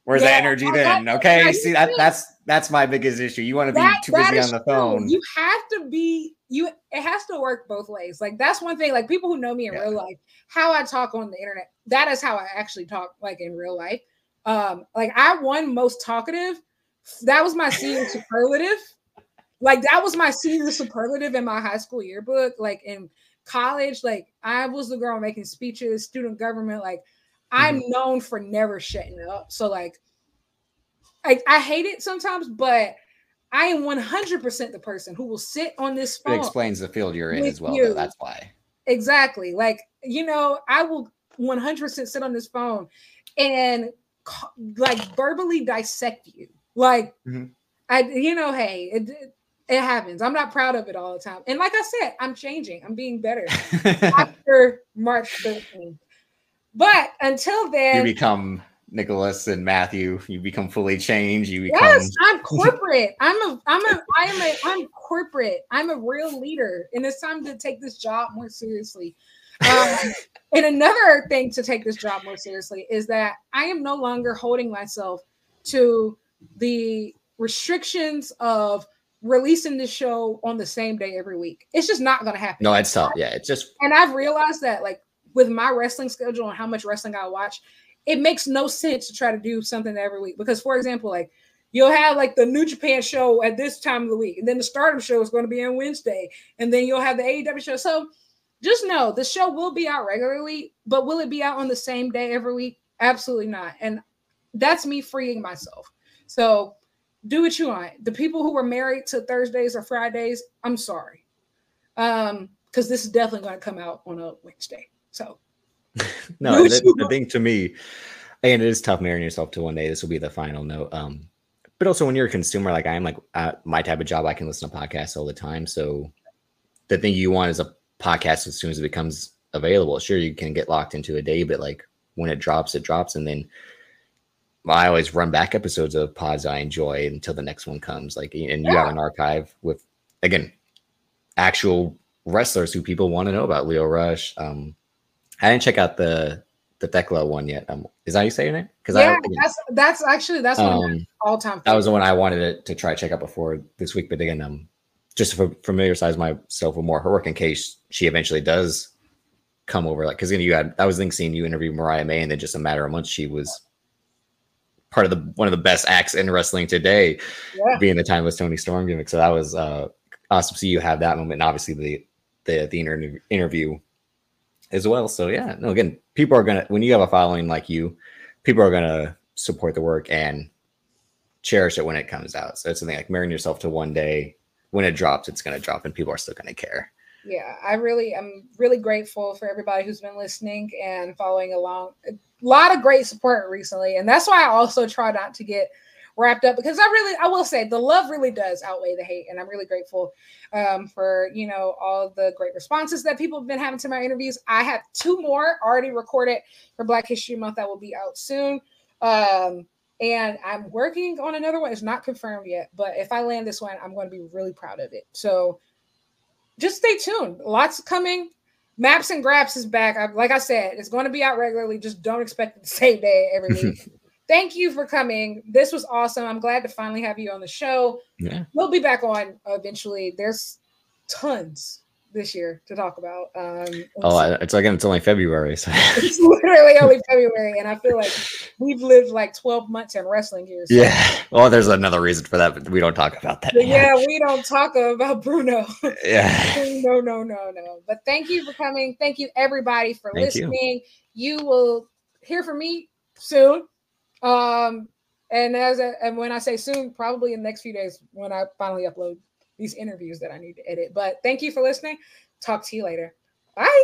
Where's yeah, the energy then? okay, see that that's that's my biggest issue. You want to be that, too busy on the phone.
You have to be you. It has to work both ways. Like that's one thing. Like people who know me in yeah. real life, how I talk on the internet, that is how I actually talk. Like in real life, um, like I won most talkative. That was my senior superlative. Like that was my senior superlative in my high school yearbook. Like in college, like I was the girl making speeches, student government, like I'm mm-hmm. known for never shutting up. So like I, I hate it sometimes, but I am 100% the person who will sit on this phone.
It explains the field you're in as well. You. That's why.
Exactly. Like, you know, I will 100% sit on this phone and like verbally dissect you. Like, mm-hmm. I, you know, hey, it, it happens. I'm not proud of it all the time. And like I said, I'm changing. I'm being better after March 13th. But until then,
you become Nicholas and Matthew. You become fully changed. You become.
Yes, I'm corporate. I'm a. I'm a. I am a. I'm corporate. I'm a real leader, and it's time to take this job more seriously. Um, and another thing to take this job more seriously is that I am no longer holding myself to the restrictions of releasing the show on the same day every week. It's just not going to happen.
No, it's tough. Yeah, it's just.
And I've realized that, like, with my wrestling schedule and how much wrestling I watch, it makes no sense to try to do something every week. Because, for example, like you'll have like the New Japan show at this time of the week, and then the Stardom show is going to be on Wednesday, and then you'll have the AEW show. So just know the show will be out regularly, but will it be out on the same day every week? Absolutely not. And that's me freeing myself. So do what you want. The people who were married to Thursdays or Fridays, I'm sorry. Um, because this is definitely going to come out on a Wednesday. So,
no, the, the thing to me, and it is tough marrying yourself to one day. This will be the final note. Um, but also when you're a consumer like I am, like uh, my type of job, I can listen to podcasts all the time. So the thing you want is a podcast as soon as it becomes available. Sure, you can get locked into a day, but like when it drops, it drops, and then I always run back episodes of pods I enjoy until the next one comes. Like, and you yeah. have an archive with again actual wrestlers who people want to know about. Lio Rush. Um, I didn't check out the the Thekla one yet. Um, is that how you saying it?
Because yeah, I, that's that's actually that's one um, all time.
That was the one I wanted to, to try to check out before this week. But again, um, just to familiarize myself with more her work in case she eventually does come over. Like, because you had I was thinking seeing you interview Mariah May, and then just a matter of months she was part of the one of the best acts in wrestling today, yeah. being the timeless Toni Storm gimmick. So that was uh, awesome to see you have that moment, and obviously the the the inter- interview as well. So yeah, no, again, people are gonna when you have a following like you, people are gonna support the work and cherish it when it comes out. So it's something like marrying yourself to one day. When it drops, it's gonna drop, and people are still gonna care.
Yeah, I really am really grateful for everybody who's been listening and following along. A lot of great support recently, and that's why I also try not to get wrapped up because I really, I will say, the love really does outweigh the hate, and I'm really grateful um, for you know all the great responses that people have been having to my interviews. I have two more already recorded for Black History Month that will be out soon. Um, and I'm working on another one. It's not confirmed yet, but if I land this one, I'm going to be really proud of it. So just stay tuned. Lots coming. Maps and Graps is back. I, like I said, it's going to be out regularly. Just don't expect it the same day every week. Thank you for coming. This was awesome. I'm glad to finally have you on the show. Yeah. We'll be back on eventually. There's tons this year to talk about. Um,
oh, it's like it's only February. So.
it's literally only February, and I feel like we've lived like 12 months in wrestling here.
So. Yeah. Well, there's another reason for that, but we don't talk about that.
Yeah, we don't talk about Bruno.
Yeah.
no, no, no, no. But thank you for coming. Thank you everybody for thank listening. You. you will hear from me soon. Um, and as a, and when I say soon, probably in the next few days when I finally upload these interviews that I need to edit. But thank you for listening. Talk to you later. Bye.